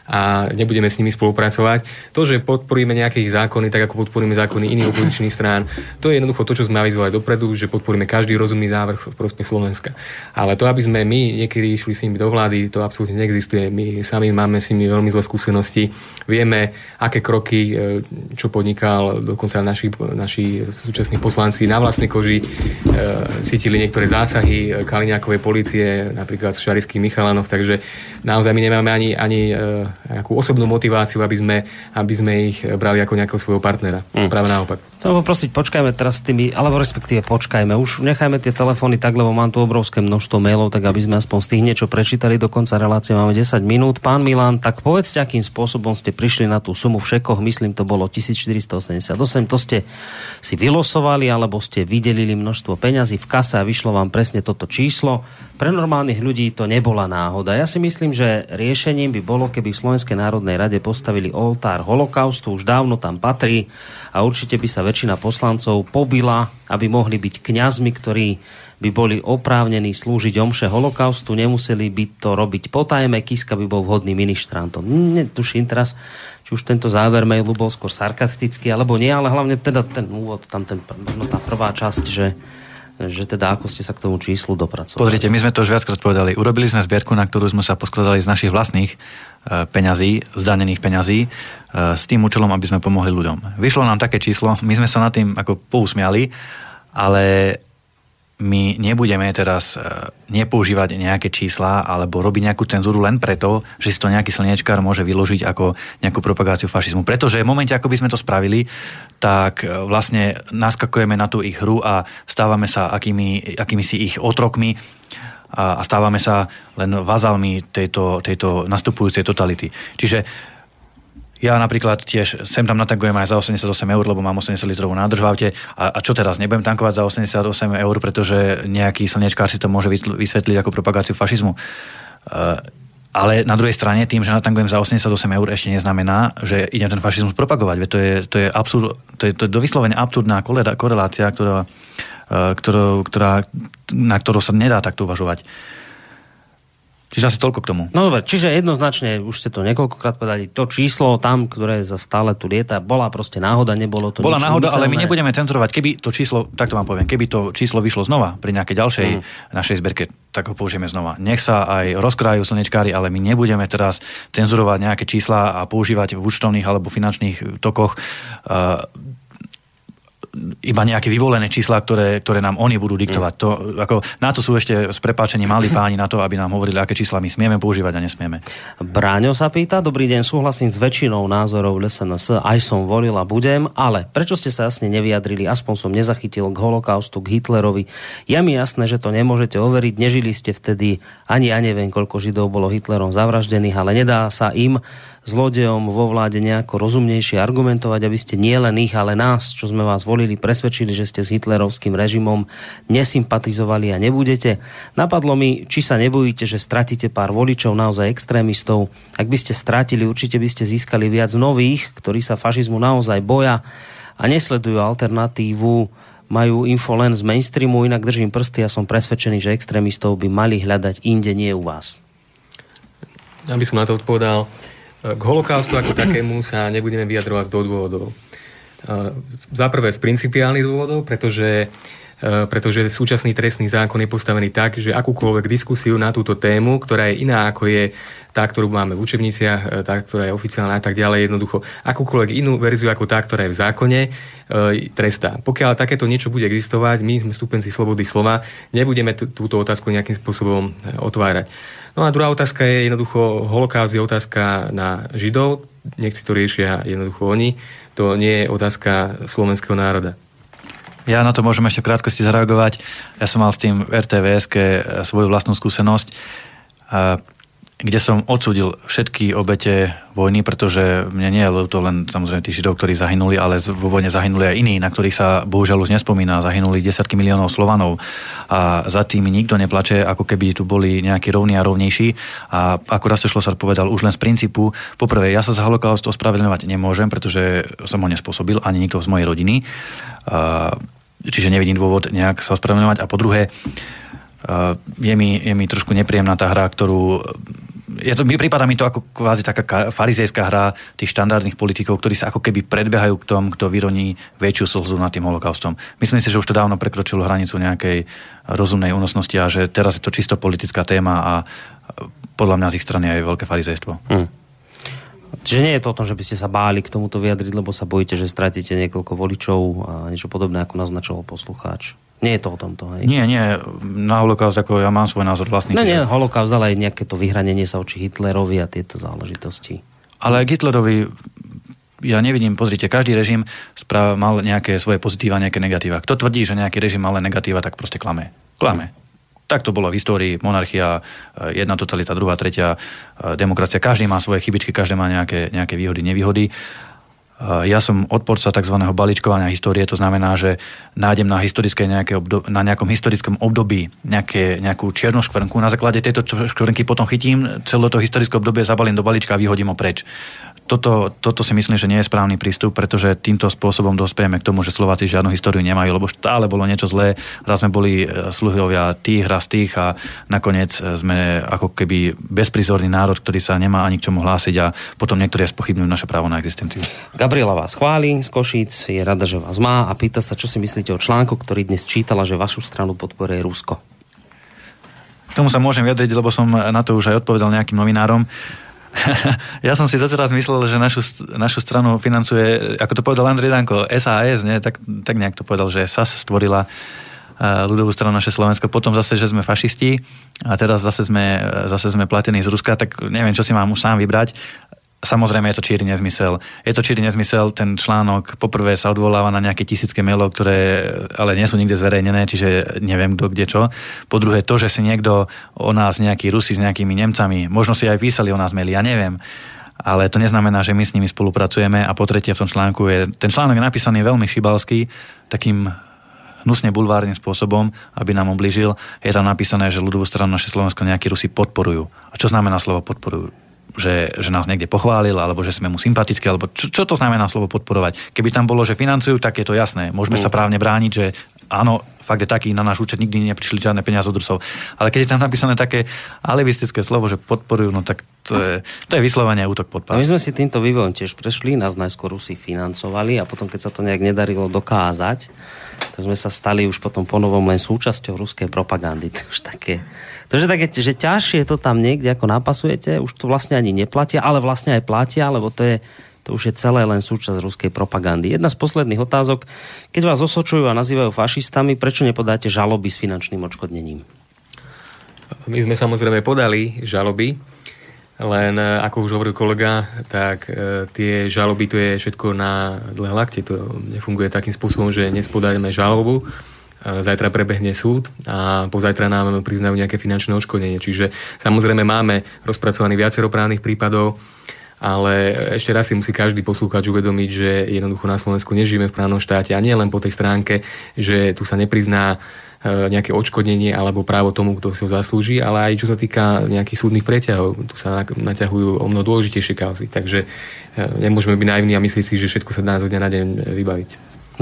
[SPEAKER 7] a nebudeme s nimi spolupracovať. To, že podporíme nejakých zákony, tak ako podporíme zákony iných opozičných strán, to je jednoducho to, čo sme avizovali dopredu, že podporíme každý rozumný návrh v prospech Slovenska. Ale to, aby sme my niekedy išli s nimi do vlády, to absolútne neexistuje. My sami máme s nimi veľmi zlé skúsenosti. Vieme, aké kroky, e, čo podnikal dokonca naši, naši súčasní poslanci na vlastnej koži, e, cítili niektoré zásahy e, Kaliňákovej policie, napríklad v Šarických Michalanoch, takže naozaj my nemáme ani, ani nejakú osobnú motiváciu, aby sme, aby sme ich brali ako nejakého svojho partnera. Mm. Práve naopak.
[SPEAKER 2] Chcem poprosiť, počkajme teraz s tými, alebo respektíve počkajme, už nechajme tie telefóny tak, lebo mám tu obrovské množstvo mailov, tak aby sme aspoň z tých niečo prečítali do konca relácie, máme 10 minút. Pán Milan, tak povedzte, akým spôsobom ste prišli na tú sumu v myslím, to bolo 1488, to ste si vylosovali, alebo ste vydelili množstvo peňazí v kase a vyšlo vám presne toto číslo. Pre normálnych ľudí to nebola náhoda. Ja si myslím, že riešením by bolo, keby v Slovenskej národnej rade postavili oltár holokaustu, už dávno tam patrí a určite by sa väčšina poslancov pobila, aby mohli byť kňazmi, ktorí by boli oprávnení slúžiť omše holokaustu, nemuseli by to robiť potajme, Kiska by bol vhodným ministrantom. Netuším teraz, či už tento záver mailu bol skôr sarkastický, alebo nie, ale hlavne teda ten úvod, tam ten, no tá prvá časť, že že teda ako ste sa k tomu číslu dopracovali.
[SPEAKER 6] Pozrite, my sme to už viackrát povedali. Urobili sme zbierku, na ktorú sme sa poskladali z našich vlastných e, peňazí, zdanených peňazí, e, s tým účelom, aby sme pomohli ľuďom. Vyšlo nám také číslo, my sme sa nad tým ako pousmiali, ale my nebudeme teraz e, nepoužívať nejaké čísla alebo robiť nejakú cenzúru len preto, že si to nejaký slniečkár môže vyložiť ako nejakú propagáciu fašizmu. Pretože v momente, ako by sme to spravili, tak e, vlastne naskakujeme na tú ich hru a stávame sa akými, akými si ich otrokmi a stávame sa len vazalmi tejto, tejto nastupujúcej totality. Čiže ja napríklad tiež sem tam natankujem aj za 88 eur, lebo mám 80 litrovú nádrž v aute. A, a čo teraz? Nebudem tankovať za 88 eur, pretože nejaký slnečkár si to môže vysvetliť ako propagáciu fašizmu. Uh, ale na druhej strane, tým, že natankujem za 88 eur, ešte neznamená, že idem ten fašizmus propagovať. Veď to je, to je, absurd, to je, to je dovyslovene absurdná korelácia, ktorá, ktorá, ktorá, na ktorú sa nedá takto uvažovať. Čiže asi toľko k tomu.
[SPEAKER 2] No dobre, čiže jednoznačne, už ste to niekoľkokrát povedali, to číslo tam, ktoré za stále tu lieta, bola proste náhoda, nebolo to
[SPEAKER 6] Bola náhoda, ale my nebudeme cenzurovať. Keby to číslo, tak to vám poviem, keby to číslo vyšlo znova pri nejakej ďalšej
[SPEAKER 2] Mm.
[SPEAKER 6] našej zberke, tak ho použijeme znova. Nech sa aj rozkrajú slnečkári, ale my nebudeme teraz cenzurovať nejaké čísla a používať v účtovných alebo finančných tokoch uh, iba nejaké vyvolené čísla, ktoré, ktoré nám oni budú diktovať. To, ako, na to sú ešte s prepáčením malí páni na to, aby nám hovorili, aké čísla my smieme používať a nesmieme.
[SPEAKER 2] Bráňo sa pýta, dobrý deň, súhlasím s väčšinou názorov LSNS, aj som volil a budem, ale prečo ste sa jasne nevyjadrili, aspoň som nezachytil k holokaustu, k Hitlerovi. Je mi jasné, že to nemôžete overiť, nežili ste vtedy, ani ja neviem, koľko Židov bolo Hitlerom zavraždených, ale nedá sa im zlodejom vo vláde nejako rozumnejšie argumentovať, aby ste nielen ich, ale nás, čo sme vás volili, presvedčili, že ste s hitlerovským režimom nesympatizovali a nebudete. Napadlo mi, či sa nebojíte, že stratíte pár voličov, naozaj extrémistov. Ak by ste stratili, určite by ste získali viac nových, ktorí sa fašizmu naozaj boja a nesledujú alternatívu, majú info len z mainstreamu, inak držím prsty a som presvedčený, že extrémistov by mali hľadať inde, nie u vás.
[SPEAKER 7] Ja by som na to odpovedal. K holokaustu ako takému sa nebudeme vyjadrovať z dvoch dôvodov. Za prvé z principiálnych dôvodov, pretože E, pretože súčasný trestný zákon je postavený tak, že akúkoľvek diskusiu na túto tému, ktorá je iná ako je tá, ktorú máme v učebniciach, e, tá, ktorá je oficiálna a tak ďalej, jednoducho akúkoľvek inú verziu ako tá, ktorá je v zákone, e, trestá. Pokiaľ takéto niečo bude existovať, my sme stupenci slobody slova, nebudeme túto otázku nejakým spôsobom otvárať. No a druhá otázka je jednoducho, holokaust je otázka na Židov, nech si to riešia jednoducho oni, to nie je otázka slovenského národa.
[SPEAKER 6] Ja na to môžem ešte v krátkosti zareagovať. Ja som mal s tým RTVS svoju vlastnú skúsenosť, kde som odsudil všetky obete vojny, pretože mne nie je to len samozrejme tí židov, ktorí zahynuli, ale vo vojne zahynuli aj iní, na ktorých sa bohužiaľ už nespomína. Zahynuli desiatky miliónov Slovanov a za tým nikto neplače, ako keby tu boli nejakí rovní a rovnejší. A ako raz sa povedal, už len z princípu, poprvé, ja sa za holokaust ospravedlňovať nemôžem, pretože som ho nespôsobil, ani nikto z mojej rodiny čiže nevidím dôvod nejak sa ospravedlňovať. A po druhé, je mi, je mi trošku nepríjemná tá hra, ktorú je to, mi prípada mi to ako kvázi taká farizejská hra tých štandardných politikov, ktorí sa ako keby predbehajú k tomu, kto vyroní väčšiu slzu nad tým holokaustom. Myslím si, že už to dávno prekročilo hranicu nejakej rozumnej únosnosti a že teraz je to čisto politická téma a podľa mňa z ich strany aj veľké farizejstvo. Hmm.
[SPEAKER 2] Čiže nie je to o tom, že by ste sa báli k tomuto vyjadriť, lebo sa bojíte, že stratíte niekoľko voličov a niečo podobné, ako naznačoval poslucháč. Nie je to o tomto, hej?
[SPEAKER 6] Nie, nie. Na holokaust, ako ja mám svoj názor vlastný.
[SPEAKER 2] No nie, holokaust, ale aj nejaké to vyhranenie sa oči Hitlerovi a tieto záležitosti.
[SPEAKER 6] Ale aj Hitlerovi ja nevidím, pozrite, každý režim správ, mal nejaké svoje pozitíva, nejaké negatíva. Kto tvrdí, že nejaký režim mal len negatíva, tak proste klame. Klame. Tak to bolo v histórii, monarchia, eh, jedna totalita, druhá, tretia, eh, demokracia. Každý má svoje chybičky, každý má nejaké, nejaké výhody, nevýhody. Eh, ja som odporca tzv. balíčkovania histórie, to znamená, že nájdem na, historické nejaké na nejakom historickom období nejaké, nejakú čiernu škvrnku, na základe tejto škvrnky potom chytím celé to historické obdobie, zabalím do balíčka a vyhodím ho preč toto, toto si myslím, že nie je správny prístup, pretože týmto spôsobom dospejeme k tomu, že Slováci žiadnu históriu nemajú, lebo stále bolo niečo zlé. Raz sme boli e, sluhovia tých, raz tých a nakoniec e, sme ako keby bezprizorný národ, ktorý sa nemá ani k čomu hlásiť a potom niektorí spochybňujú naše právo na existenciu.
[SPEAKER 2] Gabriela vás chváli z Košíc, je rada, že vás má a pýta sa, čo si myslíte o článku, ktorý dnes čítala, že vašu stranu podporuje Rusko.
[SPEAKER 6] K tomu sa môžem vyjadriť, lebo som na to už aj odpovedal nejakým novinárom. [LAUGHS] ja som si doteraz myslel, že našu, našu stranu financuje, ako to povedal Andrej Danko, SAS, nie? Tak, tak nejak to povedal, že SAS stvorila uh, ľudovú stranu naše Slovensko, potom zase, že sme fašisti a teraz zase sme, zase sme platení z Ruska, tak neviem, čo si mám už sám vybrať. Samozrejme je to číry nezmysel. Je to číry nezmysel, ten článok poprvé sa odvoláva na nejaké tisícké mailov, ktoré ale nie sú nikde zverejnené, čiže neviem kto kde čo. Po druhé to, že si niekto o nás, nejaký Rusi s nejakými Nemcami, možno si aj písali o nás maily, ja neviem ale to neznamená, že my s nimi spolupracujeme a po tretie v tom článku je, ten článok je napísaný veľmi šibalský, takým hnusne bulvárnym spôsobom, aby nám oblížil. Je tam napísané, že ľudovú stranu naše Slovensko nejakí Rusi podporujú. A čo znamená slovo podporujú? Že, že nás niekde pochválil, alebo že sme mu sympatickí, alebo čo, čo to znamená slovo podporovať? Keby tam bolo, že financujú, tak je to jasné. Môžeme mm. sa právne brániť, že áno, fakt je taký, na náš účet nikdy neprišli žiadne peniaze od Rusov. Ale keď je tam napísané také alibistické slovo, že podporujú, no tak to je, to je vyslovene útok pod pás.
[SPEAKER 2] My sme si týmto vývojom tiež prešli, nás najskôr Rusi financovali a potom, keď sa to nejak nedarilo dokázať, tak sme sa stali už potom ponovom len súčasťou ruskej propagandy. [LAUGHS] To už také je také, že ťažšie to tam niekde ako napasujete, už to vlastne ani neplatia, ale vlastne aj platia, lebo to je to už je celé len súčasť ruskej propagandy. Jedna z posledných otázok, keď vás osočujú a nazývajú fašistami, prečo nepodáte žaloby s finančným odškodnením?
[SPEAKER 7] My sme samozrejme podali žaloby, len e, ako už hovoril kolega, tak e, tie žaloby to je všetko na dlhé lakte. To nefunguje takým spôsobom, že dnes podáme žalobu, zajtra prebehne súd a pozajtra nám priznajú nejaké finančné odškodnenie. Čiže samozrejme máme rozpracovaný viacero právnych prípadov ale ešte raz si musí každý poslúchať uvedomiť, že jednoducho na Slovensku nežijeme v právnom štáte a nie len po tej stránke, že tu sa neprizná e, nejaké odškodnenie alebo právo tomu, kto si ho zaslúži, ale aj čo sa týka nejakých súdnych preťahov. Tu sa naťahujú o mnoho dôležitejšie kauzy. Takže e, nemôžeme byť naivní a myslieť si, že všetko sa dá zo dňa na deň vybaviť.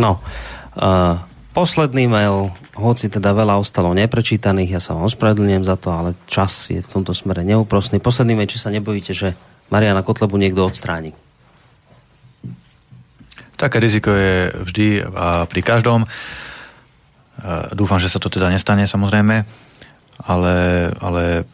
[SPEAKER 2] No, uh, posledný mail, hoci teda veľa ostalo neprečítaných, ja sa vám ospravedlňujem za to, ale čas je v tomto smere neúprostný. Posledný mail, či sa nebojíte, že Mariana Kotlebu niekto odstráni.
[SPEAKER 6] Také riziko je vždy a pri každom. Dúfam, že sa to teda nestane samozrejme, ale, ale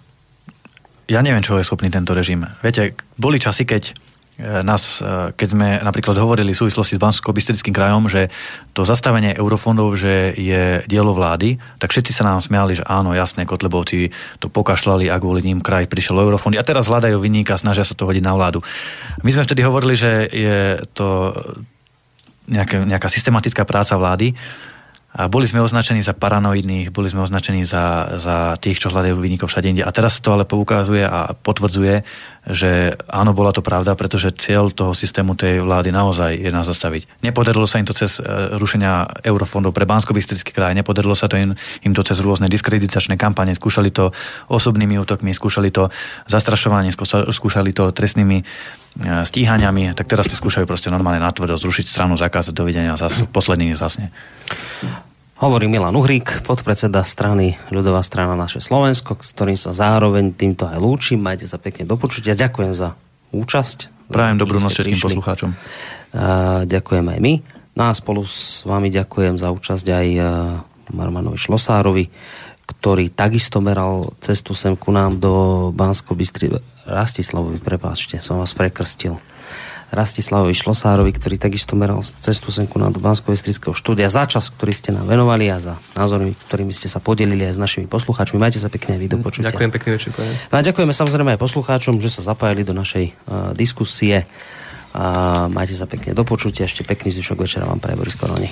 [SPEAKER 6] ja neviem, čo je schopný tento režim. Viete, boli časy, keď E, nás, e, keď sme napríklad hovorili v súvislosti s bansko bystrickým krajom, že to zastavenie eurofondov, že je dielo vlády, tak všetci sa nám smiali, že áno, jasné, Kotlebovci to pokašľali a kvôli ním kraj prišiel eurofondy a teraz hľadajú vyníka, snažia sa to hodiť na vládu. My sme vtedy hovorili, že je to nejaká, nejaká systematická práca vlády a boli sme označení za paranoidných, boli sme označení za, za tých, čo hľadajú vynikov všade inde. A teraz to ale poukazuje a potvrdzuje, že áno, bola to pravda, pretože cieľ toho systému tej vlády naozaj je nás zastaviť. Nepodarilo sa im to cez e, rušenia eurofondov pre bansko kraj, nepodarilo sa to im, im to cez rôzne diskreditačné kampane, skúšali to osobnými útokmi, skúšali to zastrašovanie, skúšali to trestnými stíhaniami, tak teraz to skúšajú proste normálne natvrdo zrušiť stranu, zakázať dovidenia zas, posledný zasne.
[SPEAKER 2] Hovorí Milan Uhrík, podpredseda strany Ľudová strana naše Slovensko, s ktorým sa zároveň týmto aj lúčim. Majte sa pekne do počutia. Ďakujem za účasť.
[SPEAKER 6] Prajem dobrú noc všetkým poslucháčom.
[SPEAKER 2] Ďakujem aj my. No a spolu s vami ďakujem za účasť aj uh, Marmanovi Šlosárovi, ktorý takisto meral cestu sem ku nám do Bansko Bystry. Rastislavovi, prepáčte, som vás prekrstil. Rastislavovi Šlosárovi, ktorý takisto meral cestu senku na do bansko štúdia za čas, ktorý ste nám venovali a za názormi, ktorými ste sa podelili aj s našimi poslucháčmi. Majte sa pekne vy do počutia.
[SPEAKER 7] Ďakujem pekne večer.
[SPEAKER 2] No a ďakujeme samozrejme aj poslucháčom, že sa zapájali do našej uh, diskusie. A majte sa pekne do počutia. Ešte pekný zvyšok večera vám pre Boris Koroni.